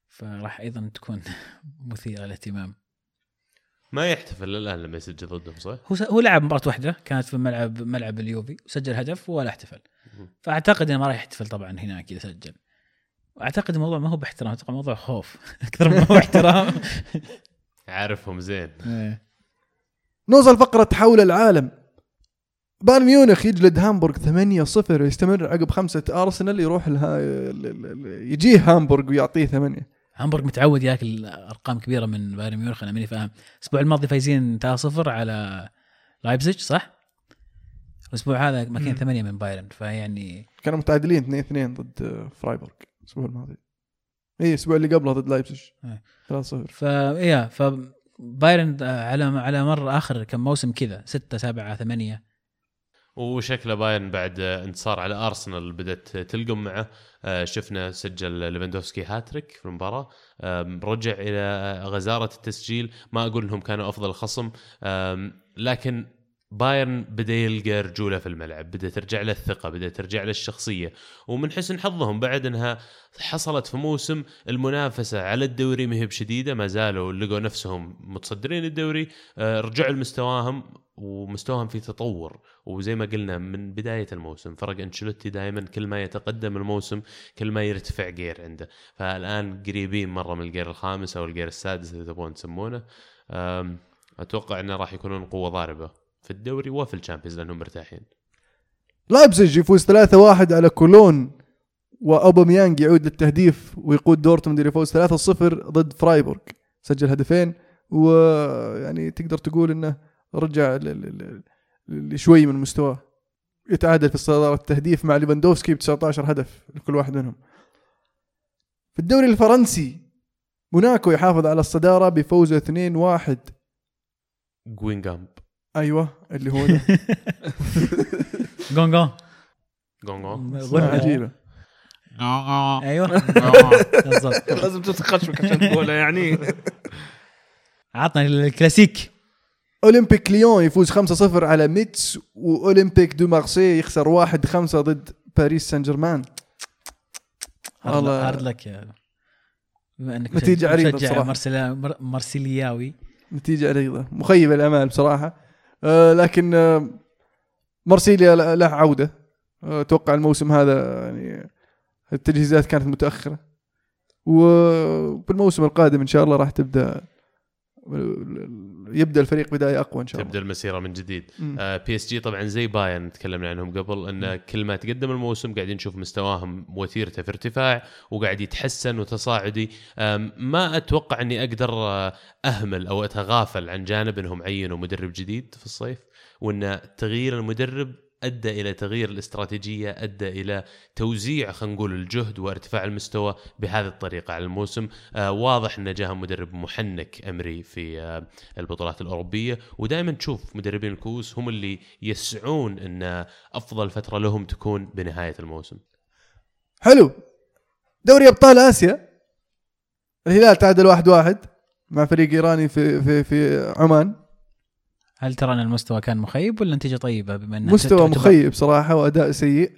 فراح أيضا تكون <laughs> مثيرة للاهتمام. ما يحتفل الان لما يسجل ضدهم صح؟ هو س- هو لعب مباراة واحدة كانت في ملعب ملعب اليوفي وسجل هدف ولا احتفل. فأعتقد إنه ما راح يحتفل طبعا هناك إذا سجل. وأعتقد الموضوع ما هو باحترام أتوقع الموضوع خوف. <laughs> أكثر ما هو احترام. <laughs> عارفهم زين إيه. نوصل فقرة حول العالم بايرن ميونخ يجلد هامبورغ 8-0 ويستمر عقب خمسة أرسنال يروح لها ال- ال- ال- يجيه هامبورغ ويعطيه ثمانية هامبورغ متعود ياكل أرقام كبيرة من بايرن ميونخ أنا ماني فاهم الأسبوع الماضي فايزين 3-0 على لايبزيج صح؟ الأسبوع هذا ماكلين مم. ثمانية من بايرن فيعني كانوا متعادلين 2-2 ضد فرايبورغ الأسبوع الماضي اي الأسبوع اللي قبله ضد لايبزيج. إيه. 3-0 فيا فبايرن على على مر آخر كم موسم كذا 6 7 8 وشكله باين بعد آه، انتصار على أرسنال بدأت تلقم معه. آه، شفنا سجل ليفاندوفسكي هاتريك في المباراة. رجع إلى غزارة التسجيل. ما أقول إنهم كانوا أفضل خصم. لكن بايرن بدا يلقى رجوله في الملعب بدا ترجع له الثقة بدا ترجع له الشخصية ومن حسن حظهم بعد انها حصلت في موسم المنافسة على الدوري ما هي بشديدة ما زالوا لقوا نفسهم متصدرين الدوري آه، رجعوا لمستواهم ومستواهم في تطور وزي ما قلنا من بداية الموسم فرق أنشيلوتي دائما كل ما يتقدم الموسم كل ما يرتفع gear عنده. فالآن قريبين مرة من ال gear الخامس أو ال gear السادس إذا تبغون تسمونه. أتوقع إنه راح يكونون قوة ضاربة. في الدوري وفي ال Champions لأنهم مرتاحين. لايبزيج يفوز 3-1 على كولون وأوباميانج يعود للتهديف ويقود دورتموند إلى فوز 3-0 ضد فرايبورغ. سجل هدفين ويعني تقدر تقول إنه رجع لشوي من مستواه. يتعادل في صدارة التهديف مع ليفاندوفسكي ب 19 هدف لكل واحد منهم. في الدوري الفرنسي موناكو يحافظ على الصدارة بفوزه 2-1 جوينغامب أيوه اللي هو ده. <laughs> جون جون. جونغو اسمها عجيبة. أيوه. <laughs> بالضبط. <laughs> لازم تتخشمك عشان تقولها يعني. عطنا الكلاسيك. أولمبيك ليون يفوز 5-0 على ميتس وأولمبيك دو مارسي يخسر 1-5 ضد باريس سان جيرمان. hard luck يا بما إنك نتيجة عريضة مشجع بصراحة. مرسلا مر- مرسيلياوي نتيجة عريضة. مخيبة الأمال بصراحة. آه لكن آه مارسيليا له عودة. آه، أتوقع الموسم هذا يعني التجهيزات كانت متأخرة. وبالموسم القادم إن شاء الله راح تبدأ يبدأ الفريق بداية أقوى إن شاء الله. تبدأ المسيرة من جديد. مم. PSG طبعا زي باين تكلمنا عنهم قبل إن كل ما تقدم الموسم قاعدين نشوف مستواهم وتيرته في ارتفاع وقاعد يتحسن وتصاعدي. ما أتوقع إني أقدر آه، أهمل أو أتغافل عن جانب إنهم عينوا مدرب جديد في الصيف وإن تغيير المدرب أدى إلى تغيير الاستراتيجية أدى إلى توزيع خلينا نقول الجهد وارتفاع المستوى بهذه الطريقة على الموسم. آه واضح أن جاهم مدرب محنك أمري في آه البطولات الأوروبية. ودائما تشوف مدربين الكؤوس هم اللي يسعون أن أفضل فترة لهم تكون بنهاية الموسم. حلو. دوري أبطال آسيا. الهلال تعادل واحد واحد مع فريق إيراني في في في عمان. هل ترى ان المستوى كان مخيب ولا نتيجة طيبة بما إنها مستوى مخيب صراحة وأداء سيء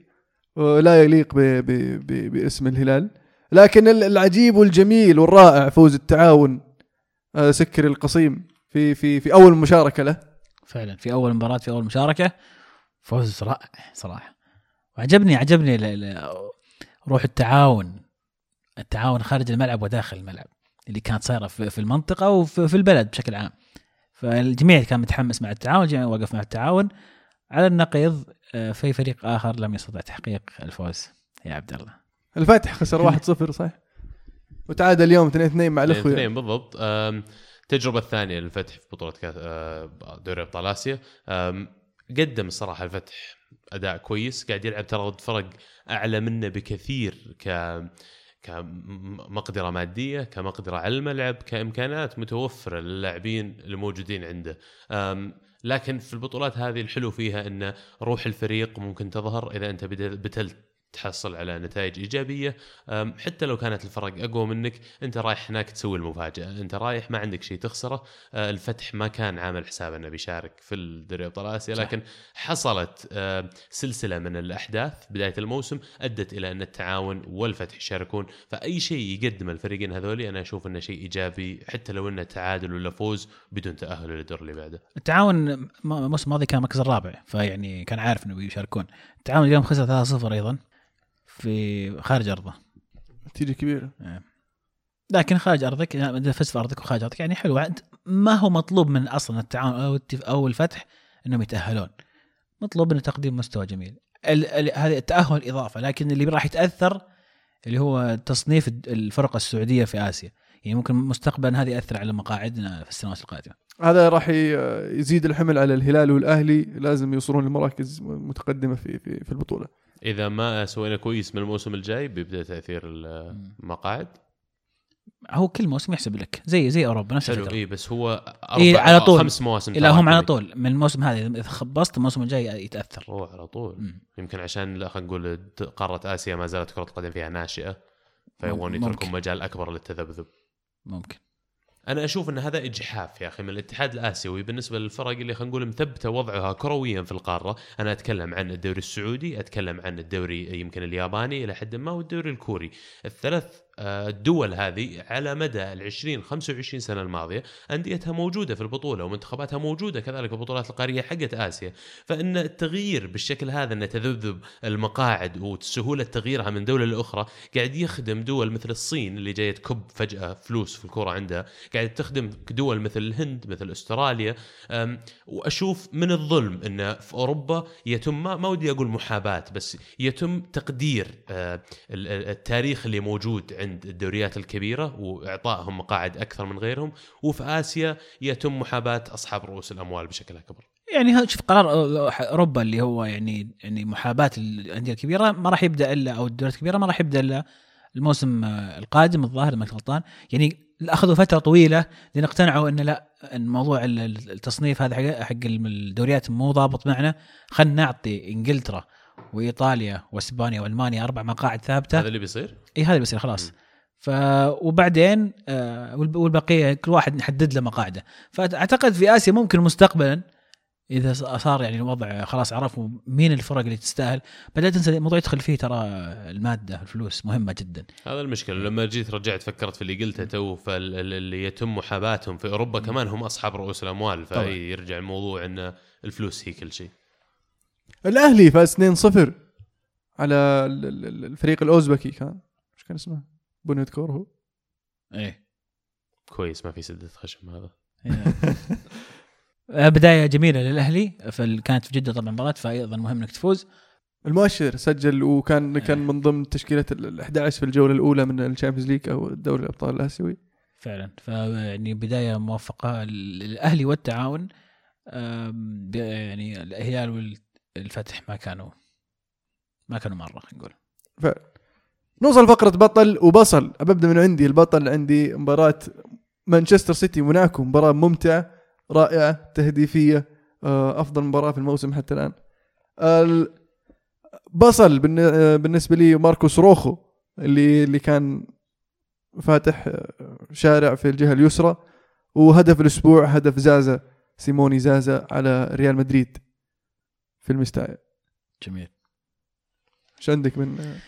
ولا يليق ب ب ب باسم الهلال. لكن ال- العجيب والجميل والرائع فوز التعاون آه، سكر القصيم في في في أول مشاركة له. فعلا في أول مباراة في أول مشاركة. فوز رائع صراحة. وعجبني عجبني ل- ل- روح التعاون. التعاون خارج الملعب وداخل الملعب اللي كانت صايرة في المنطقة وفي في البلد بشكل عام. فالجميع كان متحمس مع التعاون الجميع وقف مع التعاون. على النقيض آه، في فريق آخر لم يستطع تحقيق الفوز. يا عبد الله. الفتح خسر 1-0 صح وتعادل اليوم 2-2 مع الاخوه اثنين بالضبط. أم، التجربة الثانية للفتح في بطولة كاس أه، دوري أبطال آسيا. قدم الصراحة الفتح أداء كويس قاعد يلعب ترى ضد فرق أعلى منه بكثير ك كمقدرة مادية كمقدرة على الملعب كإمكانات متوفرة للاعبين الموجودين عنده. لكن في البطولات هذه الحلو فيها إن روح الفريق ممكن تظهر إذا أنت بتلت تحصل على نتائج إيجابية. حتى لو كانت الفرق أقوى منك أنت رايح هناك تسوي المفاجأة. أنت رايح ما عندك شيء تخسره. أه، الفتح ما كان عامل حساب إنه بيشارك في الدوري أبطال آسيا. لكن حصلت أه، سلسلة من الأحداث بداية الموسم أدت إلى أن التعاون والفتح يشاركون. فأي شيء يقدم الفريقين هذولي أنا أشوف إنه شيء إيجابي حتى لو إنه تعادل ولا فوز بدون تأهل للدور اللي بعده. التعاون الموسم الماضي كان المركز الرابع فيعني كان عارف إنه بيشاركون. التعاون اليوم خسر 3-0 أيضا في خارج أرضه. نتيجه كبيره لكن خارج أرضك إذا فزت في أرضك وخارج أرضك يعني حلو. ما هو مطلوب من أصلا التعاون أو أو الفتح إنهم يتأهلون. مطلوب منه تقديم مستوى جميل. هذا التأهل إضافة لكن اللي راح يتأثر اللي هو تصنيف الفرق السعودية في آسيا. يعني ممكن مستقبلا هذا يأثر على مقاعدنا في السنوات القادمة. هذا راح يزيد الحمل على الهلال والأهلي لازم يوصلون لمراكز متقدمة في في, في البطولة. إذا ما سوينا كويس من الموسم الجاي بيبدأ تأثير المقاعد؟ هو كل موسم يحسب لك زي زي أوروبا نفس الفكرة. اي بس هو إيه، أربع على أو طول. خمس مواسم لا هم على. طول. من الموسم هذا إذا خبصت الموسم الجاي يتأثر. هو على طول. مم. يمكن عشان لا خلينا نقول قارة آسيا ما زالت كرة القدم فيها ناشئة فيبغون. يتركون مجال أكبر للتذبذب. ممكن. أنا أشوف إن هذا إجحاف يا أخي من الاتحاد الآسيوي بالنسبة للفرق اللي خلينا نقول مثبتة وضعها كرويا في القارة، أنا أتكلم عن الدوري السعودي، أتكلم عن الدوري يمكن الياباني إلى حد ما والدوري الكوري، الثلاث الدول هذه على مدى ال 20 25 سنة الماضية أنديتها موجودة في البطولة ومنتخباتها موجودة كذلك في البطولات القارية حقت آسيا، فإن التغيير بالشكل هذا إن تذبذب المقاعد وسهولة تغييرها من دولة لأخرى قاعد يخدم دول مثل الصين اللي جاية تكب فجأة فلوس في الكورة عندها، قاعد تخدم دول مثل الهند مثل أستراليا. وأشوف من الظلم إن في أوروبا يتم ما, ودي أقول محاباة بس يتم تقدير آه، ال- ال- التاريخ اللي موجود عند الدوريات الكبيرة وإعطائهم مقاعد أكثر من غيرهم وفي آسيا يتم محاباة أصحاب رؤوس الأموال بشكل أكبر. يعني شوف قرار أوروبا اللي هو يعني يعني محاباة الأندية الكبيرة ما راح يبدأ إلا أو الدوريات الكبيرة ما راح يبدأ إلا الموسم القادم الظاهر ما غلطان يعني أخذوا فترة طويلة لأن اقتنعوا إن لا إن موضوع ال- ال- التصنيف هذا حق الدوريات مو ضابط معنا خلينا نعطي إنجلترا وإيطاليا وإسبانيا وألمانيا أربع مقاعد ثابتة. هذا اللي بيصير؟ اي هذا بيصير خلاص. ف وبعدين آه، والب- والبقية كل واحد نحدد له مقاعده. فأعتقد في آسيا ممكن مستقبلا إذا صار يعني الوضع خلاص عرفوا مين الفرق اللي تستاهل. بدات تنسى الموضوع يدخل فيه ترى المادة الفلوس مهمة جدا. هذا المشكلة. لما جيت رجعت فكرت في اللي قلته تو فاللي يتم محاباتهم في أوروبا كمان هم أصحاب رؤوس الأموال. فيرجع الموضوع إن الفلوس هي كل شيء. الأهلي فاز 2-0 على ال- ال- ال- الفريق الأوزبكي. كان إيش كان اسمه؟ بونيتكور هو. إيه. كويس ما في سدة خشم هذا. <laughs> آه، بداية جميلة للأهلي. كانت في جدة طبعا مباراة فايضا مهم إنك تفوز. المؤشر سجل وكان كان من ضمن تشكيلة ال 11 في الجولة الأولى من ال Champions League أو دوري الأبطال الآسيوي. فعلا. فيعني بداية موفقة للأهلي والتعاون. يعني الهلال والفتح ما كانوا ما كانوا مرة خلينا نقول. ف نوصل فقرة بطل وبصل. ببدا من عندي. البطل عندي مباراة مانشستر سيتي موناكو مباراة ممتعة رائعة تهديفية آه، أفضل مباراة في الموسم حتى الآن. ال- بصل آه، بالنسبة لي ماركوس روخو اللي اللي كان فاتح آه، شارع في الجهة اليسرى. وهدف الأسبوع هدف زازا سيموني زازا على ريال مدريد. في المستايا جميل. إيش عندك من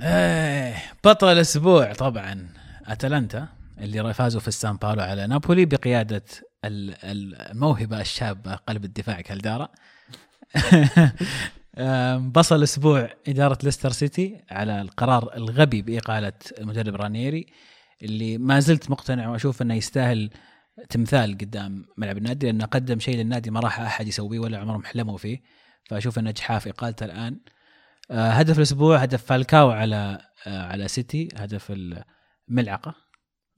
إيه بطل الأسبوع طبعا أتلانتا اللي فازوا في السان باولو على نابولي بقيادة ال- ال- الموهبة الشابة قلب الدفاع كالدارا <laughs> بصل أسبوع إدارة ليستر سيتي على القرار الغبي بإقالة المدرب رانيري اللي ما زلت مقتنع وأشوف إنه يستاهل تمثال قدام ملعب النادي لأنه قدم شيء للنادي ما راح أحد يسويه ولا عمرهم حلموا فيه. فأشوف انه إجحاف اقالته الآن. آه، هدف الأسبوع هدف فالكاو على آه، على سيتي هدف الملعقة.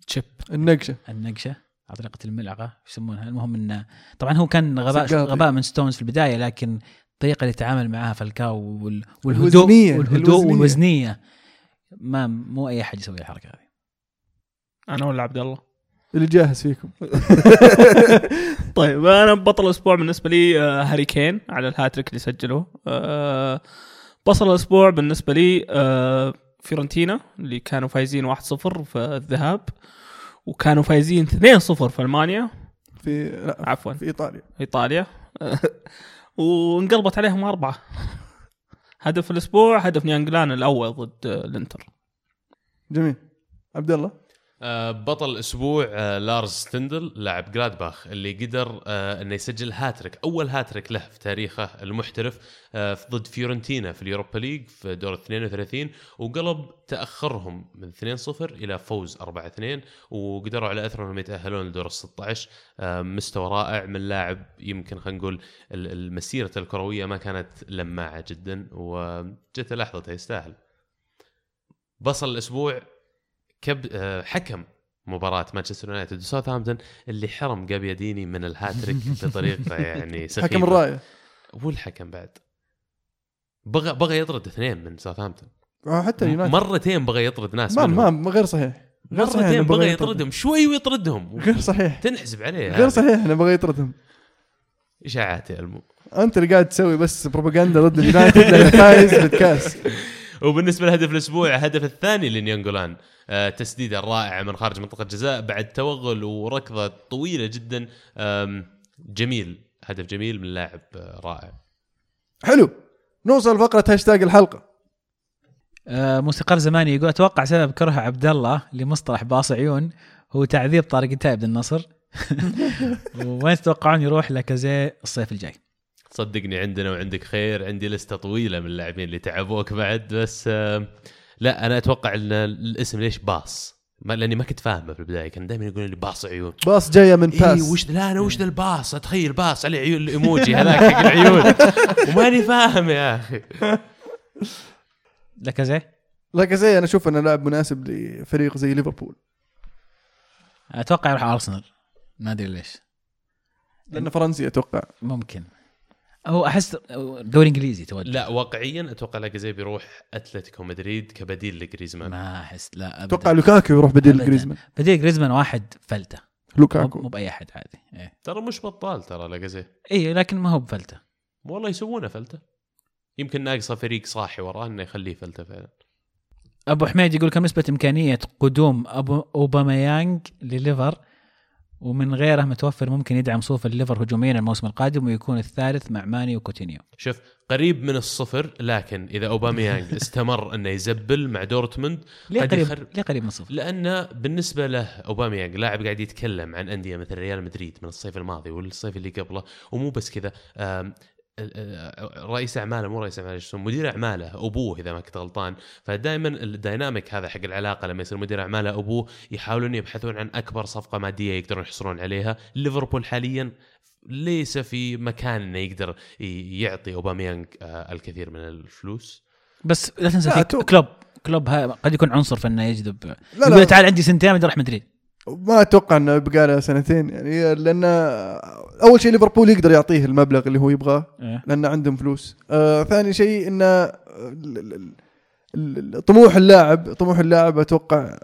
chip النقشة. النقشة على طريقة الملعقة يسمونها؟ المهم إنه طبعا هو كان غباء. غباء من ستونز في البداية لكن الطريقة اللي تعامل معها فالكاو وال- والهدوء الوزنية، والهدوء الوزنية. والوزنية ما مو أي أحد يسوي الحركة هذه. أنا ولا عبد الله. اللي جاهز فيكم. <laughs> طيب أنا بطل الأسبوع بالنسبة لي آه، هاري كين على الهاتريك اللي سجله آه، بطل الأسبوع بالنسبة لي آه، فيورنتينا اللي كانوا فايزين 1-0 في الذهاب وكانوا فايزين 2-0 في ألمانيا. في لا عفوا. في إيطاليا. إيطاليا. <laughs> وانقلبت عليهم أربعة. هدف الأسبوع هدف ناينجولان الأول ضد الإنتر. جميل. عبد الله؟ بطل الأسبوع آه، لارز ستندل لاعب جلادباخ اللي قدر آه، إنه يسجل هاتريك أول هاتريك له في تاريخه المحترف آه، ضد فيورنتينا في ال Europa League في دور 32 وقلب تأخرهم من 2-0 إلى فوز 4-2 وقدروا على اثره انهم يتأهلون لدور ال 16 آه، مستوى رائع من لاعب يمكن خلينا نقول المسيره الكروية ما كانت لماعة جدا وجت لحظته يستاهل. بصل الأسبوع كب آه، حكم مباراة مانشستر يونايتد وساوثهامبتون اللي حرم جابياديني من الهاتريك <laughs> بطريقة يعني سخيفة حكم الرايه والحكم بعد. بغى بغى يطرد اثنين من ساوثهامبتون. آه، حتى يونايتد. مرتين بغى يطرد ناس ما منهم. ما غير صحيح. غير صحيح مرتين بغى يطردهم. شوي ويطردهم. غير صحيح. تنحسب عليه غير هذه. صحيح إنه بغى يطردهم. اشاعات يا المو؟ أنت اللي قاعد تسوي بس بروباغندا ضد اليونايتد لأنه فايز بالكاس. <laughs> وبالنسبة لهدف الأسبوع الهدف الثاني لناينجولان آه تسديده رائعه من خارج منطقة الجزاء بعد توغل وركضة طويلة جدا جميل هدف جميل من لاعب آه، رائع. حلو. نوصل لفقره هاشتاج الحلقة. آه، موسيقار زماني يقول أتوقع سبب كره عبد الله لمصطلح باص عيون هو تعذيب طارق التايب للنصر <laughs> وين تتوقعون يروح لاكازي الصيف الجاي؟ صدقني عندنا وعندك خير. عندي لستة طويلة من اللاعبين اللي تعبوك بعد بس آه، لا أنا أتوقع إن الاسم ليش باص؟ ما لأني ما كنت فاهمه في البداية كان دائما يقولون لي باص عيون. باص جاية من اي باس وش لا أنا وش ذا الباص؟ أتخيل باص عليه عيون الإيموجي <laughs> هذاك حق العيون. وماني فاهم يا أخي. لاكازي؟ لاكازي أنا أشوف إنه لاعب مناسب لفريق زي ليفربول. أتوقع يروح أرسنال. ما أدري ليش. لأنه فرنسي أتوقع. ممكن. هو أحس دوري إنجليزي توجه. لا واقعيا أتوقع لاكازي بيروح أتلتيكو مدريد كبديل لجريزمان. ما أحس لا أتوقع ابدا لوكاكو يروح بديل أبداً. جريزمان بديل جريزمان واحد فلتة. لوكاكو. مو بأي أحد عادي. إيه. ترى مش بطال ترى لاكازي. اي لكن ما هو بفلتة. والله يسوونه فلتة. يمكن ناقصه فريق صاحي وراه إنه يخليه فلتة فعلا. أبو حميد يقول كم نسبة إمكانية قدوم أبو اوباميانج لليفر؟ ومن غيره متوفر ممكن يدعم صفوف الليفر هجوميا الموسم القادم ويكون الثالث مع ماني وكوتينيو شوف قريب من الصفر لكن إذا أوباميانج <laughs> استمر إنه يزبل مع دورتموند ليه قريب يخرب ليه قريب من الصفر؟ لأن بالنسبة له أوباميانج لاعب قاعد يتكلم عن أندية مثل ريال مدريد من الصيف الماضي والصيف اللي قبله ومو بس كذا رئيس أعماله مو رئيس أعماله اسمه؟ مدير أعماله أبوه إذا ما كنت غلطان. فدائما ال dynamic هذا حق العلاقة لما يصير مدير أعماله أبوه يحاولون يبحثون عن أكبر صفقة مادية يقدرون يحصلون عليها. ليفربول حاليا ليس في مكان إنه يقدر يعطي اوباميانج آه، الكثير من الفلوس. بس لا تنسى في كلوب كلوب ها قد يكون عنصر في إنه يجذب. لا يقول لا. تعال عندي سنتين بدي أروح مدريد. ما أتوقع إنه يبقى له سنتين يعني لأن أول شيء ليفربول يقدر يعطيه المبلغ اللي هو يبغاه إيه. لأن عندهم فلوس. آه ثاني شيء إنه طموح اللاعب طموح اللاعب أتوقع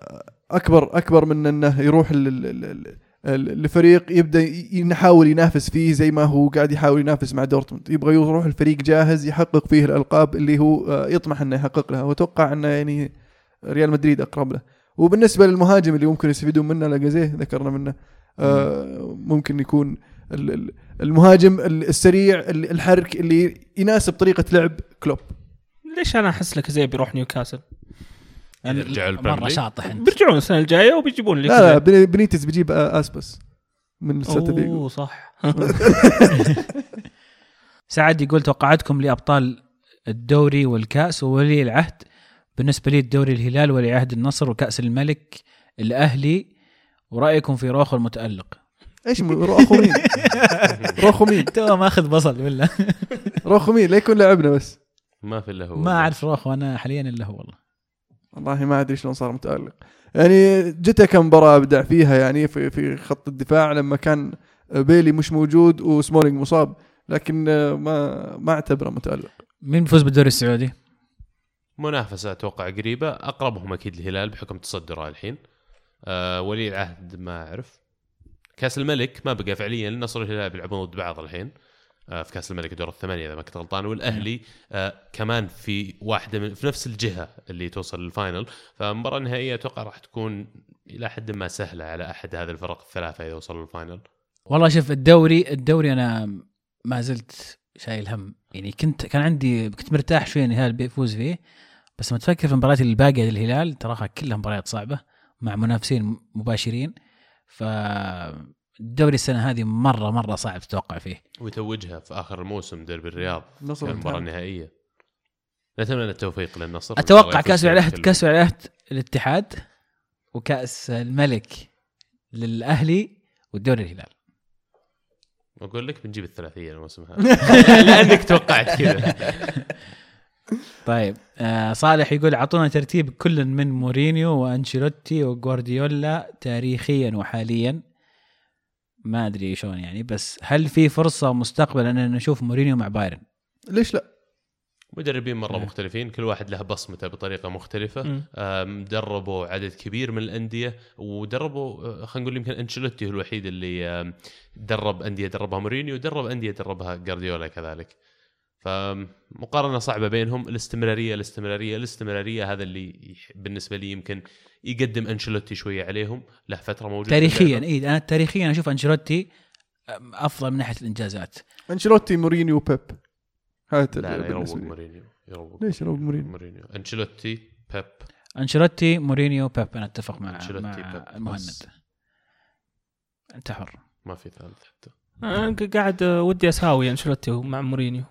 أكبر أكبر من إنه يروح ال- ال- ال- ال- ال- لفريق يبدأ يحاول ينافس فيه زي ما هو قاعد يحاول ينافس مع دورتموند. يبغى يروح الفريق جاهز يحقق فيه الألقاب اللي هو آه، يطمح إنه يحقق لها. وأتوقع إنه يعني ريال مدريد أقرب له. وبالنسبة للمهاجم اللي ممكن يستفيدون منه لاكازيت ذكرنا منه. آه ممكن يكون ال- ال- المهاجم ال- السريع ال- الحرك اللي يناسب طريقة لعب كلوب. ليش أنا أحس لك زي بيروح نيوكاسل؟ رجعوا ال Premier مرة. شاطح أنت. بيرجعون السنة الجاية وبيجيبون لك لا لا بني- بنيتز بيجيب آ- أسباس من السلتا فيجو اوه صح. <laughs> سعد يقول توقعاتكم لأبطال الدوري والكأس وولي العهد؟ بالنسبة لي الدوري الهلال ولي عهد النصر وكأس الملك الأهلي ورأيكم في روخو المتألق إيش روخو مين؟ <laughs> روخو مين؟ <laughs> تو ماخذ بصل ولا روخو مين؟ لا يكون لعبنا بس ما في إلا هو ما أعرف روخو أنا حاليا إلا هو والله والله ما أدري شلون صار متألق يعني جته كم مباراة أبدع فيها يعني في في خط الدفاع لما كان بيلي مش موجود وسمولينج مصاب لكن ما ما أعتبره متألق مين بيفوز بالدوري السعودي؟ منافسة أتوقع قريبة أقربهم أكيد الهلال بحكم تصدره الحين. آه ولي العهد ما أعرف. كأس الملك ما بقى فعليا النصر والهلال بيلعبون ضد بعض الحين. آه في كأس الملك دور الثمانية إذا ما كنت غلطان. والأهلي آه كمان في واحدة من في نفس الجهة اللي توصل لل final. فالمباراه النهائيه أتوقع راح تكون إلى حد ما سهلة على أحد هذه الفرق الثلاثة إذا وصلوا لل final. والله شوف الدوري الدوري أنا ما زلت شايل هم. يعني كنت كان عندي كنت مرتاح شوي ان الهلال بيفوز فيه. بس لما تفكر في المباريات الباقيه للهلال تراها كلها مباريات صعبة مع منافسين مباشرين. فالدوري السنة هذه مرة مرة صعب تتوقع فيه. ويتوجها في آخر الموسم دربي الرياض نصر المباراه. النهائيه نتمنى التوفيق للنصر. أتوقع كأس ولايات كأس ولايات الاتحاد وكأس الملك للأهلي والدوري الهلال. أقول لك بنجيب الثلاثية الموسم هذا. <laughs> <laughs> لأنك توقعت كذا. <laughs> طيب آه صالح يقول اعطونا ترتيب كل من مورينيو وأنشيلوتي وغوارديولا تاريخيا وحاليا ما أدري شلون يعني بس هل في فرصة مستقبلا أن نشوف مورينيو مع بايرن؟ ليش لا؟ مدربين مرة إيه. مختلفين كل واحد له بصمته بطريقة مختلفة. أم، دربوا عدد كبير من الأندية ودربوا أه، خلينا نقول يمكن أنشيلوتي هو الوحيد اللي درب أندية دربها مورينيو ودرب أندية دربها جارديولا كذلك فمقارنة صعبة بينهم الاستمرارية الاستمرارية الاستمرارية هذا اللي بالنسبة لي يمكن يقدم أنشيلوتي شوية عليهم. له فترة موجود في تاريخيا. إي أنا تاريخيا أشوف أنشيلوتي أم، أفضل من ناحية الإنجازات. أنشيلوتي مورينيو بيب. هذا لا يروق. مورينيو يروق ليش يروق مورينيو؟ مورينيو؟ أنشيلوتي بيب. أنشيلوتي مورينيو بيب. أنا أتفق مع مع بيب، المهند. أنت حر. ما في ثالث حتى. أنا قاعد ودي أساوي أنشيلوتي مع مورينيو.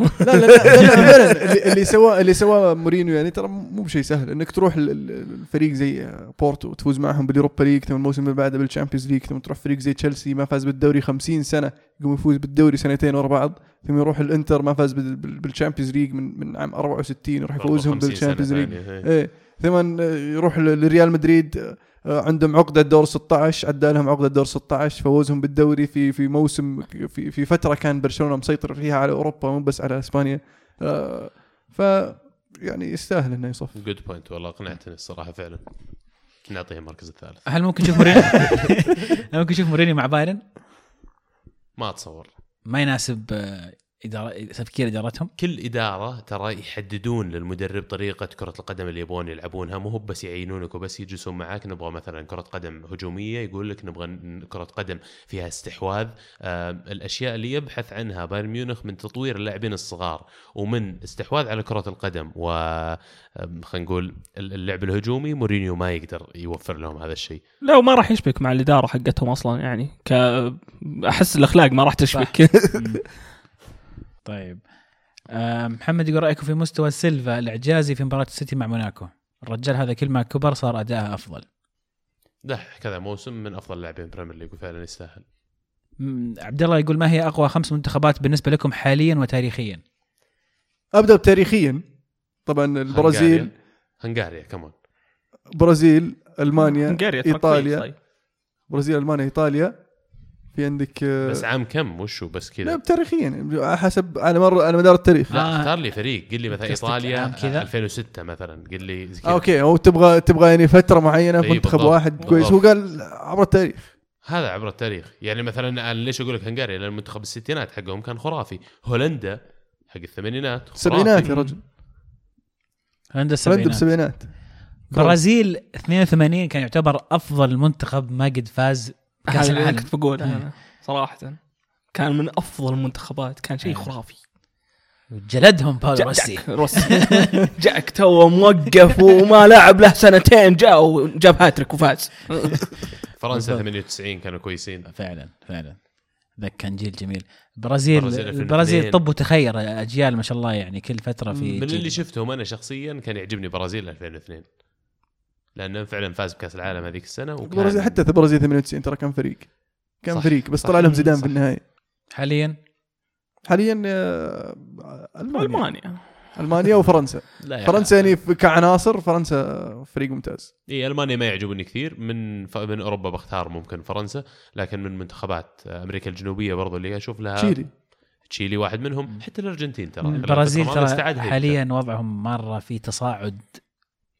لا لا لا, لا, لا فعلا اللي, سواه اللي سواه مورينيو يعني ترى مو بشيء سهل انك تروح ال- ال- الفريق زي بورتو وتفوز معهم بال Europa League ثم الموسم اللي بعده بال Champions League ثم تروح فريق زي تشيلسي ما فاز بالدوري 50 سنه يقوم يفوز بالدوري سنتين ورا بعض ثم يروح الانتر ما فاز بال- بال- بال Champions League من من عام 64 يروح يفوزهم 50 سنة بال Champions League إيه. إيه ثم يروح لريال مدريد آه، عندهم عقدة دور 16 عدى لهم عقدة دور 16 فوزهم بالدوري في في موسم في في فترة كان برشلونة مسيطر فيها على أوروبا مو بس على إسبانيا. آه، ف يعني يستاهل إنه يصف. good point والله اقنعتني الصراحة فعلا. نعطيه المركز الثالث. هل ممكن نشوف مورينيو؟ <laughs> هل ممكن نشوف مورينيو مع بايرن؟ ما أتصور. ما يناسب اداره تفكير إدارتهم؟ كل إدارة ترى يحددون للمدرب طريقة كرة القدم اللي يبغون يلعبونها. مو هو بس يعينونك وبس يجلسون معاك. نبغى مثلا كرة قدم هجومية يقول لك نبغى كرة قدم فيها استحواذ. آه الأشياء اللي يبحث عنها بايرن ميونخ من تطوير اللاعبين الصغار ومن استحواذ على كرة القدم و خلينا نقول اللعب الهجومي مورينيو ما يقدر يوفر لهم هذا الشيء. لا وما راح يشبك مع الإدارة حقتهم أصلا يعني. ك أحس الأخلاق ما راح تشبك. <laughs> طيب. آه، محمد يقول رأيكم في مستوى سيلفا الإعجازي في مباراة السيتي مع موناكو؟ الرجال هذا كل ما كبر صار أداءه أفضل. ده كذا موسم من أفضل لاعبين Premier League وفعلا يستاهل. عبد الله يقول ما هي أقوى خمس منتخبات بالنسبة لكم حاليا وتاريخيا؟ أبدأ تاريخيا طبعا البرازيل هنغاريا كمان برازيل ألمانيا إيطاليا. طيب. برازيل ألمانيا إيطاليا. في عندك آه، بس عام كم؟ وشو بس لا كذا تاريخيا حسب على مر على مدار التاريخ. لا. آه. اختار لي فريق. قل لي مثلا إيطاليا عام كذا؟ 2006 مثلا. قل لي آه كذا. أوكي هو تبغى تبغى يعني فترة معينة في إي منتخب بالضبط، واحد كويس. هو بالضبط. قال عبر التاريخ. هذا عبر التاريخ. يعني مثلا أنا ليش أقول لك هنغاريا؟ لأن منتخب الستينات حقهم كان خرافي. هولندا حق الثمانينات خرافي. السبعينات يا رجل. هولندا هولندا السبعينات. بالسبعينات. برازيل 82 كان يعتبر أفضل منتخب ما قد فاز اللي العالم كنت بقول. أنا صراحة. كان من أفضل المنتخبات. كان شيء أيوة. خرافي. جلدهم باولو جاك- روسي. روسي. <laughs> جاك توه موقف وما لعب له سنتين. جاء وجاب هاتريك وفاز. فرنسا بالضبط. 98 كانوا كويسين. فعلا فعلا. ذاك كان جيل جميل. البرازيل البرازيل 2002. البرازيل طب وتخير أجيال ما شاء الله يعني كل فترة في من جيل. اللي شفتهم أنا شخصيا كان يعجبني برازيل 2002 لأنه فعلا فاز بكأس العالم هذيك السنة وكان البرازيل حتى البرازيل 98 ترى كان فريق. كان صح، فريق بس صح، طلع لهم زيدان. في النهاية. حاليا؟ حاليا آه، ألمانيا. ألمانيا. ألمانيا وفرنسا. <laughs> لا فرنسا يعني كعناصر فرنسا فريق ممتاز. إي ألمانيا ما يعجبني كثير. من ف... من أوروبا بختار ممكن فرنسا لكن من منتخبات أمريكا الجنوبية برضو اللي أشوف لها تشيلي. تشيلي واحد منهم. حتى الأرجنتين ترى. البرازيل ترى. حاليا وضعهم مرة في تصاعد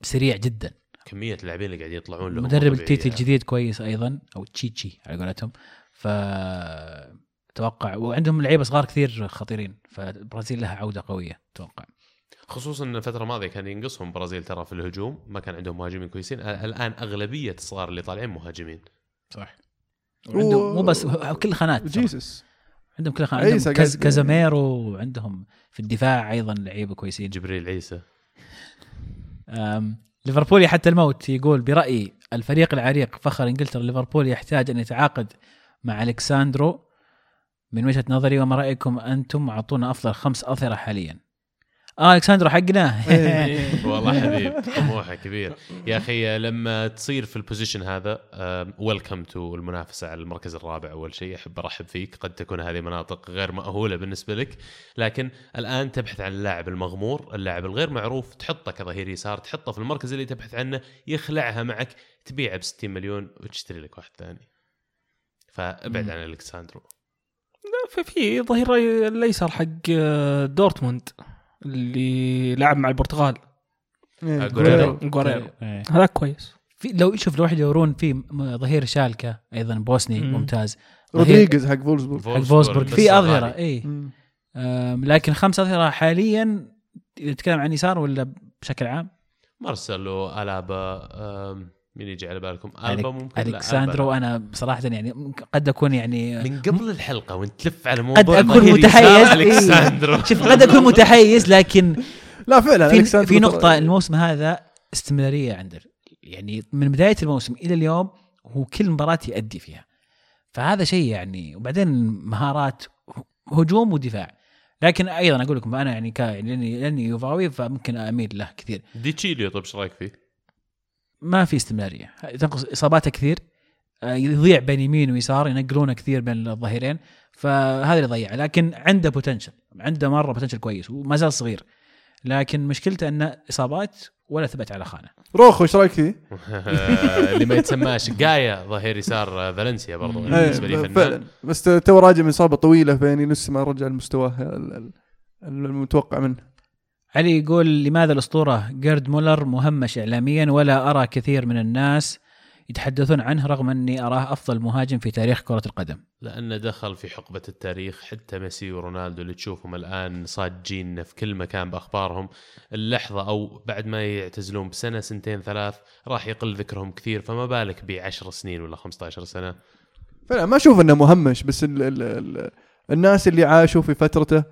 سريع جدا. كمية اللاعبين اللي قاعدين يطلعون لهم مدرب التيتي. الجديد كويس أيضا أو تشيتشي على قولتهم. ف أتوقع وعندهم لعيبة صغار كثير خطيرين فالبرازيل لها عودة قوية أتوقع. خصوصا إن الفترة الماضية كان ينقصهم البرازيل ترى في الهجوم ما كان عندهم مهاجمين كويسين. الآن أغلبية الصغار اللي طالعين مهاجمين. صح. وعندهم مو بس كل خانات ترى. جيسس عندهم كل خانات عيسى عندهم قاعد- كازاميرو وعندهم في الدفاع أيضا لعيبة كويسين. جبريل عيسى. ليفربول حتى الموت يقول برايي الفريق العريق فخر إنجلترا ليفربول يحتاج أن يتعاقد مع ألكساندرو. من وجهة نظري وما رأيكم أنتم أعطونا أفضل خمس اظهره حاليا. آه الكساندرو حقنا. <laughs> والله حبيب طموحه كبير. يا أخي لما تصير في ال position هذا welcome to المنافسة على المركز الرابع أول شيء. أحب أرحب فيك. قد تكون هذه مناطق غير مأهولة بالنسبة لك. لكن الآن تبحث عن اللاعب المغمور. اللاعب الغير معروف تحطه كظهير يسار تحطه في المركز اللي تبحث عنه يخلعها معك تبيعه ب 60 مليون وتشتري لك واحد ثاني. فابعد. عن الكساندرو في في ظهير الأيسر حق آه، دورتموند. اللي لعب مع البرتغال. إيه، أجويرو. جواريرو إيه. هذاك كويس. في لو شوف لو واحد يدورون في ظهير شالكة أيضا بوسني مم. ممتاز. رودريغيز حق فولسبورغ. حق فولسبورغ. في أظهرة. اي لكن خمس أظهرة حاليا نتكلم عن يسار ولا بشكل عام؟ مارسيلو ألابا مين يجي على بالكم؟ البا ممكن الكساندرو أنا بصراحة يعني قد أكون يعني. من قبل الحلقة وانت تلف على موضوع أكون ظهير متحيز، إيه. الكساندرو شوف قد أكون متحيز لكن <laughs> لا فعلا في, في نقطة الموسم هذا استمرارية عنده يعني من بداية الموسم إلى اليوم هو كل مباراة يأدي فيها فهذا شيء يعني وبعدين مهارات هجوم ودفاع لكن أيضا أقول لكم أنا يعني كا يعني لاني لأني يوفاوي فممكن أميل له كثير ديتشيليو طيب إيش رأيك فيه؟ ما في استمرارية. تنقص إصاباته كثير آه، يضيع بين يمين ويسار ينقلونه كثير بين الظهيرين فهذا اللي ضيعه لكن عنده بوتنشل عنده مرة بوتنشل كويس وما زال صغير. لكن مشكلته إنه إصابات ولا ثبت على خانة. روخو إيش رأيك فيه؟ <laughs> اللي ما يتسماش جايا ظهير يسار آه، فالنسيا برضو. بالنسبة لي إيه، فنان. فعلا بس تو راجع من إصابة طويلة فيعني لسه ما رجع لمستواه ال- ال- المتوقع منه. علي يقول لماذا الأسطورة جيرد مولر مهمش اعلاميا ولا أرى كثير من الناس يتحدثون عنه رغم أني أراه أفضل مهاجم في تاريخ كرة القدم؟ لأنه دخل في حقبة التاريخ حتى ميسي ورونالدو اللي تشوفهم الآن صاجين في كل مكان بأخبارهم. اللحظة أو بعد ما يعتزلون بسنة سنتين ثلاث راح يقل ذكرهم كثير فما بالك بعشر سنين ولا 15 سنة. فعلا ما أشوف إنه مهمش بس ال ال ال الناس اللي عاشوا في فترته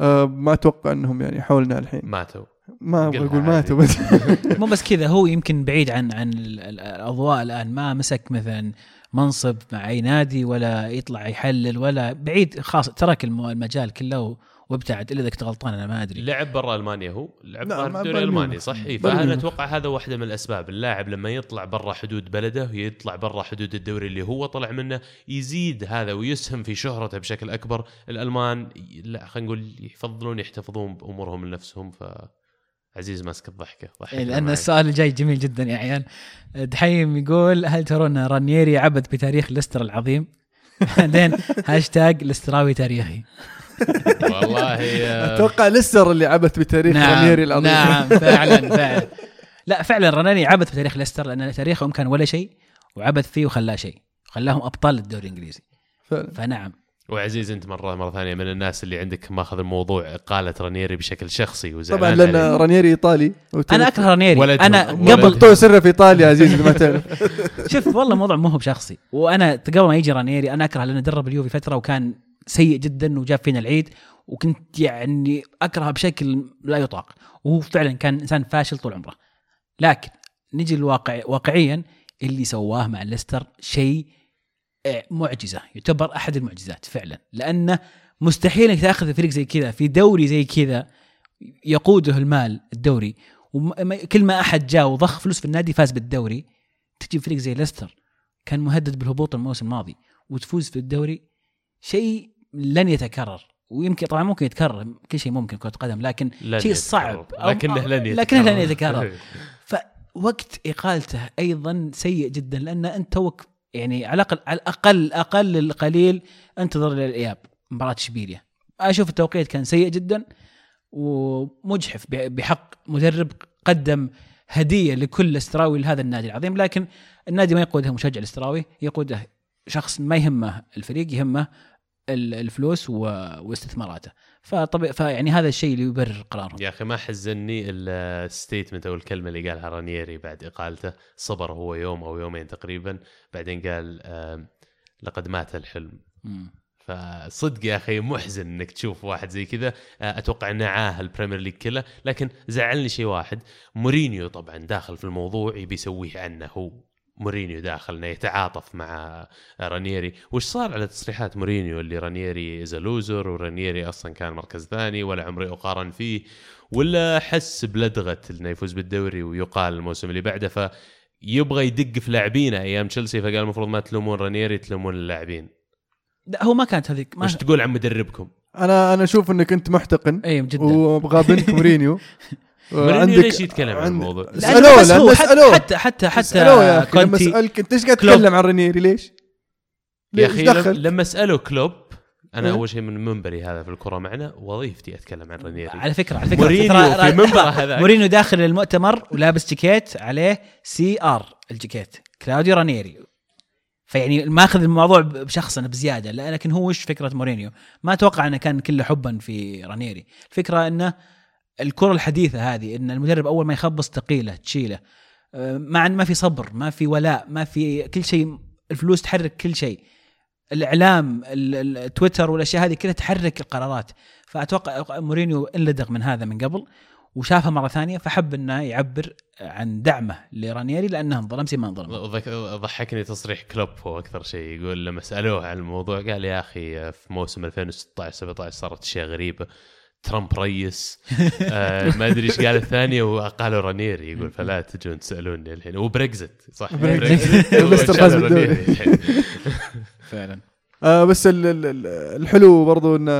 آه ما أتوقع إنهم يعني حولنا الحين. ماتوا. ما أبغى أقول. ماتوا بس. <laughs> مو بس كذا هو يمكن بعيد عن عن ال- ال- الأضواء الآن. ما مسك مثلا منصب مع أي نادي ولا يطلع يحلل ولا بعيد خلاص ترك الم- المجال كله وابتعد إلا إذا كنت غلطان أنا ما أدري لعب برا ألمانيا هو لعب برا الدوري الالماني. صح فانا ميونخ. أتوقع هذا واحدة من الأسباب اللاعب لما يطلع برا حدود بلده يطلع برا حدود الدوري اللي هو طلع منه يزيد هذا ويسهم في شهرته بشكل أكبر الألمان لا خلينا نقول يفضلون يحتفظون بأمورهم لنفسهم ف عزيز ماسك الضحكة ضحكنا إيه، لأن معك. السؤال الجاي جميل جدا يا عيال دحيم يقول هل ترون رانييري عبث بتاريخ ليستر العظيم؟ <laughs> بعدين هاشتاج لستراوي تاريخي <laughs> والله آه، أتوقع ليستر اللي عبث بتاريخ رانيري العظيم نعم فعلا <laughs> فعلا لا فعلا رانييري عبث بتاريخ ليستر لأن تاريخهم كان ولا شيء وعبث فيه وخلاه شيء خلاهم أبطال الدوري الإنجليزي فعلا. فنعم وعزيز أنت مرة مرة ثانية من الناس اللي عندك ماخذ الموضوع اقاله رانيري بشكل شخصي وزعلان طبعا لأن. رانيري إيطالي أنا أكره رانييري ولدهم. أنا. قبل دكتور سره في إيطاليا عزيز إذا ما تعرف <laughs> شوف والله الموضوع مو هو بشخصي وأنا قبل ما يجي رانيري أنا أكره لأنه درب اليوفي فترة وكان سيء جدا وجاب فينا العيد وكنت يعني اكرهه بشكل لا يطاق. وهو فعلا كان إنسان فاشل طول عمره. لكن نجي الواقع واقعيا اللي سواه مع ليستر شيء آه، معجزة يعتبر أحد المعجزات فعلا. لأنه مستحيل انك تاخذ فريق زي كذا في دوري زي كذا يقوده المال الدوري. وكل ما أحد جاء وضخ فلوس في النادي فاز بالدوري. تجي فريق زي ليستر كان مهدد بالهبوط الموسم الماضي. وتفوز في الدوري شيء لن يتكرر ويمكن طبعا ممكن يتكرر كل شيء ممكن كرة قدم لكن شيء. صعب لكنه لن يتكرر لكنه لن يتكرر. <laughs> فوقت إقالته أيضا سيء جدا لأن أنت توك يعني على الاقل على الاقل أقل القليل أنتظر للاياب مباراة اشبيليا أشوف التوقيت كان سيء جدا ومجحف بحق مدرب قدم هدية لكل لستراوي لهذا النادي العظيم لكن النادي ما يقوده مشجع اللستراوي يقوده شخص ما يهمه الفريق يهمه الفلوس واستثماراته. فطبيعي فيعني هذا الشيء اللي يبرر قرارهم يا أخي ما حزني ال statement أو الكلمة اللي قالها رانييري بعد إقالته صبر هو يوم أو يومين تقريبا بعدين قال لقد مات الحلم. مم. فصدق يا أخي محزن إنك تشوف واحد زي كذا. آه، أتوقع إنه عاه البريمير ليج كله. لكن زعلني شيء واحد. مورينيو طبعا داخل في الموضوع يبي يسويه عنه هو. مورينيو داخل إنه يتعاطف مع رانييري. وش صار على تصريحات مورينيو اللي رانييري is loser ورانييري أصلا كان مركز ثاني ولا عمري اقارن فيه ولا حس بلدغة إنه يفوز بالدوري ويقال الموسم اللي بعده ف يبغى يدق في لاعبينه أيام تشيلسي فقال المفروض ما تلومون رانييري تلومون اللاعبين. لا هو ما كانت هذيك ما وش تقول عن مدربكم؟ أنا أنا أشوف إنك أنت محتقن اي جدا. وابغى بنت مورينيو. <laughs> مورينيو ليش يتكلم عن الموضوع؟ هو لأنه حتى اسالوه حتى حتى حتى لما اسالك أنت إيش قاعد. تتكلم عن رانيري ليش؟ يا أخي؟ لما اساله كلوب أنا إيه؟ أول شيء من منبري هذا في الكرة معنا وظيفتي أتكلم عن رانييري على فكرة على فكرة مورينيو في منبره لحظة، <laughs> هذاك. مورينيو داخل المؤتمر ولابس جاكيت عليه CR الجاكيت كلاوديو رانيري فيعني ماخذ الموضوع بشخصا بزيادة لكن هو وش فكرة مورينيو؟ ما أتوقع إنه كان كله حبا في رانيري، الفكرة إنه الكرة الحديثة هذه إن المدرب أول ما يخبص ثقيلة تشيله. أه، مع إن ما في صبر، ما في ولاء، ما في كل شيء الفلوس تحرك كل شيء. الإعلام ال- ال- التويتر والأشياء هذه كلها تحرك القرارات. فأتوقع مورينيو انلدغ من هذا من قبل وشافها مرة ثانية فحب إنه يعبر عن دعمه لرانيري لأنه انظلم زي ما انظلم ضحك- ضحكني تصريح كلوب هو أكثر شيء يقول لما سألوه عن الموضوع قال يا أخي في موسم 2016 17 صارت أشياء غريبة. ترامب رئيس آه ما أدري إيش قال الثانية وقالوا رانيري يقول فلا تجون تسألوني الحين. وبريكزت صح؟ بريكزت. <laughs> رانيري. <laughs> فعلا. آه بس ال- ال- ال- الحلو برضو انه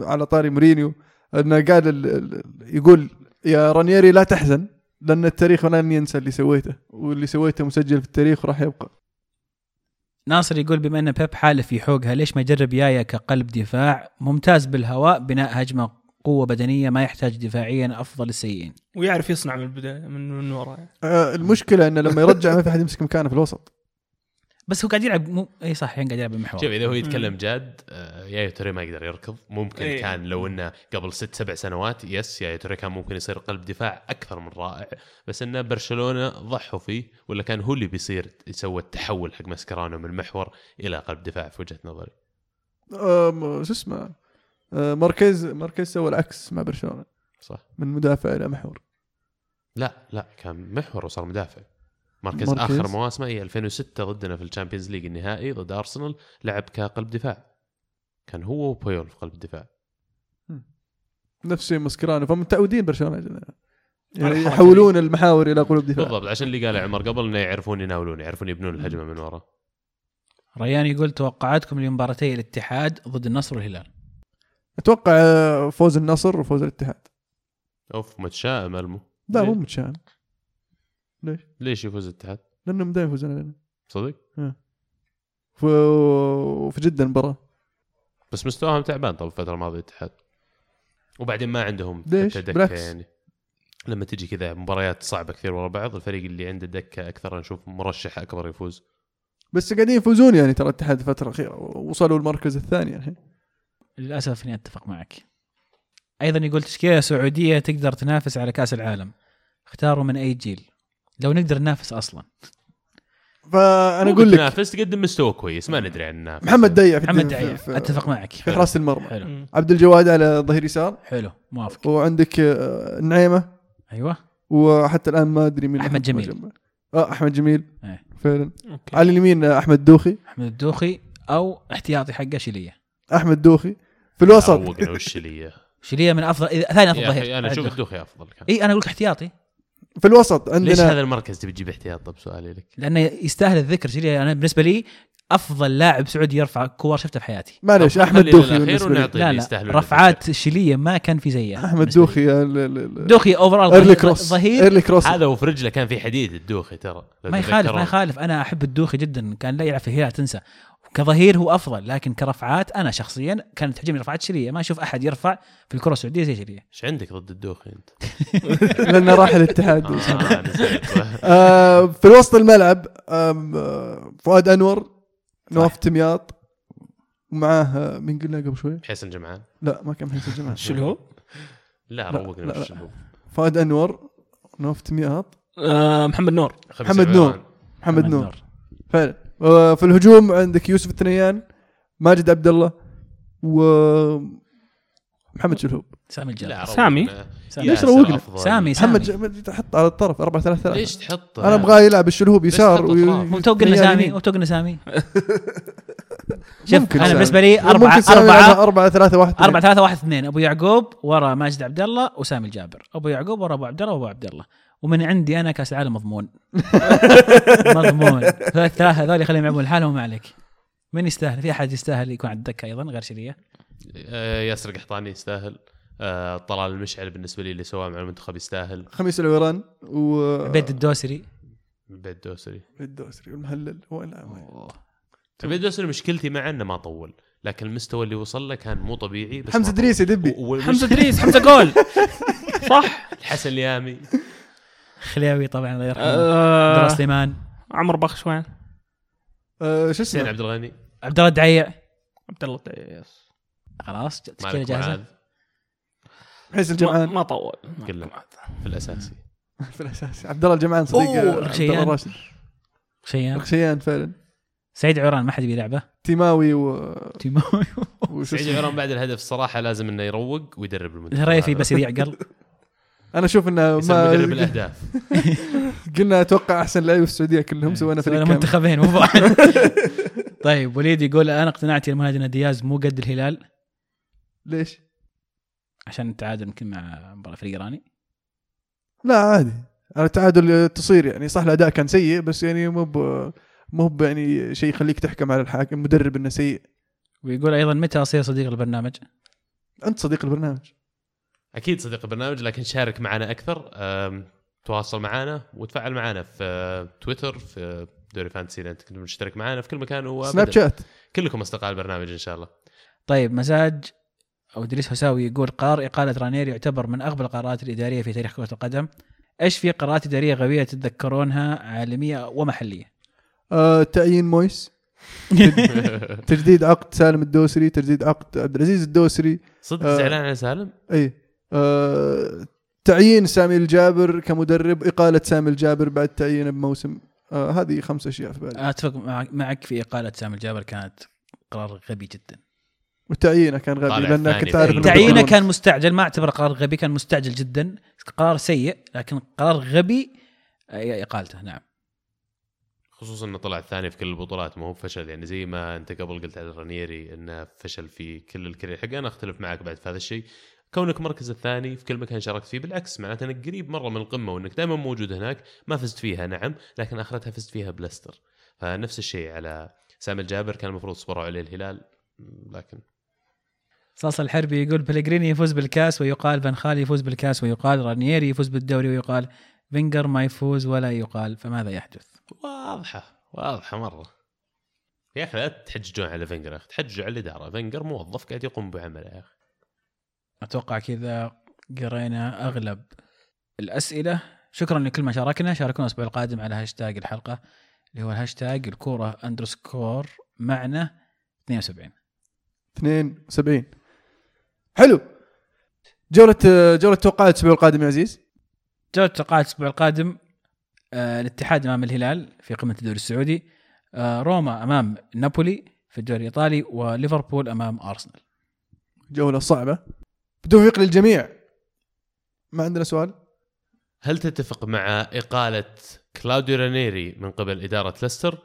على طاري مورينيو انه قال ال- ال- يقول يا رانييري لا تحزن لأن التاريخ لن ينسى اللي سويته واللي سويته مسجل في التاريخ وراح يبقى. ناصر يقول بما إن بيب حالف في حوقها ليش ما يجرب يايا كقلب دفاع ممتاز بالهواء بناء هجمة قوة بدنية ما يحتاج دفاعيا أفضل السيئين. ويعرف يصنع من البداية من من ورا يعني. آه المشكلة إنه لما يرجع ما في احد يمسك مكانه في الوسط. بس هو قاعد يلعب مو إي صح الحين قاعد يلعب بالمحور. شوف إذا هو يتكلم جاد آه، يايا توري ما يقدر يركض. ممكن إيه. كان لو إنه قبل ست سبع سنوات yes يايا توري كان ممكن يصير قلب دفاع أكثر من رائع. بس إنه برشلونة ضحوا فيه ولا كان هو اللي بيصير يسوي التحول حق ماسكرانو من محور إلى قلب دفاع في وجهة نظري. شو اسمه؟ ماركيز ماركيز سوى العكس مع برشلونة. صح. من مدافع إلى محور. لا لا كان محور وصار مدافع. مركز, مركز؟ آخر مواسمه هي 2006 ضدنا في الشامبيونز ليج النهائي ضد أرسنال لعب كقلب دفاع. كان هو وبويول في قلب الدفاع. نفس الشيء مسكرانو فمتعودين برشلونة يعني يحولون المحاور إلى قلوب دفاع. بالضبط عشان اللي قال عمر قبل إنه يعرفون يناولون يعرفون يبنون الهجمة من ورا. ريان يقول توقعاتكم لمباراتي الاتحاد ضد النصر والهلال. أتوقع فوز النصر وفوز الاتحاد أوف متشائم ألمو لا مو؟ متشائم ليش؟ ليش يفوز الاتحاد؟ لأنهم دائما يفوزون علينا صدق؟ ف- وفي جدة المباراة بس مستواهم تعبان طب الفترة الماضية الاتحاد وبعدين ما عندهم ليش؟ دكة. يعني لما تجي كذا مباريات صعبة كثير ورا بعض الفريق اللي عنده دكة أكثر نشوف مرشح أكبر يفوز بس قاعدين يفوزون يعني ترى الاتحاد الفترة الأخيرة وصلوا المركز الثاني الحين للأسف إني أتفق معك. أيضا يقول تشكيلة سعودية تقدر تنافس على كأس العالم. اختاروا من أي جيل؟ لو نقدر ننافس أصلا. فأنا أقول لك. تنافس تقدم مستوى كويس ما ندري عن النافس. محمد ديع في محمد في- أتفق معك. في حراسه المرمى. حلو. عبد الجواد على ظهير يسار. حلو موافق. وعندك آه، النعيمة. أيوه. وحتى الآن ما أدري مين أحمد أحط جميل. آه أحمد جميل. إيه. فعلا. أوكي. على اليمين آه، أحمد دوخي. أحمد الدوخي أو احتياطي حقه شيلية أحمد دوخي. في الوسط. عوقنا وش اللي شيلية من أفضل إذا- ثاني افضل ظهير أنا أشوف الدوخي. أفضل كان. إي أنا أقول لك احتياطي. في الوسط ليش عندنا هذا المركز تبي تجيب احتياط؟ طب سؤالي لك. لأنه يستاهل الذكر شيلية. أنا بالنسبة لي أفضل لاعب سعودي يرفع كور شفته في حياتي. معليش أحمد دوخي لا اللي لا رفعات شيلية ما كان في زيها أحمد. دوخي ال- ال- ال- دوخي early cross ظهير. early cross. هذا وفي رجله كان في حديد الدوخي ترى. ما يخالف ما. يخالف. أنا أحب الدوخي جدا كان لا يلعب في الهلال تنسى. كظهير هو أفضل لكن كرفعات أنا شخصيا كانت تعجبني رفعات شيليه ما أشوف أحد يرفع في الكرة السعودية زي شيليه إيش عندك ضد الدوخي أنت؟ <laughs> لأنه راح الاتحاد آه. آه في وسط الملعب آه فؤاد أنور نواف تمياط ومعاه مين قلنا قبل شوي؟ حسن جمعان لا ما كان حسين جمال <laughs> شنو هو؟ لا روقنا. بالشباب فؤاد أنور نواف تمياط آه محمد نور محمد. نور محمد نور فعلا في الهجوم عندك يوسف الثنيان ماجد عبد الله و محمد شلهوب سامي الجابر سامي. سامي. ليش روقنا؟ سامي محمد سامي ج- حط على الطرف 4 3 3 ليش تحط أنا أبغاه يلعب الشلهوب يسار. وتوقنا. سامي وتوقنا سامي. <laughs> شوف ممكن أنا سامي. بالنسبة لي ممكن أربعة سامي أربعة. يلعبها 4 3 1 أربعة ثلاثة واحد اثنين. أبو يعقوب ورا ماجد عبد الله وسامي الجابر. أبو يعقوب ورا أبو عبد الله وأبو عبد الله ومن عندي أنا كأس العالم مضمون. <laughs> مضمون. الثلاثة هذول خليهم يلعبون لحالهم ما عليك. من يستاهل؟ في أحد يستاهل يكون على الدكة أيضا غير شرية؟ آه، ياسر قحطاني يستاهل. آه، طلال المشعل بالنسبة لي اللي سواه مع المنتخب يستاهل. خميس العويران و عبيد الدوسري. عبيد دوسري الدوسري والمهلل هو لا وين. عبيد دوسري مشكلتي معه إنه ما طول لكن المستوى اللي وصل له كان مو طبيعي بس حمزة. ادريس يا دبي. حمزة ادريس حمزة جول. <laughs> صح. الحسن اليامي. خليوي طبعا الله يرحمه. آه، عبد الله سليمان. عمر بخش وين؟ آه، شو اسمه؟ عبد الغني. عبد الله الدعيع عبد الله الدعيس. خلاص تشكيله جاهزة؟ ما, الجمعان. ما طول. كله. في الأساسي. <laughs> في الاساس عبد الله الجمعان صديق رخشيان. شيئا رخشيان فعلا. سعيد عوران ما حد بيلعبه تيماوي و تيموي وشو سعيد عمران بعد الهدف الصراحة لازم إنه يروق ويدرب المنتخب. الريفي هذا. بس يعقل <laughs> أنا أشوف إنه ما مدرب الأهداف. <laughs> قلنا أتوقع أحسن لعيبه في السعودية كلهم سوينا فريق سوينا كامل. منتخبين مو <laughs> واحد طيب وليد يقول أنا اقتنعت يا المهاجم دياز مو قد الهلال. ليش؟ عشان التعادل يمكن مع مباراة الفريق الايراني لا عادي. على التعادل تصير يعني صح الأداء كان سيء بس يعني مو ب- مو ب- يعني شيء يخليك تحكم على الحاكم مدرب إنه سيء. ويقول أيضا متى أصير صديق البرنامج؟ أنت صديق البرنامج. أكيد صديق البرنامج لكن شارك معنا أكثر تواصل معنا وتفاعل معنا في تويتر في دوري فانتسي إذا أنت كنت مشترك معنا في كل مكان. سناب شات كلكم أصدقاء البرنامج إن شاء الله طيب مزاج أو إدريس حساوي يقول قرار إقالة رانيري يعتبر من أغبى القرارات الإدارية في تاريخ كرة القدم إيش في قرارات إدارية غبية تتذكرونها عالمية ومحلية؟ آه تعيين مويس <laughs> تجديد عقد سالم الدوسري تجديد عقد عبد العزيز الدوسري صدق آه. زعلان على سالم اي تعيين سامي الجابر كمدرب إقالة سامي الجابر بعد تعيينه بموسم آه هذه خمس أشياء في بالي. أتفق مع- معك في إقالة سامي الجابر كانت قرار غبي جدا. وتعيينه كان غبي لأنك كنت عارف تعيينه. كان مستعجل ما أعتبره قرار غبي كان مستعجل جدا. قرار سيء لكن قرار غبي آه، إقالته نعم. خصوصا إنه طلع الثاني في كل البطولات ما هو فشل. يعني زي ما أنت قبل قلت على رانيري إنه فشل في كل ال career حقه أنا أختلف معك بعد في هذا الشيء. كونك مركز الثاني في كل مكان شاركت فيه بالعكس معناته إنك قريب مرة من القمة وإنك دائما موجود هناك ما فزت فيها نعم لكن آخرتها فزت فيها بليستر. فنفس الشيء على سامي الجابر كان المفروض صبروا عليه الهلال لكن صاص الحربي يقول بلغريني يفوز بالكاس ويقال فان خال يفوز بالكاس ويقال رانييري يفوز بالدوري ويقال فينجر ما يفوز ولا يقال فماذا يحدث؟ واضحة واضحة مرة. يا أخي لا تحججون على فينجر يا أخي تحججوا على الإدارة. فينجر موظف قاعد يقوم بعمله يا أخي. أتوقع كذا قرينا أغلب الأسئلة. شكرا لكل من شاركنا. شاركونا الأسبوع القادم على هاشتاج الحلقة اللي هو الهاشتاج الكورة underscore معنا 72 72 حلو. جولة جولة توقعات الأسبوع القادم يا عزيز؟ جولة توقعات الأسبوع القادم آه الاتحاد أمام الهلال في قمة الدوري السعودي آه روما أمام نابولي في الدوري الإيطالي وليفربول أمام أرسنال. جولة صعبة. بتوفيق للجميع ما عندنا سؤال هل تتفق مع إقالة كلاوديو رانيري من قبل إدارة ليستر؟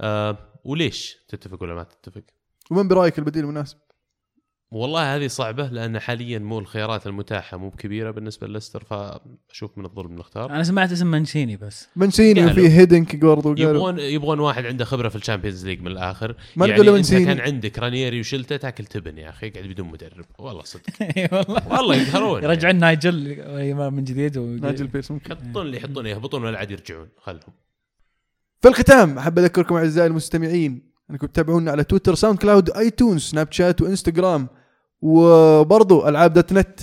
آه وليش تتفق ولا ما تتفق؟ ومن برأيك البديل المناسب والله هذه صعبة لأن حاليا مو الخيارات المتاحة مو بكبيرة بالنسبة لليستر فأشوف من الظلم نختار. أنا سمعت اسم مانشيني بس. مانشيني قالوا. وفي هيدينك برضو يبغون يبغون واحد عنده خبرة في ال Champions League من الآخر. ما يعني أنت مانشيني. كان عندك رانيري وشلته تاكل تبن يا أخي قاعد بدون مدرب. والله صدق. <laughs> إي والله. والله يقهرون. يرجعون نايجل من جديد و... نايجل بيرسون ممكن. يحطون اللي يحطون يهبطون ولا عاد يرجعون. خلهم. في الختام أحب أذكركم أعزائي المستمعين أنكم تتابعونا على تويتر ساوند كلاود ايتونز سناب شات وإنستغرام. وبرضو ألعاب dot net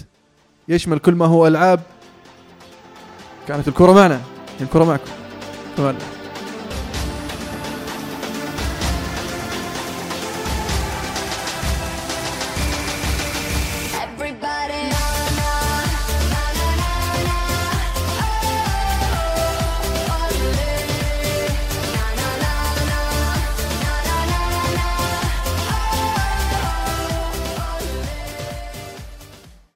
يشمل كل ما هو ألعاب. كانت الكورة معنا. الكورة معكم. تمام.